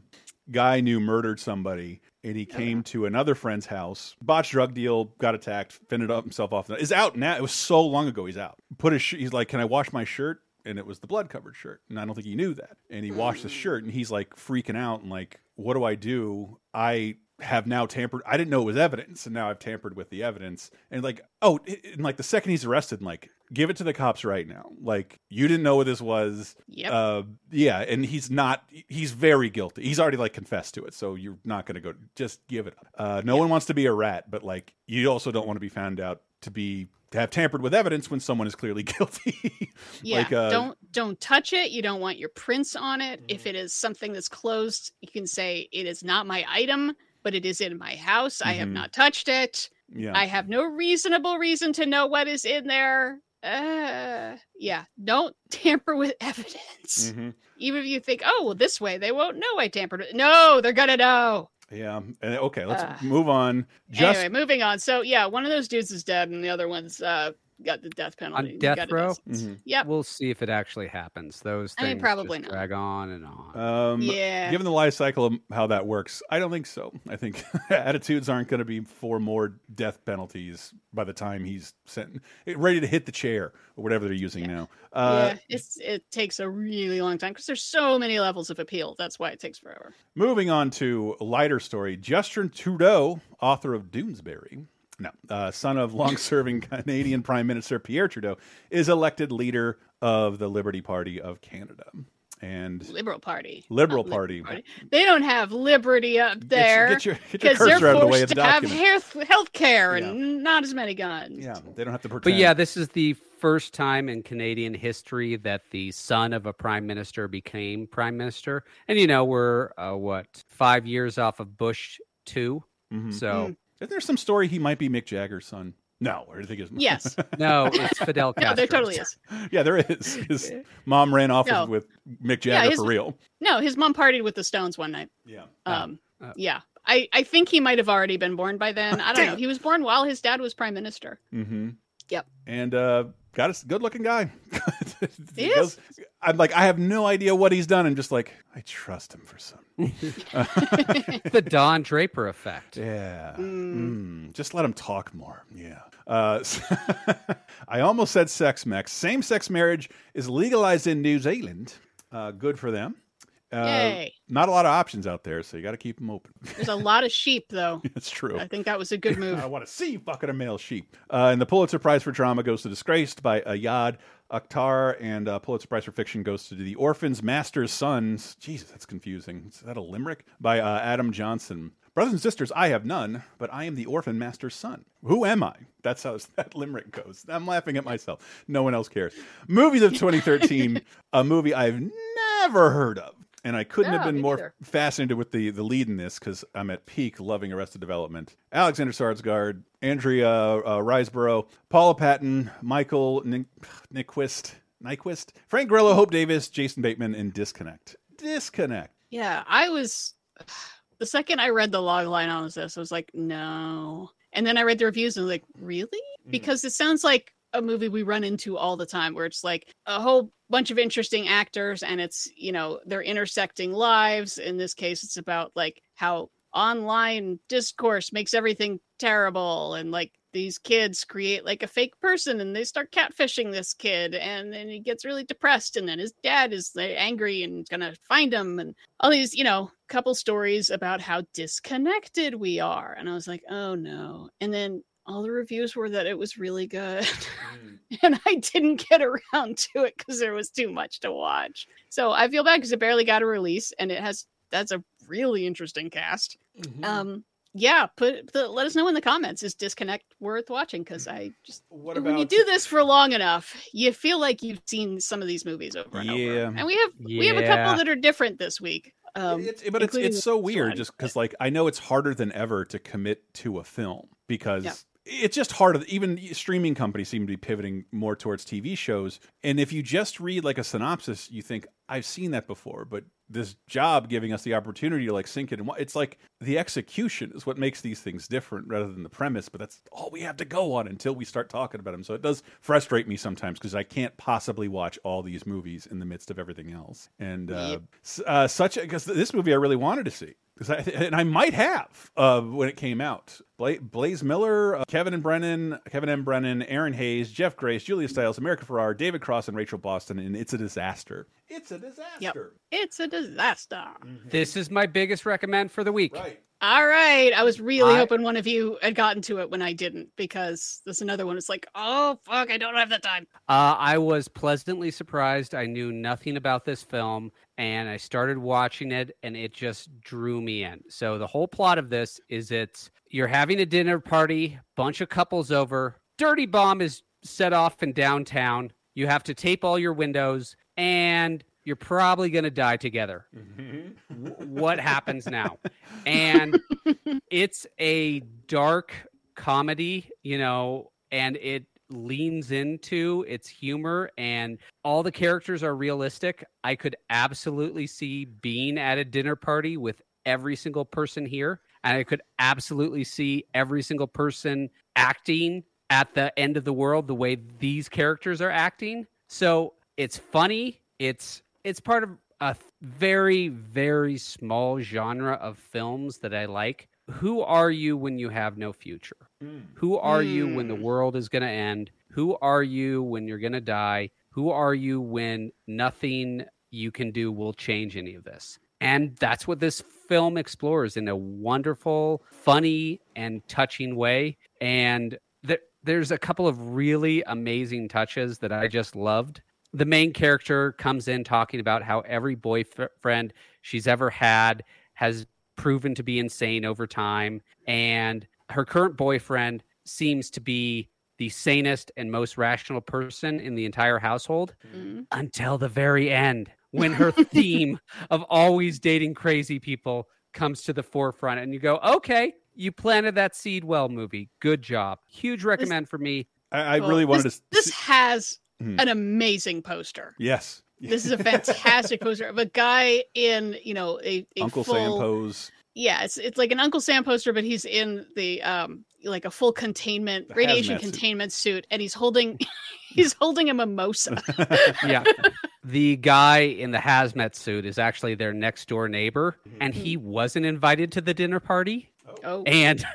Guy knew murdered somebody, and he came to another friend's house. Botched drug deal, got attacked, fended up himself off. Is out now. It was so long ago. He's out. Put his. sh- He's like, "Can I wash my shirt?" And it was the blood covered shirt, and I don't think he knew that. And he washed the shirt, and he's like freaking out and like, "What do I do? I." have now tampered I didn't know it was evidence and now I've tampered with the evidence and like oh and like the second he's arrested like give it to the cops right now like you didn't know what this was
Yep.
uh yeah and he's not he's very guilty he's already like confessed to it so you're not going to go just give it up uh no one wants to be a rat but like you also don't want to be found out to be have tampered with evidence when someone is clearly guilty
Yeah.
like uh
don't don't touch it. You don't want your prints on it. If it is something that's closed, you can say it is not my item, but it is in my house. I have
Mhm.
not touched it.
yeah
I have no reasonable reason to know what is in there. Uh, yeah, don't tamper with evidence.
Mhm.
Even if you think, oh, well, this way they won't know I tampered. with No, they're gonna know.
Yeah okay let's
Ugh.
move on just
Anyway, moving on. So yeah, one of those dudes is dead, and the other one's uh got the death penalty.
on death
got a
row
sentence. Yep.
we'll see if it actually happens those
I mean,
things
probably
just
not.
drag on and on
Um,
Yeah.
Given the life cycle of how that works, I don't think so. I think attitudes aren't going to be for more death penalties by the time he's sent, ready to hit the chair or whatever they're using now. Uh,
yeah, it's it takes a really long time because there's so many levels of appeal. That's why it takes forever.
Moving on to lighter story, Justin Trudeau, author of Doonesbury, no, uh, son of long-serving Canadian Prime Minister Pierre Trudeau, is elected leader of the Liberty Party of Canada. And
Liberal Party.
Liberal
not
Party.
Party. They don't have liberty up there.
get your- get your
'cause they're
cursor out of the way of
forced
the
to have health health care and not as many guns.
Yeah, they don't have to pretend.
But yeah, this is the first time in Canadian history that the son of a prime minister became prime minister. And you know, we're uh, what five years off of Bush 2
Mhm.
So
Mm.
Isn't there some story he might be Mick Jagger's son? No, or do you think it's
Yes.
no, it's Fidel
No,
Castro.
there totally is.
yeah, there is. His mom ran off
No.
with, with Mick
Yeah,
Jagger
his-
for real.
No, his mom partied with the Stones one night.
Yeah.
Um.
Oh.
yeah. I, I think he might have already been born by then. I don't know. He was born while his dad was prime minister.
Mm-hmm.
Yep.
And uh, got a good looking guy.
He is.
I'm like, I have no idea what he's done. I'm just like, I trust him for some.
the Don Draper effect.
Yeah. Mm, just let him talk more. Yeah. Uh, I almost said sex mex. Same sex marriage is legalized in New Zealand. Uh, good for them. Uh. Not a lot of options out there, so you got to keep them open.
There's a lot of sheep though.
That's true.
I think that was a good move.
I want to see fucking a male sheep. Uh, and the Pulitzer Prize for Drama goes to Disgraced by Ayad Akhtar, and uh, Pulitzer Prize for Fiction goes to The Orphan's Master's Sons. Jesus, that's confusing. Is that a limerick? By uh, Adam Johnson. Brothers and sisters, I have none, but I am the orphan master's son. Who am I? That's how that limerick goes. I'm laughing at myself. No one else cares. Movies of 2013, a movie I've never heard of. And I couldn't
No,
have been more
neither.
fascinated with the the lead in this because I'm at peak loving Arrested Development. Alexander Skarsgård, Andrea uh, Riseborough, Paula Patton, Michael Nik- Nyqvist, Nyqvist, Frank Grillo, Hope Davis, Jason Bateman, and Disconnect. Disconnect.
Yeah, I was the second I read the log line on this, I was like, no. And then I read the reviews and I was like, really?
Mm.
Because it sounds like a movie we run into all the time where it's like a whole bunch of interesting actors and it's, you know, they're intersecting lives. In this case, it's about like how online discourse makes everything terrible and like these kids create like a fake person and they start catfishing this kid and then he gets really depressed and then his dad is angry and gonna find him and all these you know couple stories about how disconnected we are and i was like oh no and then all the reviews were that it was really good and i didn't get around to it because there was too much to watch. So i feel bad because it barely got a release and it has that's a really interesting cast. Um yeah put the, let us know in the comments is disconnect worth watching? Because i just
what
when you do this for long enough you feel like you've seen some of these movies over and over. And we have we have a couple that are different this week um
It's, but it's it's so weird
one.
just because like I know it's harder than ever to commit to a film because
Yeah.
It's just harder. Even streaming companies seem to be pivoting more towards TV shows. And if you just read like a synopsis, you think I've seen that before. But this job giving us the opportunity to like sink it and it's like the execution is what makes these things different rather than the premise. But that's all we have to go on until we start talking about them. So it does frustrate me sometimes because I can't possibly watch all these movies in the midst of everything else. And uh, s- uh, such because this movie I really wanted to see. I, and I might have uh, when it came out. Bla Blaise Miller, uh, Kevin and Brennan, Kevin M. Brennan, Erinn Hayes, Jeff Grace, Julia Stiles, America Ferrar, David Cross, and Rachel Boston. And it's a disaster. It's a disaster.
Yep. it's a disaster
This is my biggest recommend for the week.
all right i was really
I-
hoping one of you had gotten to it when i didn't because there's another one it's like oh fuck i don't have the time
Uh, I was pleasantly surprised. I knew nothing about this film, and I started watching it, and it just drew me in. So the whole plot of this is it's you're having a dinner party, bunch of couples over, dirty bomb is set off in downtown. You have to tape all your windows, and you're probably going to die together. Mm-hmm. W- what happens now? And it's a dark comedy, you know, and it leans into its humor and all the characters are realistic. I could absolutely see being at a dinner party with every single person here and I could absolutely see every single person acting at the end of the world the way these characters are acting. So it's funny. It's it's part of a very very small genre of films that I like. Who are you when you have no future? Hmm. Who are you when the hmm. world is going to end? Who are you when you're going to die? Who are you when nothing you can do will change any of this? And that's what this film explores in a wonderful, funny, and touching way. And there, there's a couple of really amazing touches that I just loved. The main character comes in talking about how every boyfriend she's ever had has proven to be insane over time. And her current boyfriend seems to be the sanest and most rational person in the entire household mm-hmm. until the very end when her theme of always dating crazy people comes to the forefront and you go okay you planted that seed well movie good job huge recommend for me
I, I
Well,
really wanted
this,
to.
this has
Mhm.
an amazing poster
Yes.
this is a fantastic poster of a guy in you know a, a
Uncle
full,
Sam pose.
yeah it's it's like an uncle sam poster but he's in the um like a full containment
The
radiation
hazmat suit.
containment suit and he's holding he's holding a mimosa
yeah the guy in the hazmat suit is actually their next door neighbor and he wasn't invited to the dinner party
oh
and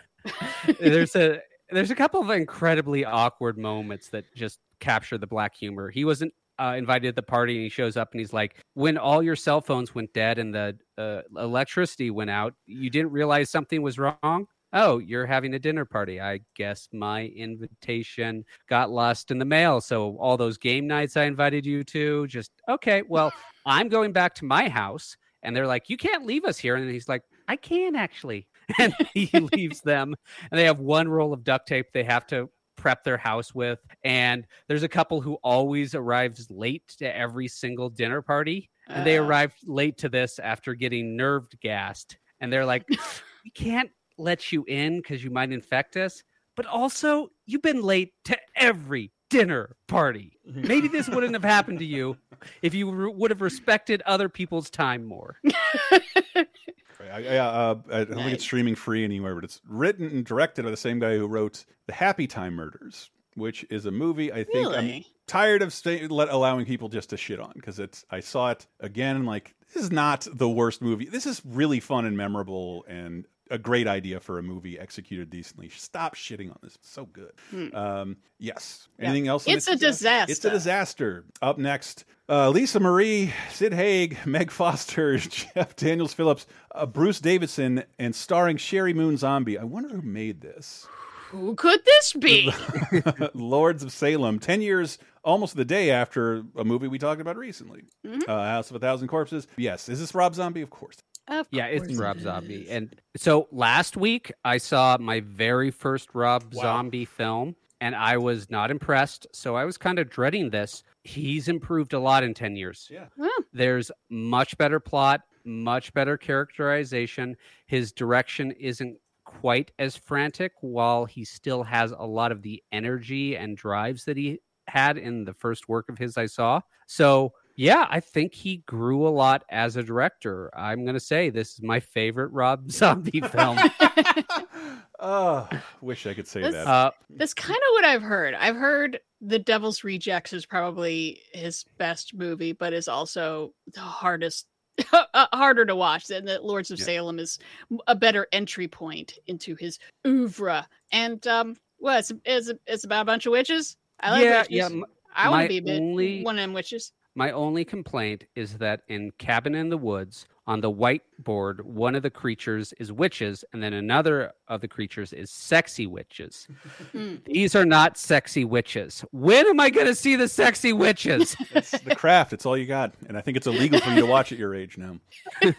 there's a there's a couple of incredibly awkward moments that just capture the black humor. He wasn't uh, invited to the party, and he shows up and he's like, "When all your cell phones went dead and the uh, electricity went out, you didn't realize something was wrong." Oh, you're having a dinner party. I guess my invitation got lost in the mail. So all those game nights I invited you to, just okay. Well, I'm going back to my house, and they're like, "You can't leave us here." And he's like, "I can actually." and he leaves them and they have one roll of duct tape they have to prep their house with and there's a couple who always arrives late to every single dinner party and they
Uh.
arrived late to this after getting nerve gassed. And they're like, we can't let you in because you might infect us. But also, you've been late to every dinner party. Maybe this wouldn't have happened to you if you re- would have respected other people's time more.
I, I, uh, I don't think it's streaming free anywhere, but it's written and directed by the same guy who wrote The Happy Time Murders, which is a movie I think I'm tired of stay, let, allowing people just to shit on because it's. I saw it again and like this is not the worst movie. This is really fun and memorable and a great idea for a movie executed decently. Stop shitting on this. It's so good.
Hmm.
Um, yes.
Yeah.
Anything else?
It's a disaster.
It's a disaster. Up next, uh, Lisa Marie, Sid Haig, Meg Foster, Jeff Daniel Phillips, uh, Bruce Davison, and starring Sheri Moon Zombie. I wonder who made this.
Who could this be?
Lords of Salem, 10 years, almost the day after a movie we talked about recently.
Mhm.
Uh, House of a Thousand Corpses. Yes. Is this Rob Zombie? Of course.
Of
Yeah, it's
course
Rob
it
Zombie. And so last week I saw my very first Rob
Wow.
Zombie film and I was not impressed. So I was kind of dreading this. He's improved a lot in 10 years.
Yeah.
Oh,
There's much better plot, much better characterization. His direction isn't quite as frantic while he still has a lot of the energy and drives that he had in the first work of his I saw. So, yeah, I think he grew a lot as a director. I'm going to say this is my favorite Rob Zombie film.
Oh, wish I could say
This-
that.
uh,
That's kind of what I've heard. I've heard The Devil's Rejects is probably his best movie, but is also the hardest, uh, harder to watch. And that Lords of
Yeah.
Salem is a better entry point into his oeuvre. And um, well, it's it's, it's about a bunch of witches. I like
yeah,
witches.
yeah. m-
I want to be a bit
only-
one of them witches.
My only complaint is that in Cabin in the Woods, on the whiteboard, one of the creatures is witches, and then another of the creatures is sexy witches. These are not sexy witches. When am I going to see the sexy witches?
It's the craft. It's all you got. And I think it's illegal for you to watch at your age now. Uh,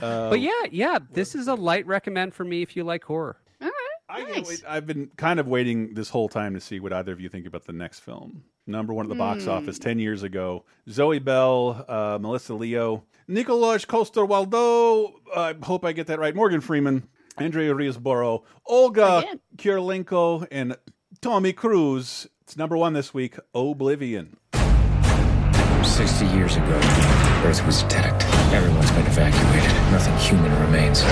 but yeah, yeah, this is a light recommend for me if you like horror.
All
I
right,
can't
nice.
wait- I've been kind of waiting this whole time to see what either of you think about the next film. Number one at the box
Hmm.
office 10 years ago. Zoe Bell, uh, Melissa Leo, Nikolaj Coster Waldau, I hope I get that right, Morgan Freeman, Andrea Riseborough, Olga
Again.
Kurylenko, and Tommy Cruise. It's number one this week, Oblivion.
60 years ago, Earth was attacked. Everyone's been evacuated. Nothing human remains.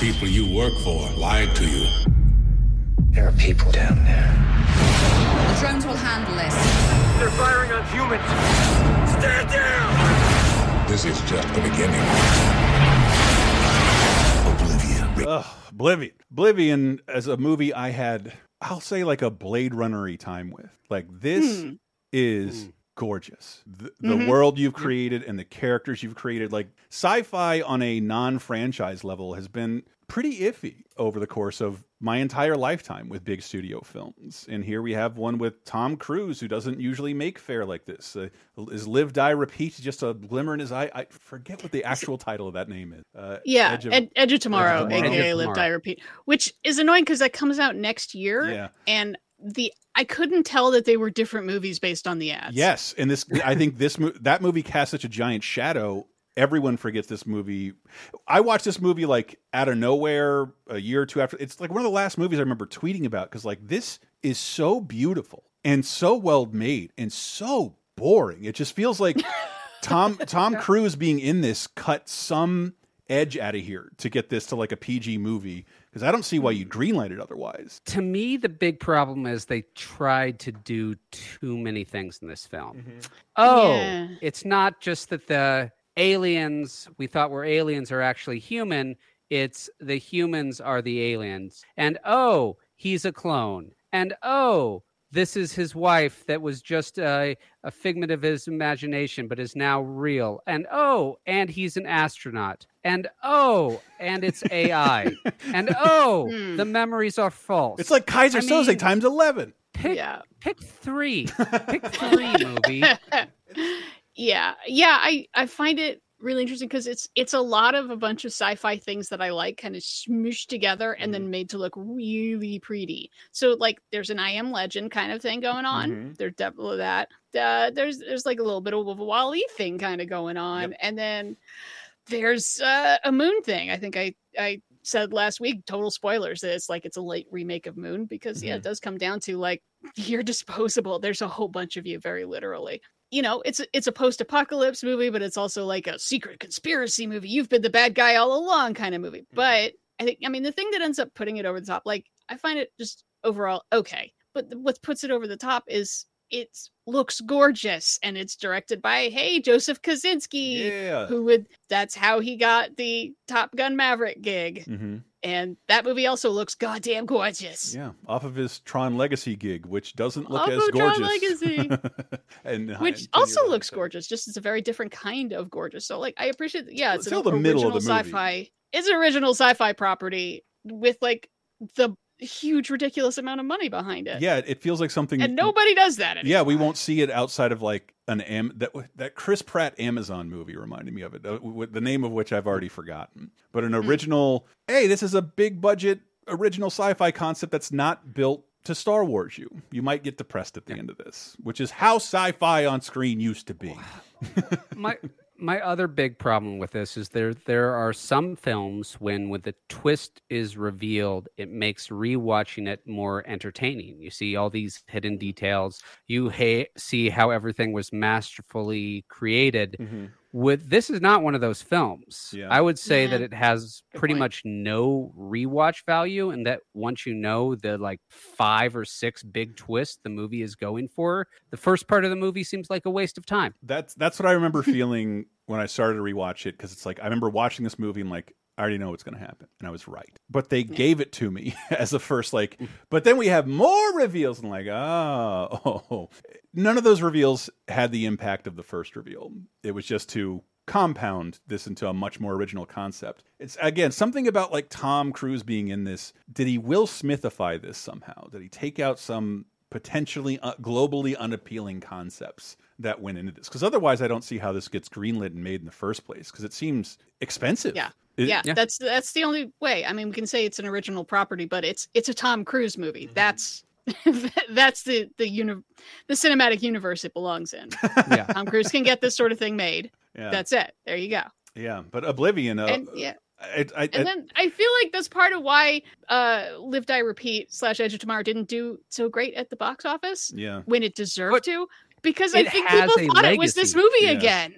People you work for lied to you.
There are people down there.
The drones will handle this.
They're firing on humans. Stand down! This is just the beginning.
Oblivion.
Ugh, Oblivion. Oblivion as a movie I had, I'll say like a Blade Runner time with. Like this
Hmm.
is gorgeous. The, the
Mhm.
world you've created and the characters you've created, like sci-fi on a non-franchise level has been pretty iffy over the course of my entire lifetime with big studio films. And here we have one with Tom Cruise who doesn't usually make fare like this. Uh, is Live Die Repeat just a glimmer in his eye? I forget what the actual title of that name is. Uh,
Yeah,
Edge of-
Ed- Edge of Tomorrow,
Tomorrow.
aka Live Die Repeat, which is annoying because that comes out next year.
Yeah.
And the I couldn't tell that they were different movies based on the ads.
Yes, and this I think this that movie cast such a giant shadow. Everyone forgets this movie. I watched this movie like out of nowhere a year or two after. It's like one of the last movies I remember tweeting about because like this is so beautiful and so well made and so boring. It just feels like Tom Tom Cruise being in this cut some edge out of here to get this to like a PG movie because I don't see why you mm. greenlight it otherwise.
To me, the big problem is they tried to do too many things in this film. Mm-hmm. Oh,
Yeah.
it's not just that the aliens we thought were aliens are actually human. It's the humans are the aliens. And oh, he's a clone. And oh, this is his wife that was just a, a figment of his imagination, but is now real. And oh, and he's an astronaut. And oh, and it's AI. and oh,
Hmm.
the memories are false.
It's like Keyser
I
Soze
mean-
times eleven.
pick,
Yeah.
pick three. pick three movie.
yeah. Yeah. I I find it really interesting because it's it's a lot of a bunch of sci-fi things that I like kind of smooshed together and then made to look really pretty. So like there's an I am legend kind of thing going on.
Mhm.
There's definitely that. Uh, there's there's like a little bit of a WALL-E thing kind of going on, and then there's uh, a Moon thing. I think I I said last week. Total spoilers. That it's like it's a late remake of Moon because yeah, it does come down to like you're disposable. There's a whole bunch of you, very literally. You know, it's a, it's a post-apocalypse movie, but it's also like a secret conspiracy movie. You've been the bad guy all along, kind of movie. But I think, I mean, the thing that ends up putting it over the top, like I find it just overall okay. But what puts it over the top is it looks gorgeous and it's directed by hey Joseph Kosinski,
Yeah.
who would that's how he got the Top Gun Maverick gig.
hmm
And that movie also looks goddamn gorgeous.
Yeah, off of his Tron Legacy gig, which doesn't look
Off
as
of Tron
gorgeous.
Legacy.
and uh,
Which also looks gorgeous, just it's a very different kind of gorgeous. So, like, I appreciate, yeah, it's
Till
an
the middle
original
of the movie.
sci-fi. It's an original sci-fi property with like the huge, ridiculous amount of money behind it.
Yeah, it feels like something.
and nobody does that. Anymore.
Yeah, we won't see it outside of like an Am that that Chris Pratt Amazon movie reminded me of it. uh, with the name of which I've already forgotten. But
Hmm.
an original. Hey, this is a big budget original sci-fi concept that's not built to Star Wars. You you might get depressed at the end of this, which is how sci-fi on screen used to be.
my my other big problem with this is there there are some films when when the twist is revealed it makes rewatching it more entertaining. You see all these hidden details. You ha- see how everything was masterfully created mm-hmm. With this is not one of those films.
Yeah.
i would say that it has pretty much no rewatch value and that once you know the like five or six big twists the movie is going for the first part of the movie seems like a waste of time.
That's that's what I remember feeling when I started to rewatch it because it's like I remember watching this movie and like I already know what's going to happen and I was right. But they gave it to me as the first like but then we have more reveals and like oh, oh none of those reveals had the impact of the first reveal. It was just to compound this into a much more original concept. It's again something about like Tom Cruise being in this. Did he Will Smithify this somehow? Did he take out some potentially uh, globally unappealing concepts that went into this? Because otherwise, I don't see how this gets greenlit and made in the first place. Because it seems expensive.
Yeah.
It-
yeah, that's that's the only way. I mean, we can say it's an original property, but it's it's a Tom Cruise movie.
Mm-hmm.
That's that's the the uni- the cinematic universe it belongs in.
yeah.
Tom Cruise can get this sort of thing made.
Yeah.
That's it. There you go.
yeah. But Oblivion. Uh,
and yeah.
I, I,
And then I feel like that's part of why uh Live Die Repeat slash Edge of Tomorrow didn't do so great at the box office
yeah.
when it deserved to. Because I think people
a
thought it was this movie
Yeah.
again.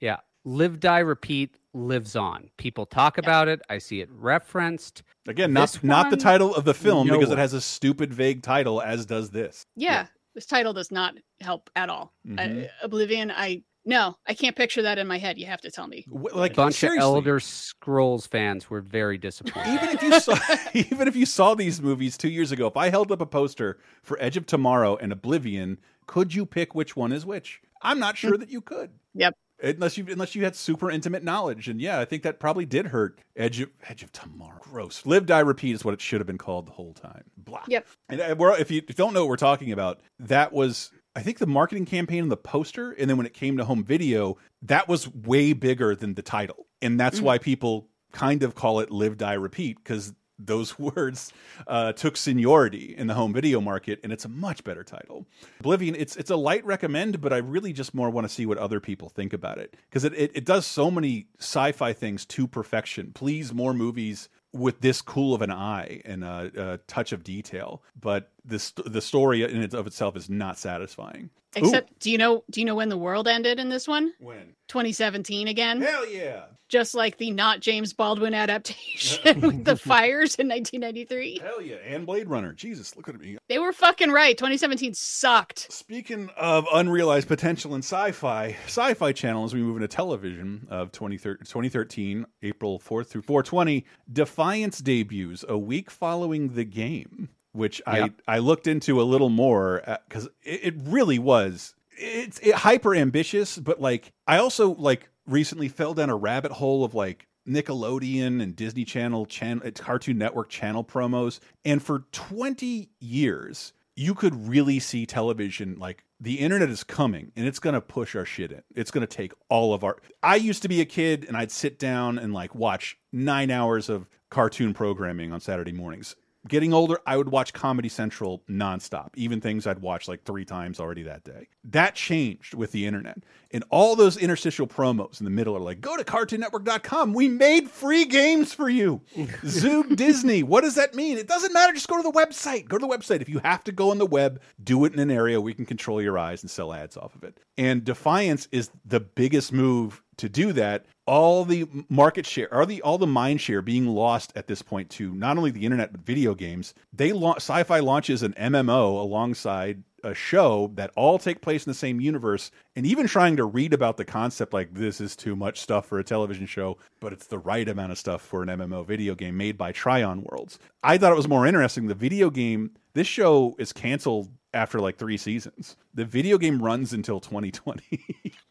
Yeah. Live, die, repeat lives on. People talk about it. I see it referenced.
Again, not
This
not the title of the film because it has a stupid vague title, as does this.
Yeah, this title does not help at all.
Mhm.
Uh, Oblivion, I no, I can't picture that in my head. You have to tell me.
Like
a bunch
seriously.
of Elder Scrolls fans were very disappointed.
even if you saw even if you saw these movies two years ago, if I held up a poster for Edge of Tomorrow and Oblivion, could you pick which one is which? I'm not sure that you could.
Yep.
Unless you unless you had super intimate knowledge, and yeah, I think that probably did hurt Edge of Edge of Tomorrow. Gross. Live, die, repeat is what it should have been called the whole time. Blah.
Yep.
And uh, we're, if you don't know what we're talking about, that was I think the marketing campaign and the poster, and then when it came to home video, that was way bigger than the title, and that's
Mm-hmm.
why people kind of call it "Live, Die, Repeat" because those words uh, took seniority in the home video market, and it's a much better title. Oblivion, it's it's a light recommend, but I really just more want to see what other people think about it because it, it it does so many sci-fi things to perfection. Please, more movies with this cool of an eye and a, a touch of detail, but this the story in it of itself is not satisfying. Ooh.
Except, do you know? Do you know when the world ended in this one?
When?
2017 again.
Hell yeah!
Just like the not James Baldwin adaptation with the fires in 1993.
Hell yeah! And Blade Runner. Jesus, look at me.
They were fucking right. 2017 sucked.
Speaking of unrealized potential in sci-fi, Sci-Fi Channel, as we move into television of 2013, 2013 April 4th through 420, Defiance debuts a week following the game, which
Yeah.
I I looked into a little more uh, because it, it really was it's it, hyper ambitious, but like I also like recently fell down a rabbit hole of like Nickelodeon and Disney Channel, channel uh, Cartoon Network channel promos, and for 20 years you could really see television like the internet is coming and it's going to push our shit in. It's going to take all of our. I used to be a kid and I'd sit down and like watch nine hours of cartoon programming on Saturday mornings. Getting older, I would watch Comedy Central nonstop, even things I'd watched like three times already that day. That changed with the internet. And all those interstitial promos in the middle are like, go to cartoonnetwork.com. We made free games for you. Zoog Disney. What does that mean? It doesn't matter. Just go to the website. Go to the website. If you have to go on the web, do it in an area we can control your eyes and sell ads off of it. And Defiance is the biggest move to do that all the market share are the all the mind share being lost at this point to not only the internet but video games they sci-fi launches an mmo alongside a show that all take place in the same universe and even trying to read about the concept like this is too much stuff for a television show but it's the right amount of stuff for an mmo video game made by Trion Worlds i thought it was more interesting the video game this show is canceled after like three seasons the video game runs until 2020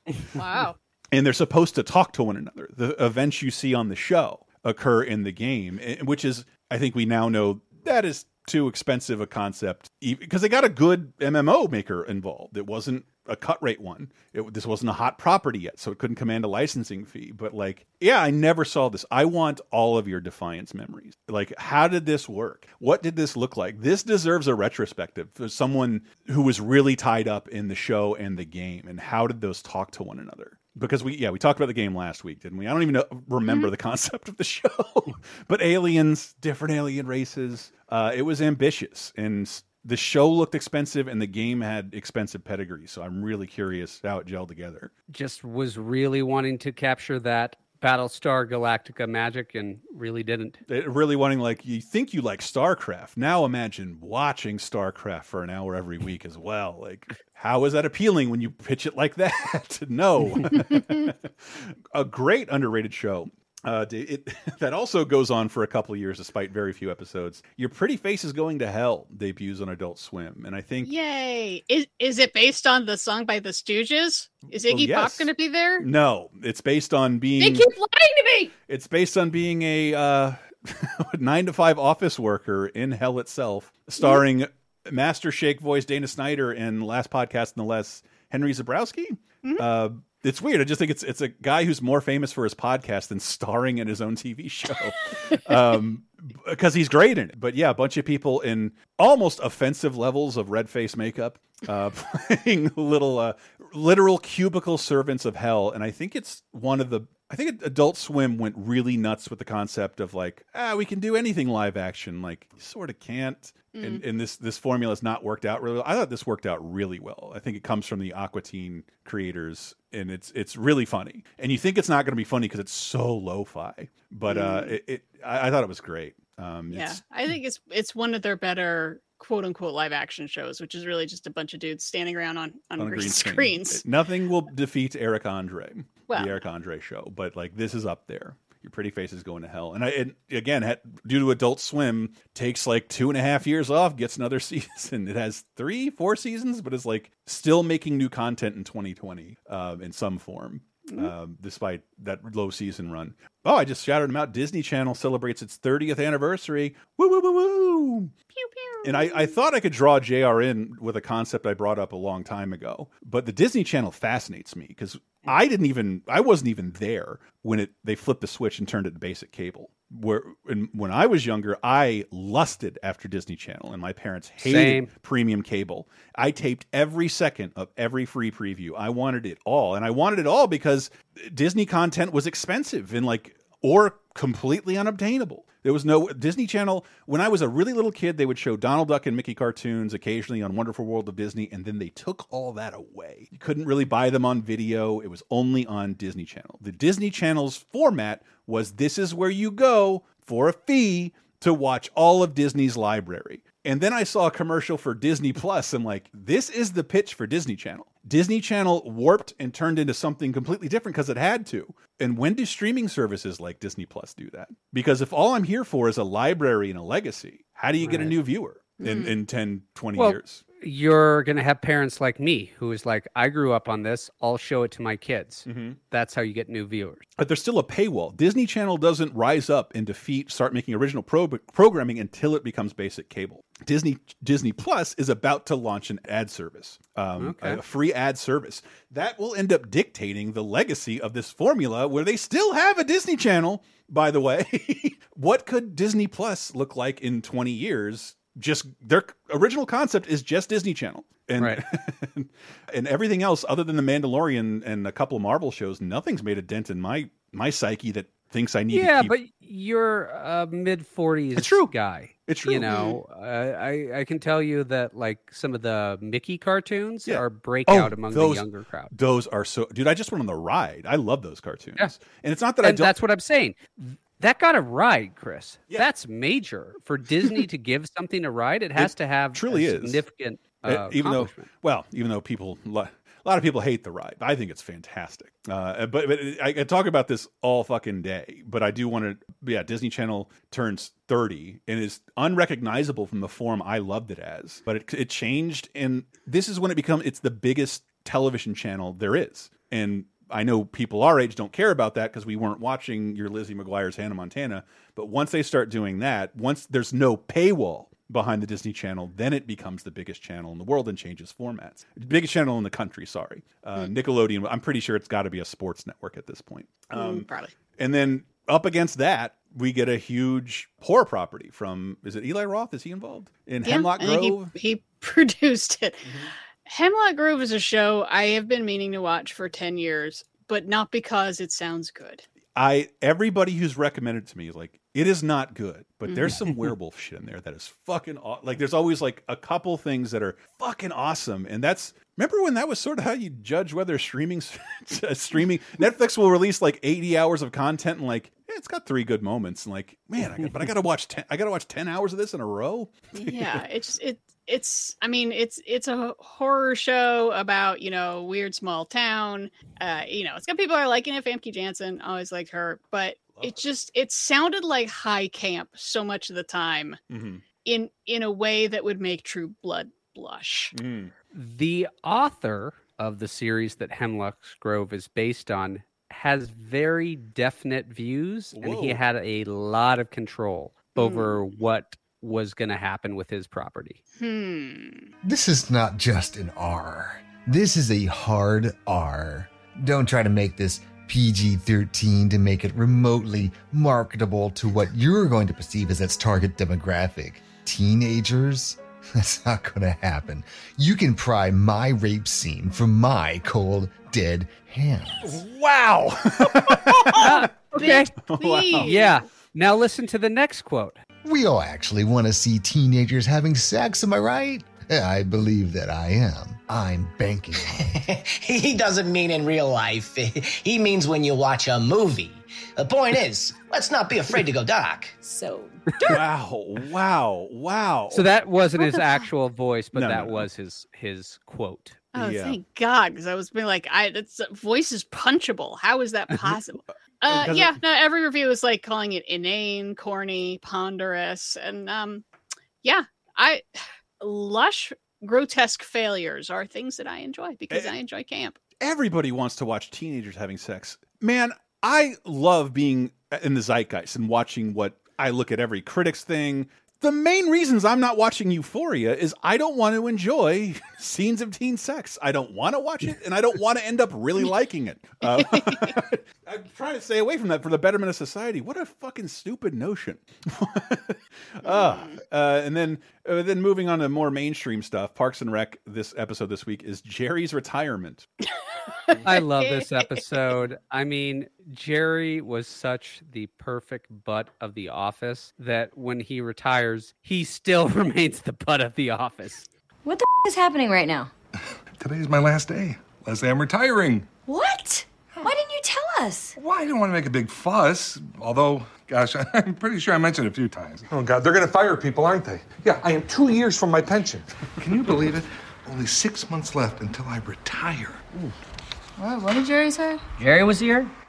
Wow.
and they're supposed to talk to one another. The events you see on the show occur in the game, eh, which is, I think we now know that is too expensive a concept because they got a good MMO maker involved. It wasn't a cut rate one. It, this wasn't a hot property yet, so it couldn't command a licensing fee. But like, yeah, I never saw this. I want all of your Defiance memories. Like, how did this work? What did this look like? This deserves a retrospective for someone who was really tied up in the show and the game. And how did those talk to one another? Because we yeah we talked about the game last week didn't we? I don't even know, remember the concept of the show. But aliens different alien races uh, it was ambitious and the show looked expensive and the game had expensive pedigree so i'm really curious how it gelled together.
Just was really wanting to capture that Battlestar Galactica magic and really didn't.
it really wanting like you think you like starcraft. Now imagine watching starcraft for an hour every week as well. Like how is that appealing when you pitch it like that? No. A great underrated show uh, it, that also goes on for a couple of years despite very few episodes. Your Pretty Face is Going to Hell debuts on Adult Swim, and I think
Yay! Is is it based on the song by the Stooges? Is Iggy Pop
yes.
going to be there?
no, it's based on being.
They keep lying to me.
it's based on being a uh, nine to five office worker in hell itself, starring Master Shake voice Dana Snyder and Last Podcast on the Left Henry Zebrowski. Uh, it's weird. I just think it's it's a guy who's more famous for his podcast than starring in his own TV show, um, because he's great in it. But yeah, a bunch of people in almost offensive levels of red face makeup, uh, playing little uh, literal cubicle servants of hell, and I think it's one of the. I think Adult Swim went really nuts with the concept of like, ah, we can do anything live action. Like, you sort of can't. And, and this this formula has not worked out really well. I thought this worked out really well. I think it comes from the Aqua Teen creators, and it's it's really funny. And you think it's not going to be funny because it's so lo-fi, but uh, it, it I, I thought it was great. Um,
Yeah, I think it's it's one of their better quote unquote live action shows, which is really just a bunch of dudes standing around on on,
on
green,
green screen.
screens.
Nothing will defeat Eric Andre,
Well.
the Eric Andre show. But like this is up there. Your pretty face is going to hell. And I and again, had, due to Adult Swim, takes like two and a half years off, gets another season. It has three, four seasons, but is like still making new content in 2020 um, in some form. Um, despite that low season run. Oh, I just shouted them out. Disney Channel celebrates its 30th anniversary. Woo, woo, woo, woo. Pew, pew. And I, I thought I could draw JR in with a concept I brought up a long time ago, but the Disney Channel fascinates me because I didn't even I wasn't even there when it they flipped the switch and turned it to basic cable. Where and when I was younger, I lusted after Disney Channel, and my parents hated
Same.
premium cable. I taped every second of every free preview. I wanted it all, and I wanted it all because Disney content was expensive and like or completely unobtainable. There was no Disney Channel. When I was a really little kid, they would show Donald Duck and Mickey cartoons occasionally on Wonderful World of Disney, and then they took all that away. You couldn't really buy them on video, it was only on Disney Channel. The Disney Channel's format was this is where you go for a fee to watch all of Disney's library. And then I saw a commercial for Disney Plus. I'm like, this is the pitch for Disney Channel. Disney Channel warped and turned into something completely different because it had to. And when do streaming services like Disney Plus do that? Because if all I'm here for is a library and a legacy, how do you get a new viewer in,
Mhm.
in 10, 20
Well,
years?
You're going to have parents like me who is like, I grew up on this. I'll show it to my kids. That's how you get new viewers.
But there's still a paywall. Disney Channel doesn't rise up and defeat, start making original pro programming until it becomes basic cable. Disney Disney Plus is about to launch an ad service, um,
Okay.
a free ad service that will end up dictating the legacy of this formula, where they still have a Disney Channel. By the way, what could Disney Plus look like in 20 years? Just their original concept is just Disney Channel, and
Right.
and everything else other than the Mandalorian and a couple of Marvel shows, nothing's made a dent in my my psyche that thinks I need.
yeah,
keep...
but you're a mid 40s
It's true.
guy.
It's true.
You know, uh, I I can tell you that like some of the Mickey cartoons
Yeah.
are breakout
Oh,
among
those-
the younger crowd.
Those are so, dude. I just went on the ride. I love those cartoons,
Yeah.
and it's not that I don't.
that's what I'm saying. That got a ride, Chris. That's major for Disney to give something a ride. It has to have
truly
a
is.
significant.
Uh,
Uh,
even though, well, even though people, a lot of people hate the ride, I think it's fantastic. Uh, but but I, I talk about this all fucking day. But I do want to, yeah. Disney Channel turns thirty and is unrecognizable from the form I loved it as. But it, it changed, and this is when it becomes it's the biggest television channel there is, and. I know people our age don't care about that because we weren't watching your Lizzie McGuire's Hannah Montana. But once they start doing that, once there's no paywall behind the Disney Channel, then it becomes the biggest channel in the world and changes formats. Biggest channel in the country, sorry. Uh, Nickelodeon, I'm pretty sure it's got to be a sports network at this point. Um,
Mm, probably.
And then up against that, we get a huge horror property from, is it Eli Roth? Is he involved? In
Yeah,
Hemlock
he-
Grove? Mm-hmm.
He, produced it. Hemlock Grove is a show I have been meaning to watch for 10 years, but not because it sounds good.
I everybody who's recommended to me is like it is not good, but
Mm.
there's some werewolf shit in there that is fucking aw- like. There's always like a couple things that are fucking awesome, and that's remember when that was sort of how you judge whether streaming streaming Netflix will release like 80 hours of content and like yeah, it's got three good moments and like man, I got, but I got to watch 10 I got to watch 10 hours of this in a row.
yeah it's it it's i mean it's it's a horror show about you know weird small town uh you know it's got people are liking it famke janssen always liked her but it just it sounded like high camp so much of the time
Mm-hmm.
in in a way that would make true blood blush
Mm.
The author of the series that Hemlock Grove is based on has very definite views, and he had a lot of control over what was going to happen with his property.
hmm
This is not just an R. This is a hard R. Don't try to make this PG 13 to make it remotely marketable to what you're going to perceive as its target demographic. Teenagers? That's not going to happen. You can pry my rape scene from my cold, dead hands.
Wow.
okay.
Wow.
Yeah. Now listen to the next quote.
We all actually want to see teenagers having sex, am I right? I believe that I am. I'm banking.
he doesn't mean in real life. He means when you watch a movie. The point is, let's not be afraid to go dark.
So
wow, wow, wow.
So that wasn't his actual voice, but
No, no,
that
no.
was his his quote.
Oh, thank God! Because I was being like, "I it's voice is punchable. How is that possible?" Uh, yeah,
it-
no. Every review is like calling it inane, corny, ponderous, and um, yeah, I lush, grotesque failures are things that I enjoy because I enjoy camp.
everybody wants to watch teenagers having sex. Man, I love being in the zeitgeist and watching what I look at every critics thing. The main reasons I'm not watching Euphoria is I don't want to enjoy scenes of teen sex. I don't want to watch it, and I don't want to end up really liking it. Uh, I'm trying to stay away from that for the betterment of society. What a fucking stupid notion. uh, uh, and then, uh, then moving on to more mainstream stuff. Parks and Rec. This episode this week is Jerry's retirement.
I love this episode. I mean, Jerry was such the perfect butt of the office that when he retires, he still remains the butt of the office.
What the f- is happening right now?
Today's my last day. Leslie, I'm retiring.
What? Why didn't you tell us?
Well, I didn't want to make a big fuss, although, gosh, I'm pretty sure I mentioned it a few times. Oh, God, they're going to fire people, aren't they? Yeah, I am two years from my pension. Can you believe it? Only six months left until I retire.
What, what did Jerry say?
Jerry was here.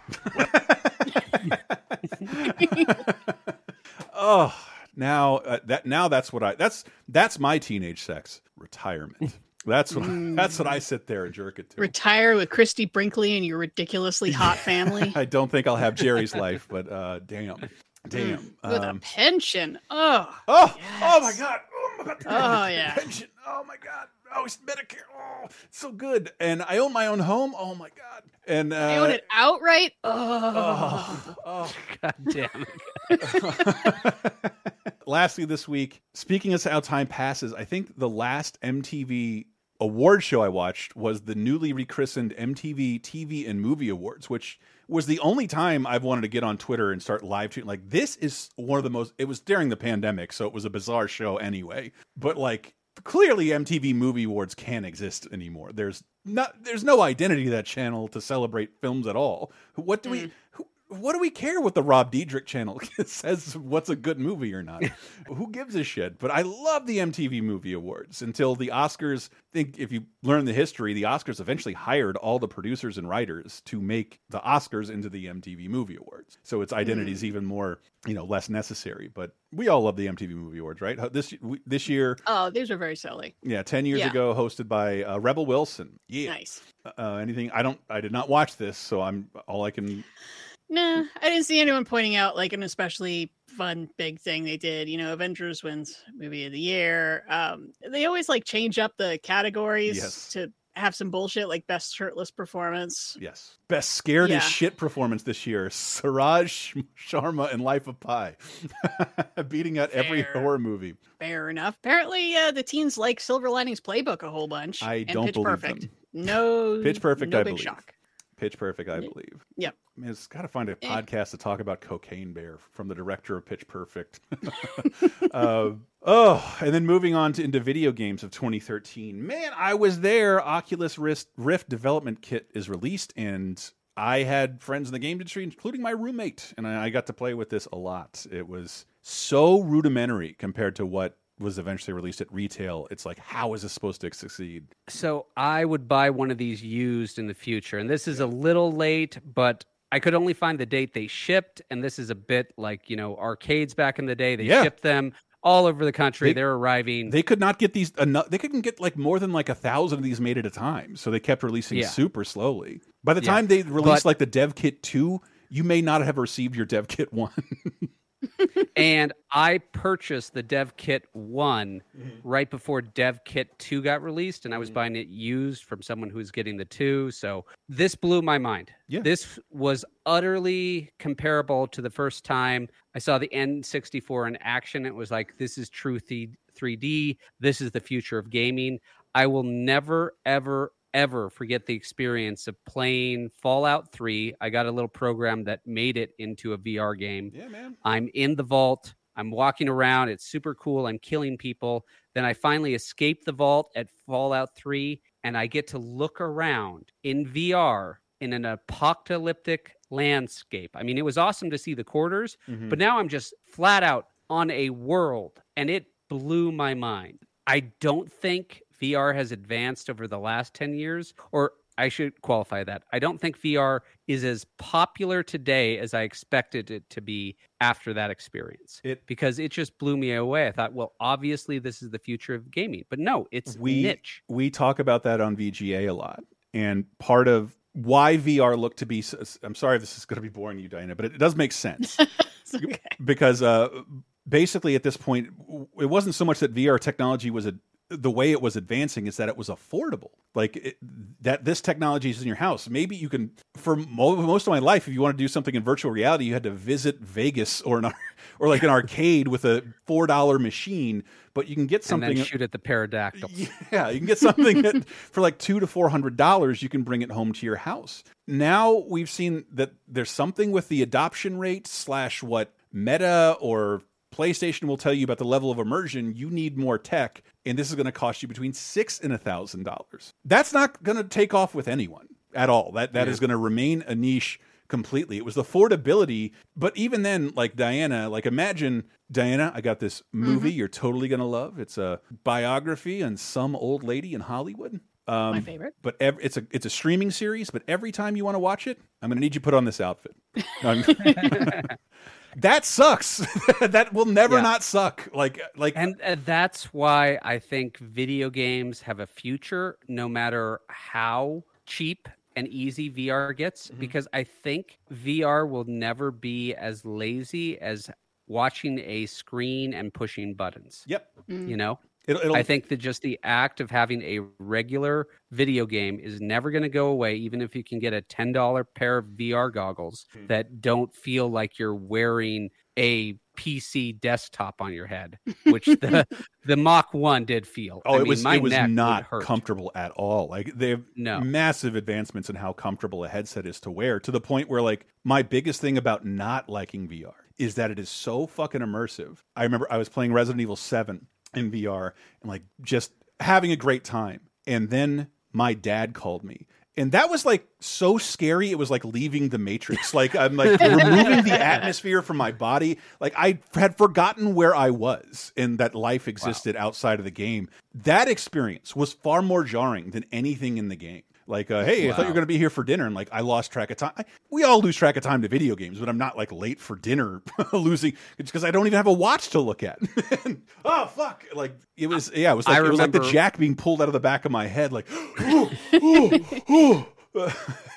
Oh, Now uh, that now that's what I that's that's my teenage sex retirement. That's what that's what I sit there and jerk it to.
Retire with Christie Brinkley and your ridiculously hot family
I don't think I'll have Jerry's life, but uh, damn, damn.
with a
Um,
pension. Oh,
oh, oh my god. Oh, my god.
Oh, yeah.
Pension. Oh my god. Oh, it's Medicare. Oh, it's so good. And I own my own home. Oh my god. And uh,
I own it outright. Oh,
Oh, oh.
God damn.
Lastly, this week, speaking of how time passes, I think the last MTV award show I watched was the newly rechristened MTV TV and Movie Awards, which was the only time I've wanted to get on Twitter and start live tweeting. Like, this is one of the most, it was during the pandemic, so it was a bizarre show anyway. But like, clearly MTV Movie Awards can't exist anymore. There's not, there's no identity to that channel to celebrate films at all. What do we, mm. who, what do we care what the Rob Dyrdek channel says what's a good movie or not? Who gives a shit? But I love the MTV Movie Awards until the Oscars. Think if you learn the history, the Oscars eventually hired all the producers and writers to make the Oscars into the MTV Movie Awards. So its identity is even more, you know, less necessary. But we all love the MTV Movie Awards, right? This this year,
oh, these are very silly.
yeah, ten years
Yeah.
ago, hosted by uh, Rebel Wilson. Yeah,
Nice.
uh, anything? I don't. I did not watch this, so I'm all I can.
Nah, I didn't see anyone pointing out like an especially fun big thing they did. You know, Avengers wins movie of the year. Um, they always like change up the categories
Yes.
to have some bullshit like best shirtless performance.
Yes. Best scared
Yeah.
as shit performance this year. Suraj Sharma in Life of Pi. Beating out every horror movie.
Fair enough. Apparently, uh, the teens like Silver Linings Playbook a whole bunch.
I don't believe
Perfect.
them.
No,
Pitch Perfect,
no
I
big
believe.
shock.
Pitch Perfect, I believe.
Yep.
Man, it's got to find a
Eh.
podcast to talk about Cocaine Bear from the director of Pitch Perfect. uh, oh, and then moving on to into video games of 2013. Man, I was there. Oculus Rift, Rift development kit is released, and I had friends in the game industry, including my roommate, and I, I got to play with this a lot. It was so rudimentary compared to what was eventually released at retail. It's like, how is this supposed to succeed?
So I would buy one of these used in the future. And this is a little late, but I could only find the date they shipped. And this is a bit like, you know, arcades back in the day. They
Yeah.
shipped them all over the country.
They-
are arriving.
They could not get these enough. They couldn't get like more than like a thousand of these made at a time. So they kept releasing
Yeah.
super slowly. By the
Yeah.
time they released
But-
like the Dev Kit two, you may not have received your Dev Kit one.
and I purchased the Dev Kit one
Mm-hmm.
right before Dev Kit two got released, and I was buying it used from someone who was getting the two. So this blew my mind.
Yeah.
This was utterly comparable to the first time I saw the N64 in action. It was like, this is true 3D. This is the future of gaming. I will never, ever, ever forget the experience of playing Fallout 3. I got a little program that made it into a VR game.
Yeah, man.
I'm in the vault. I'm walking around. It's super cool. I'm killing people. Then I finally escape the vault at Fallout 3 and I get to look around in VR in an apocalyptic landscape. I mean, it was awesome to see the quarters,
Mhm.
but now I'm just flat out on a world and it blew my mind. I don't think VR has advanced over the last 10 years, or I should qualify that. I don't think VR is as popular today as I expected it to be after that experience.
It
because it just blew me away. I thought, well, obviously this is the future of gaming, but no, it's
we
niche.
we talk about that on VGA a lot, and part of why VR looked to be I'm sorry if this is going to be boring you, Diana, but it, it does make sense because uh, basically at this point, it wasn't so much that VR technology was a the way it was advancing is that it was affordable. Like it, that, this technology is in your house. Maybe you can. For mo most of my life, if you want to do something in virtual reality, you had to visit Vegas or an ar- or like an arcade with a four dollar machine. But you can get
And
something.
shoot at the pterodactyls.
Yeah, you can get something that, for like two to four hundred dollars. You can bring it home to your house. Now we've seen that there's something with the adoption rate slash what Meta or PlayStation will tell you about the level of immersion. You need more tech, and this is going to cost you between six and a thousand dollars. That's not going to take off with anyone at all. That that is
Yeah.
going to remain a niche completely. It was the affordability, but even then, like Diana, like imagine Diana, I got this movie you're totally gonna love. It's a biography on some old lady in Hollywood. Um,
My favorite.
But it's a it's a streaming series. But every time you want to watch it, I'm gonna need you to put on this outfit. No, I'm- that sucks. that will never
Yeah.
not suck. Like like
and uh, that's why I think video games have a future, no matter how cheap and easy VR gets.
Mm-hmm.
Because I think VR will never be as lazy as watching a screen and pushing buttons.
Yep.
You know.
It'll,
I think that just the act of having a regular video game is never going to go away, even if you can get a $10 pair of VR goggles
Hmm.
that don't feel like you're wearing a PC desktop on your head, which the the Mach 1 did feel.
Oh,
I
it
mean,
was it was not comfortable at all. Like they have
No.
massive advancements in how comfortable a headset is to wear to the point where like my biggest thing about not liking VR is that it is so fucking immersive. I remember I was playing Resident Evil 7 in VR and like just having a great time. And then my dad called me. And that was like so scary. It was like leaving the matrix. Like I'm like removing the atmosphere from my body. Like I had forgotten where I was and that life existed outside of the game. That experience was far more jarring than anything in the game. Like, uh, hey, I thought you were going to be here for dinner, and like I lost track of time. I, we all lose track of time to video games, but I'm not like late for dinner, losing it's because I don't even have a watch to look at. oh fuck! Like it was, yeah, it was like
I
it was like the jack being pulled out of the back of my head, like, ooh, ooh, ooh.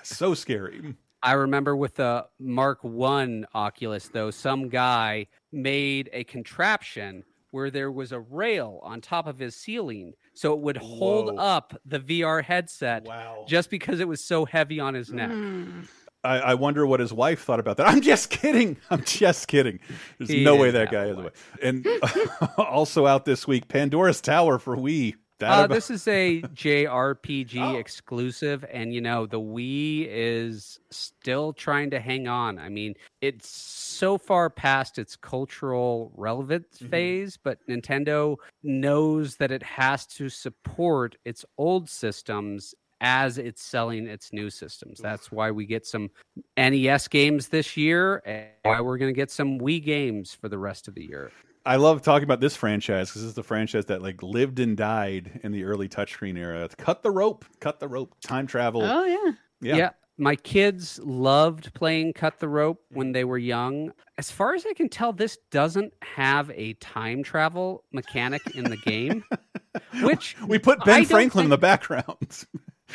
so scary.
I remember with the Mark One Oculus, though, some guy made a contraption where there was a rail on top of his ceiling, so it would hold
Whoa.
up the VR headset.
Wow!
Just because it was so heavy on his neck. Hmm.
I, I wonder what his wife thought about that. I'm just kidding. I'm just kidding. There's
He
no way that guy is a wife. And also out this week, Pandora's Tower for Wii.
Uh,
about-
this is a JRPG exclusive, and you know the Wii is still trying to hang on. I mean, it's so far past its cultural relevance phase, but Nintendo knows that it has to support its old systems as it's selling its new systems. That's why we get some NES games this year, and why we're going to get some Wii games for the rest of the year.
I love talking about this franchise because this is the franchise that like lived and died in the early touchscreen era. Cut the rope, cut the rope, time travel.
Oh yeah.
Yeah.
My kids loved playing cut the rope when they were young. As far as I can tell, this doesn't have a time travel mechanic in the game. Which
we put Ben
don't
Franklin in the background.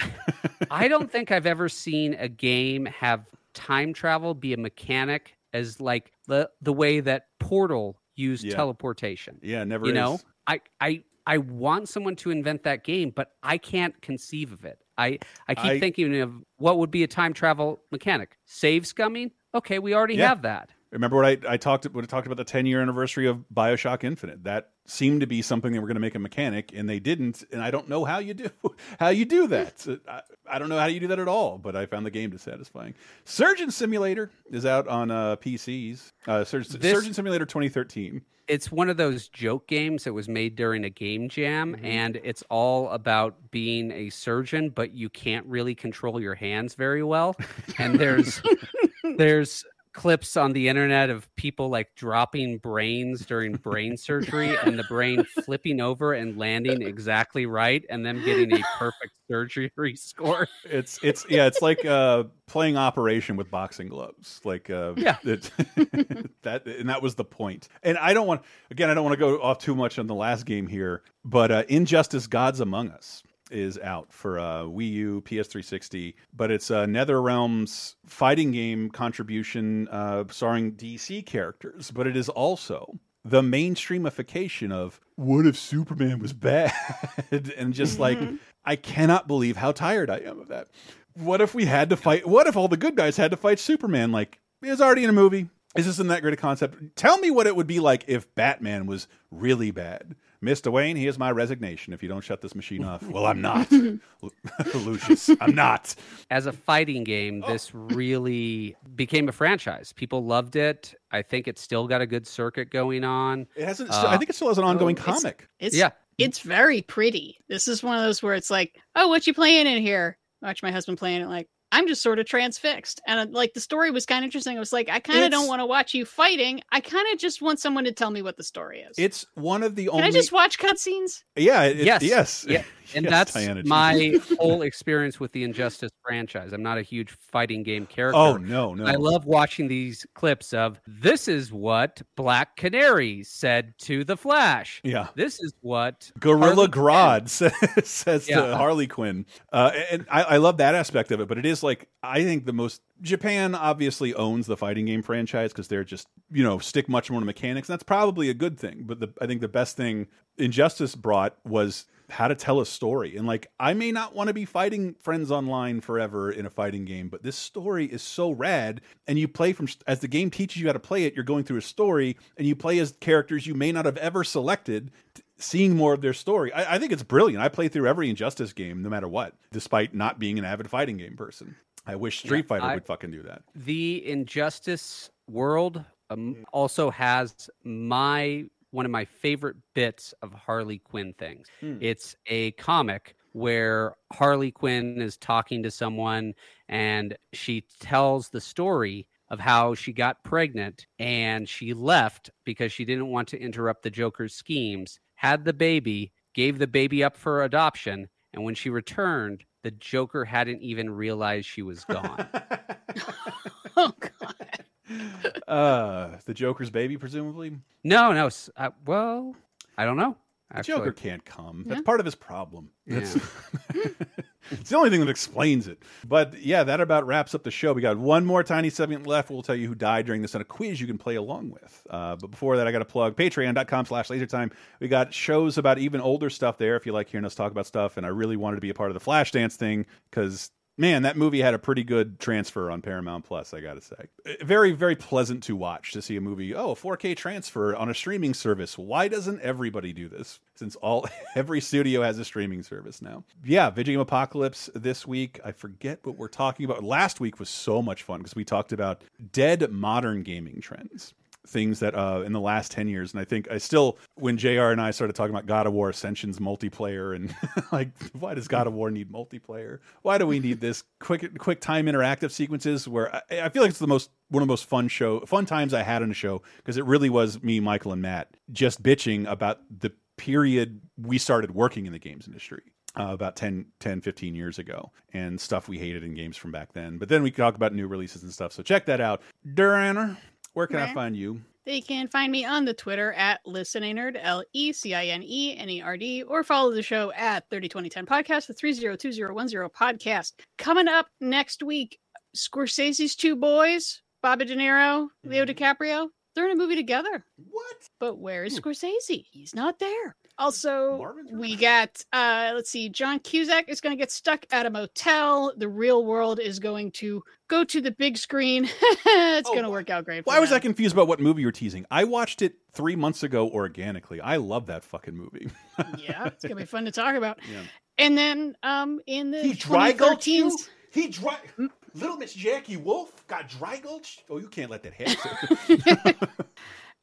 I don't think I've ever seen a game have time travel be a mechanic as like the the way that Portal used
Yeah.
teleportation.
Yeah, never
You know. I I I want someone to invent that game, but I can't conceive of it. I I keep
I-
thinking of what would be a time travel mechanic. Save scumming? Okay, we already
Yeah.
have that.
Remember what I, I talked when I talked about the 10 year anniversary of Bioshock Infinite? That seemed to be something they were going to make a mechanic, and they didn't. And I don't know how you do how you do that. I, I don't know how you do that at all. But I found the game dissatisfying. Surgeon Simulator is out on uh, PCs. Uh, Surgeon,
This-
Surgeon Simulator 2013.
It's one of those joke games that was made during a game jam,
Mm-hmm.
and it's all about being a surgeon, but you can't really control your hands very well. And there's there's clips on the internet of people like dropping brains during brain surgery and the brain flipping over and landing exactly right and them getting a perfect surgery score.
It's it's yeah, it's like uh, playing Operation with boxing gloves. Like uh,
Yeah.
it, that and that was the point. And I don't want again, I don't want to go off too much on the last game here, but uh, Injustice: Gods Among Us is out for uh, Wii U, PS360, but it's uh, NetherRealm's fighting game contribution uh, starring DC characters, but it is also the mainstreamification of what if Superman was bad, and just like I cannot believe how tired I am of that. What if we had to fight? What if all the good guys had to fight Superman? Like it was already in a movie. Is this isn't that great a concept? Tell me what it would be like if Batman was really bad. Miss Wayne, here's my resignation. If you don't shut this machine off, well, I'm not, Lucius. I'm not.
as a fighting game,
Oh.
this really became a franchise. People loved it. I think it's still got a good circuit going on.
It hasn't.
Uh,
I think it still has an ongoing
it's-
comic.
It's
Yeah.
it's very pretty. This is one of those where it's like, oh, what you playing in here? Watch my husband playing it. Like, I'm just sort of transfixed. And uh, like the story was kind of interesting. I was like, I kind of don't want to watch you fighting. I kind of just want someone to tell me what the story is.
It's one of the only
Can
only.
I just watch cutscenes?
Yeah. It,
yes,
Yes.
yeah, and
Yes,
that's
Diana,
my whole experience with the Injustice franchise. I'm not a huge fighting game character.
Oh no, no.
I love watching these clips of this is what Black Canary said to the Flash.
Yeah.
This is what
Gorilla Grodd says, says to Harley Quinn, uh, and I, I love that aspect of it. But it is like I think the most Japan obviously owns the fighting game franchise because they're just you know stick much more to mechanics. And that's probably a good thing. But the, I think the best thing Injustice brought was how to tell a story. And like I may not want to be fighting friends online forever in a fighting game, but this story is so rad. And you play from as the game teaches you how to play it. You're going through a story, and you play as characters you may not have ever selected seeing more of their story. I, I think it's brilliant. I play through every Injustice game, no matter what, despite not being an avid fighting game person. I wish Street
Yeah,
Fighter
I-
would fucking do that.
the Injustice world um, also has my one of my favorite bits of Harley Quinn things.
Hmm.
It's a comic where Harley Quinn is talking to someone and she tells the story of how she got pregnant and she left because she didn't want to interrupt the Joker's schemes, had the baby, gave the baby up for adoption, and when she returned, the Joker hadn't even realized she was gone.
Oh God.
Uh, the Joker's baby, presumably.
No, no. Uh, well, I don't know.
The
Actually,
Joker can't come. That's
Yeah.
part of his problem. That's, it's the only thing that explains it. But yeah, that about wraps up the show. We got one more tiny segment left. We'll tell you who died during this and a quiz you can play along with. Uh, but before that, I got to plug patreon.com slash lasertime. We got shows about even older stuff there if you like hearing us talk about stuff. And I really wanted to be a part of the Flashdance thing because man, that movie had a pretty good transfer on Paramount Plus, I gotta say. Uh, Very, very pleasant to watch to see a movie. Oh, a 4K transfer on a streaming service. Why doesn't everybody do this? Since all every studio has a streaming service now. Yeah, Video Game Apocalypse this week. I forget what we're talking about. Last week was so much fun because we talked about dead modern gaming trends things that uh in the last 10 years and i think i still when jr and i started talking about god of war ascensions multiplayer and like why does god of war need multiplayer why do we need this quick quick time interactive sequences where i, I feel like it's the most one of the most fun show fun times i had on a show because it really was me michael and matt just bitching about the period we started working in the games industry uh, about 10, 10, 15 years ago and stuff we hated in games from back then. But then we talk about new releases and stuff. So check that out. Duranner, where can I find you?
They can find me on the Twitter at listenenerd, L E C I N E N E R D, or follow the show at 302010 Podcast, the 302010 podcast. Coming up next week, Scorsese's two boys, Bobby De Niro, Leo mm-hmm. DiCaprio, they're in a movie together.
What?
But where is hmm. Scorsese? He's not there. Also, we got uh let's see, John Cusack is going to get stuck at a motel. The real world is going to go to the big screen. it's going to work out great. for
Why was. I confused about what movie you're teasing? I watched it three months ago organically. I love that fucking movie.
yeah, it's gonna be fun to talk about.
Yeah.
And then um in the
He dry
2013s
you? He dry. Little Miss Jackie Wolf got dry gulched? Oh, you can't let that happen.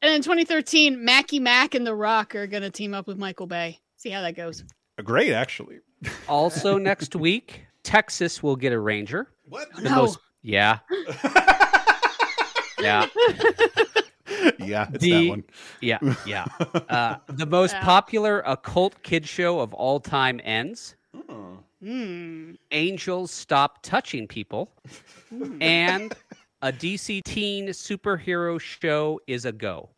and in 2013, Marky Mark and The Rock are gonna team up with Michael Bay. See how that goes.
Great, actually.
also next week, Texas will get a ranger.
What?
The
No.
most, yeah. yeah.
yeah, it's
the,
that one.
Yeah, yeah. Uh, the most
Yeah.
popular occult kid show of all time ends.
Hmm.
Angels stop touching people, and a DC teen superhero show is a go.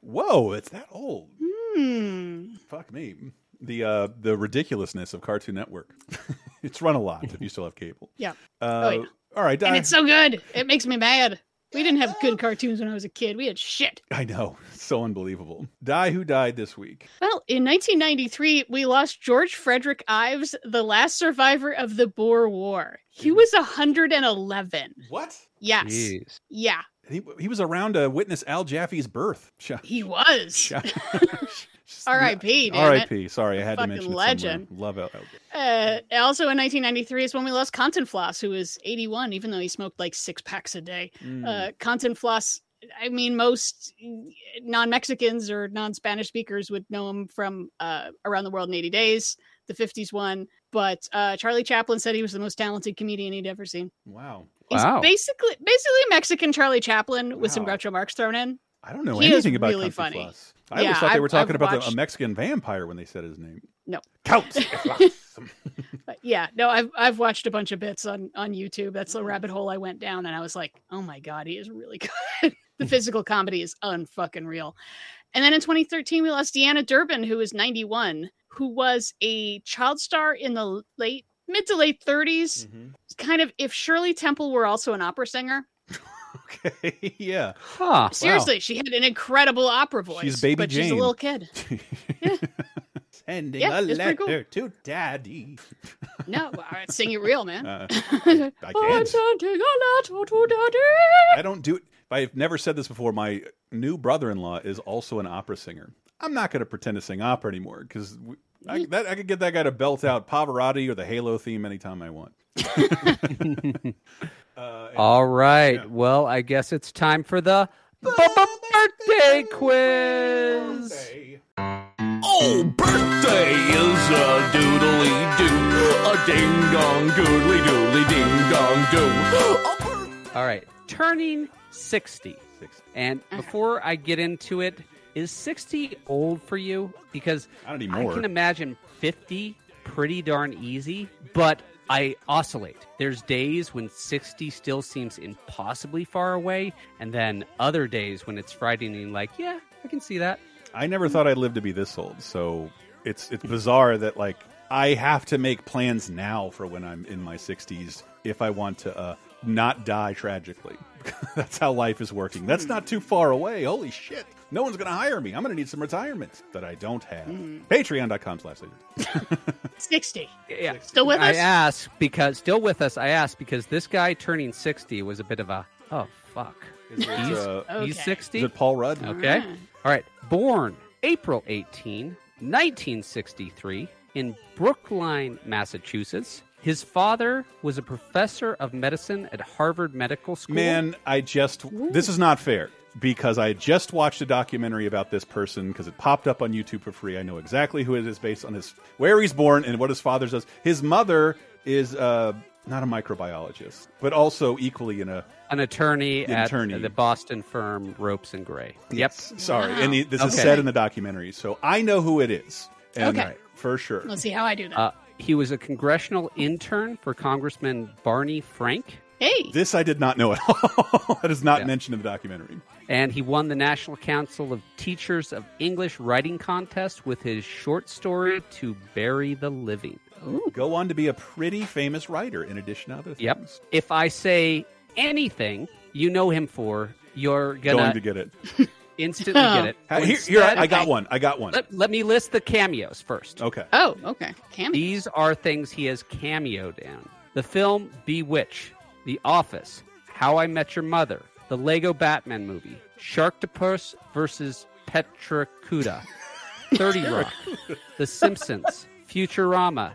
Whoa, it's that old.
Hmm.
Fuck me. The uh the ridiculousness of Cartoon Network. it's run a lot if you still have cable.
Yeah.
Uh,
Oh, yeah.
All right,
And
Di-
it's so good. It makes me mad. We didn't have good cartoons when I was a kid. We had shit.
I know, so unbelievable. Die who died this week.
Well, in 1993, we lost George Frederick Ives, the last survivor of the Boer War. He was 111.
What?
Yes.
Jeez.
Yeah,
He, he was around to witness Al Jaffee's birth.
he was. R.I.P.
R.I.P. Sorry, I had
Fucking
to mention it
legend.
somewhere. Love Al. Al-
Uh, also in 1993 is when we lost Cantinflas, who was 81, even though he smoked like six packs a day.
Mm.
Uh, Cantinflas, I mean, most non Mexicans or non Spanish speakers would know him from uh, Around the World in 80 Days, the 50s one. But uh, Charlie Chaplin said he was the most talented comedian he'd ever seen.
Wow.
He's
Wow.
basically basically Mexican Charlie Chaplin with some
Wow.
Groucho Marx thrown in.
I don't know
He
anything about
really
Fu
funny.
I always thought they
I've-
were talking
I've
about the, a Mexican vampire when they said his name.
No.
Count.
Yeah, no, I've I've watched a bunch of bits on on YouTube. That's the rabbit hole I went down, and I was like, oh my god, he is really good. the physical comedy is unfucking real. And then in 2013, we lost Deanna Durbin, who was 91, who was a child star in the late mid to late 30s.
Mm-hmm.
Kind of if Shirley Temple were also an opera singer.
okay. yeah.
Huh.
Seriously, she had an incredible opera voice.
She's Baby
but she's a little kid.
Sending
Yeah,
a
it's pretty cool.
letter to daddy.
No, all right, sing it real, man.
Uh, I
I'm
can't.
sending a letter to daddy.
I don't do it. I've never said this before. My new brother-in-law is also an opera singer. I'm not going to pretend to sing opera anymore because I, that, I could get that guy to belt out Pavarotti or the Halo theme anytime I want. Uh,
All right. Well, I guess it's time for the birthday quiz.
Oh, birthday is a doodly doo, a ding dong doodly doodly ding dong doo.
All right. Turning 60. And before I get into it, is 60 old for you? Because. I can imagine 50 pretty darn easy, but I oscillate. There's days when 60 still seems impossibly far away, and then other days when it's frightening, like, yeah, I can see that.
I never thought I'd live to be this old, so it's it's bizarre that like I have to make plans now for when I'm in my 60s if I want to uh, not die tragically. That's how life is working. That's not too far away. Holy shit! No one's going to hire me. I'm going to need some retirement that I don't have. Patreon.com slash.
60.
Yeah.
Still with us?
I
us?
ask because still with us. I ask because this guy turning 60 was a bit of a oh fuck.
Is it,
he's,
uh,
he's
Okay.
60.
Is it Paul Rudd?
Okay. All right. Born April 18, 1963, in Brookline, Massachusetts. His father was a professor of medicine at Harvard Medical School.
Man, I just this is not fair because I just watched a documentary about this person because it popped up on YouTube for free. I know exactly who it is based on his where he's born and what his father does. His mother is uh, not a microbiologist, but also equally in a
an attorney,
Attorney.
at the Boston firm Ropes and Gray. Yep.
sorry, and he, this is said in the documentary, so I know who it is. And
Okay.
for sure.
Let's see how I do that.
Uh, he was a congressional intern for Congressman Barney Frank.
hey.
This I did not know at all. that is not mentioned in the documentary.
and he won the National Council of Teachers of English Writing Contest with his short story To Bury the Living.
Go on to be a pretty famous writer in addition to other things.
Yep. If I say anything you know him for, you're gonna
Going to get it.
instantly get it.
Hey, Here, here, I, I got one. I got one.
Let, let me list the cameos first.
Okay.
Oh, okay. Cameo.
These are things he has cameoed in. The film Bewitch, The Office, How I Met Your Mother, the Lego Batman movie, Sharktopus versus Pteracuda, 30 Rock, The Simpsons, Futurama,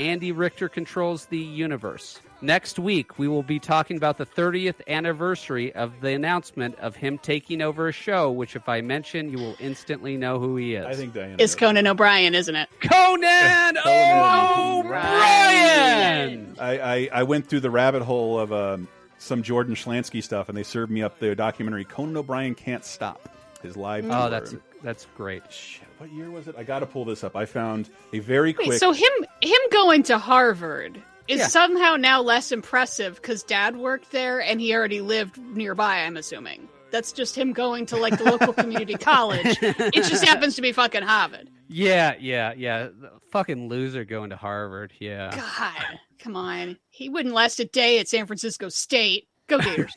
Andy Richter Controls the Universe. Next week, we will be talking about the 30th anniversary of the announcement of him taking over a show, which, if I mention, you will instantly know who he is.
I think Diana.
It's Conan O'Brien, isn't it?
Conan O'Brien.
I, I, I went through the rabbit hole of um, some Jordan Schlansky stuff, and they served me up the documentary Conan O'Brien Can't Stop. His live
Oh,
tour.
that's that's great.
Shit, what year was it? I got to pull this up. I found a very
Wait,
quick.
so him him going to Harvard is
Yeah.
somehow now less impressive because Dad worked there and he already lived nearby. I'm assuming that's just him going to like the local community college. It just happens to be fucking Harvard.
Yeah, yeah, yeah. The fucking loser going to Harvard. Yeah.
God, come on, he wouldn't last a day at San Francisco State. Go Gators.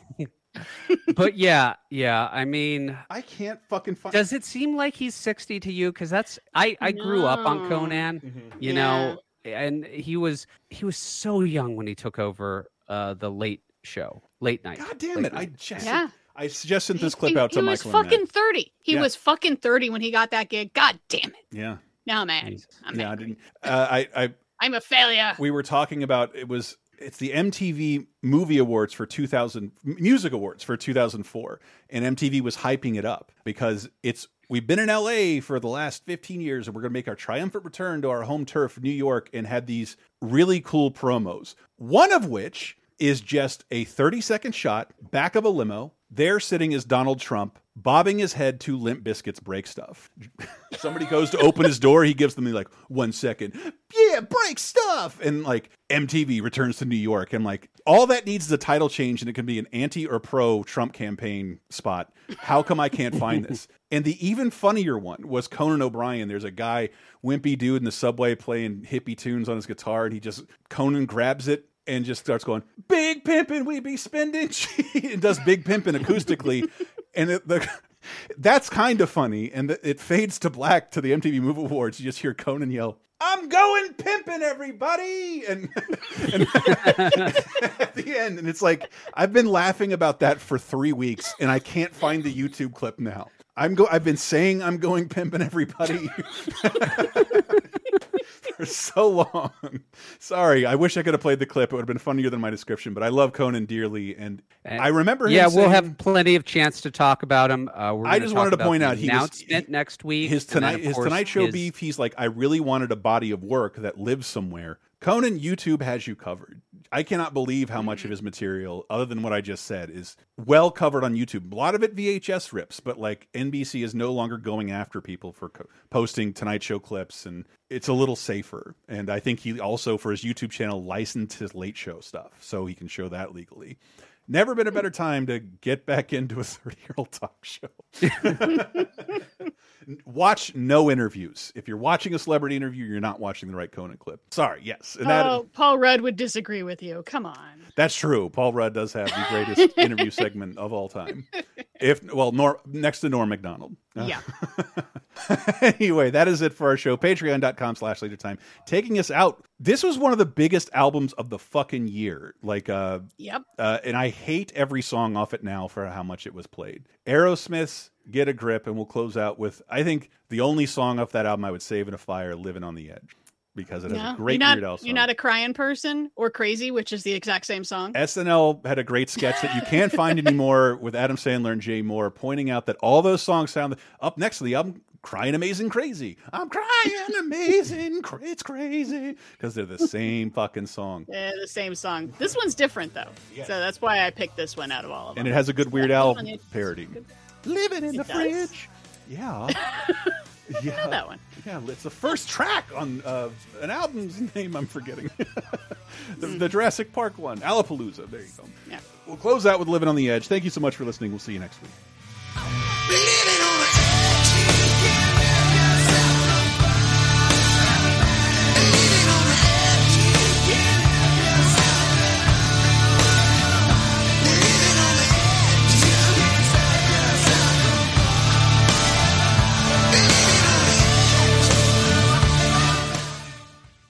but yeah, yeah. I mean,
I can't fucking find.
Does it seem like he's sixty to you? Because that's I I grew up on Conan.
Mm-hmm.
You know, and he was he was so young when he took over uh the late show, late night.
God damn
late
it! I just
Yeah.
I just sent this clip
he,
out to Michael.
he was
Michael. and
fucking
Matt.
thirty. He
Yeah.
was fucking thirty when he got that gig. God damn it!
Yeah.
Now I'm mad. I'm
yeah, I didn't. Uh, I I
I'm a failure.
we were talking about it was it's the MTV Movie Awards for 2000 Music Awards for 2004 and MTV was hyping it up because it's We've been in LA for the last 15 years, and we're going to make our triumphant return to our home turf, New York, and had these really cool promos. One of which is just a 30 second shot back of a limo. There sitting is Donald Trump bobbing his head to Limp Bizkit's break stuff. Somebody goes to open his door, he gives them the like one second, yeah, break stuff, and like MTV returns to New York, and like all that needs is a title change, and it can be an anti or pro Trump campaign spot. How come I can't find this? And the even funnier one was Conan O'Brien. There's a guy, wimpy dude in the subway playing hippie tunes on his guitar, and he just Conan grabs it and just starts going big pimpin' we be spending and does big pimpin' acoustically. And it, the that's kind of funny and it, it fades to black to the MTV Move Awards. You just hear Conan yell I'm going pimping everybody! And, and at the end and it's like I've been laughing about that for 3 weeks and I can't find the YouTube clip now. I'm go I've been saying I'm going pimping everybody for so long. Sorry, I wish I could have played the clip. It would have been funnier than my description. But I love Conan dearly, and, I remember. Him
Yeah,
saying,
we'll have plenty of chance to talk about him. Uh, we're
I just wanted to point out he was-
announcement next week.
his tonight his Tonight Show
his-
beef. He's like, I really wanted a body of work that lives somewhere. Conan YouTube has you covered. I cannot believe how much mm. of his material, other than what I just said, is well covered on YouTube. A lot of it VHS rips, but like NBC is no longer going after people for co posting Tonight Show clips, and it's a little safer. And I think he also, for his YouTube channel, licensed his Late Show stuff, so he can show that legally. Never been a better time to get back into a 30 year old talk show. Watch no interviews. If you're watching a celebrity interview, you're not watching the right Conan clip. Sorry, yes. And that,
oh, Paul Rudd would disagree with you. Come on.
that's true. Paul Rudd does have the greatest interview segment of all time. If well, Nor, next to Norm Macdonald.
Yeah.
anyway, that is it for our show. Patreon.com slash later time. Taking us out. This was one of the biggest albums of the fucking year. Like uh
Yep.
uh, and I hate every song off it now for how much it was played. Aerosmith's Get a Grip, and we'll close out with I think the only song off that album I would save in a fire, Living on the Edge. Because it has
Yeah.
a great
you're not,
Weird Al song.
You're not a crying person or crazy, which is the exact same song.
SNL had a great sketch that you can't find anymore with Adam Sandler and Jay Mohr pointing out that all those songs sound up next to the album Crying Amazing Crazy. I'm crying amazing, it's crazy because they're the same fucking song.
Eh, the same song. This one's different though, so that's why I picked this one out of all of them.
And it has a good Weird Al parody. Living in
It
the
does?
fridge. Yeah. yeah.
know that one.
Yeah, it's the first track on uh, an album's name I'm forgetting. the, the Jurassic Park one, Alapalooza. There you go.
Yeah.
We'll close out with Living on the Edge. Thank you so much for listening. We'll see you next week.
Living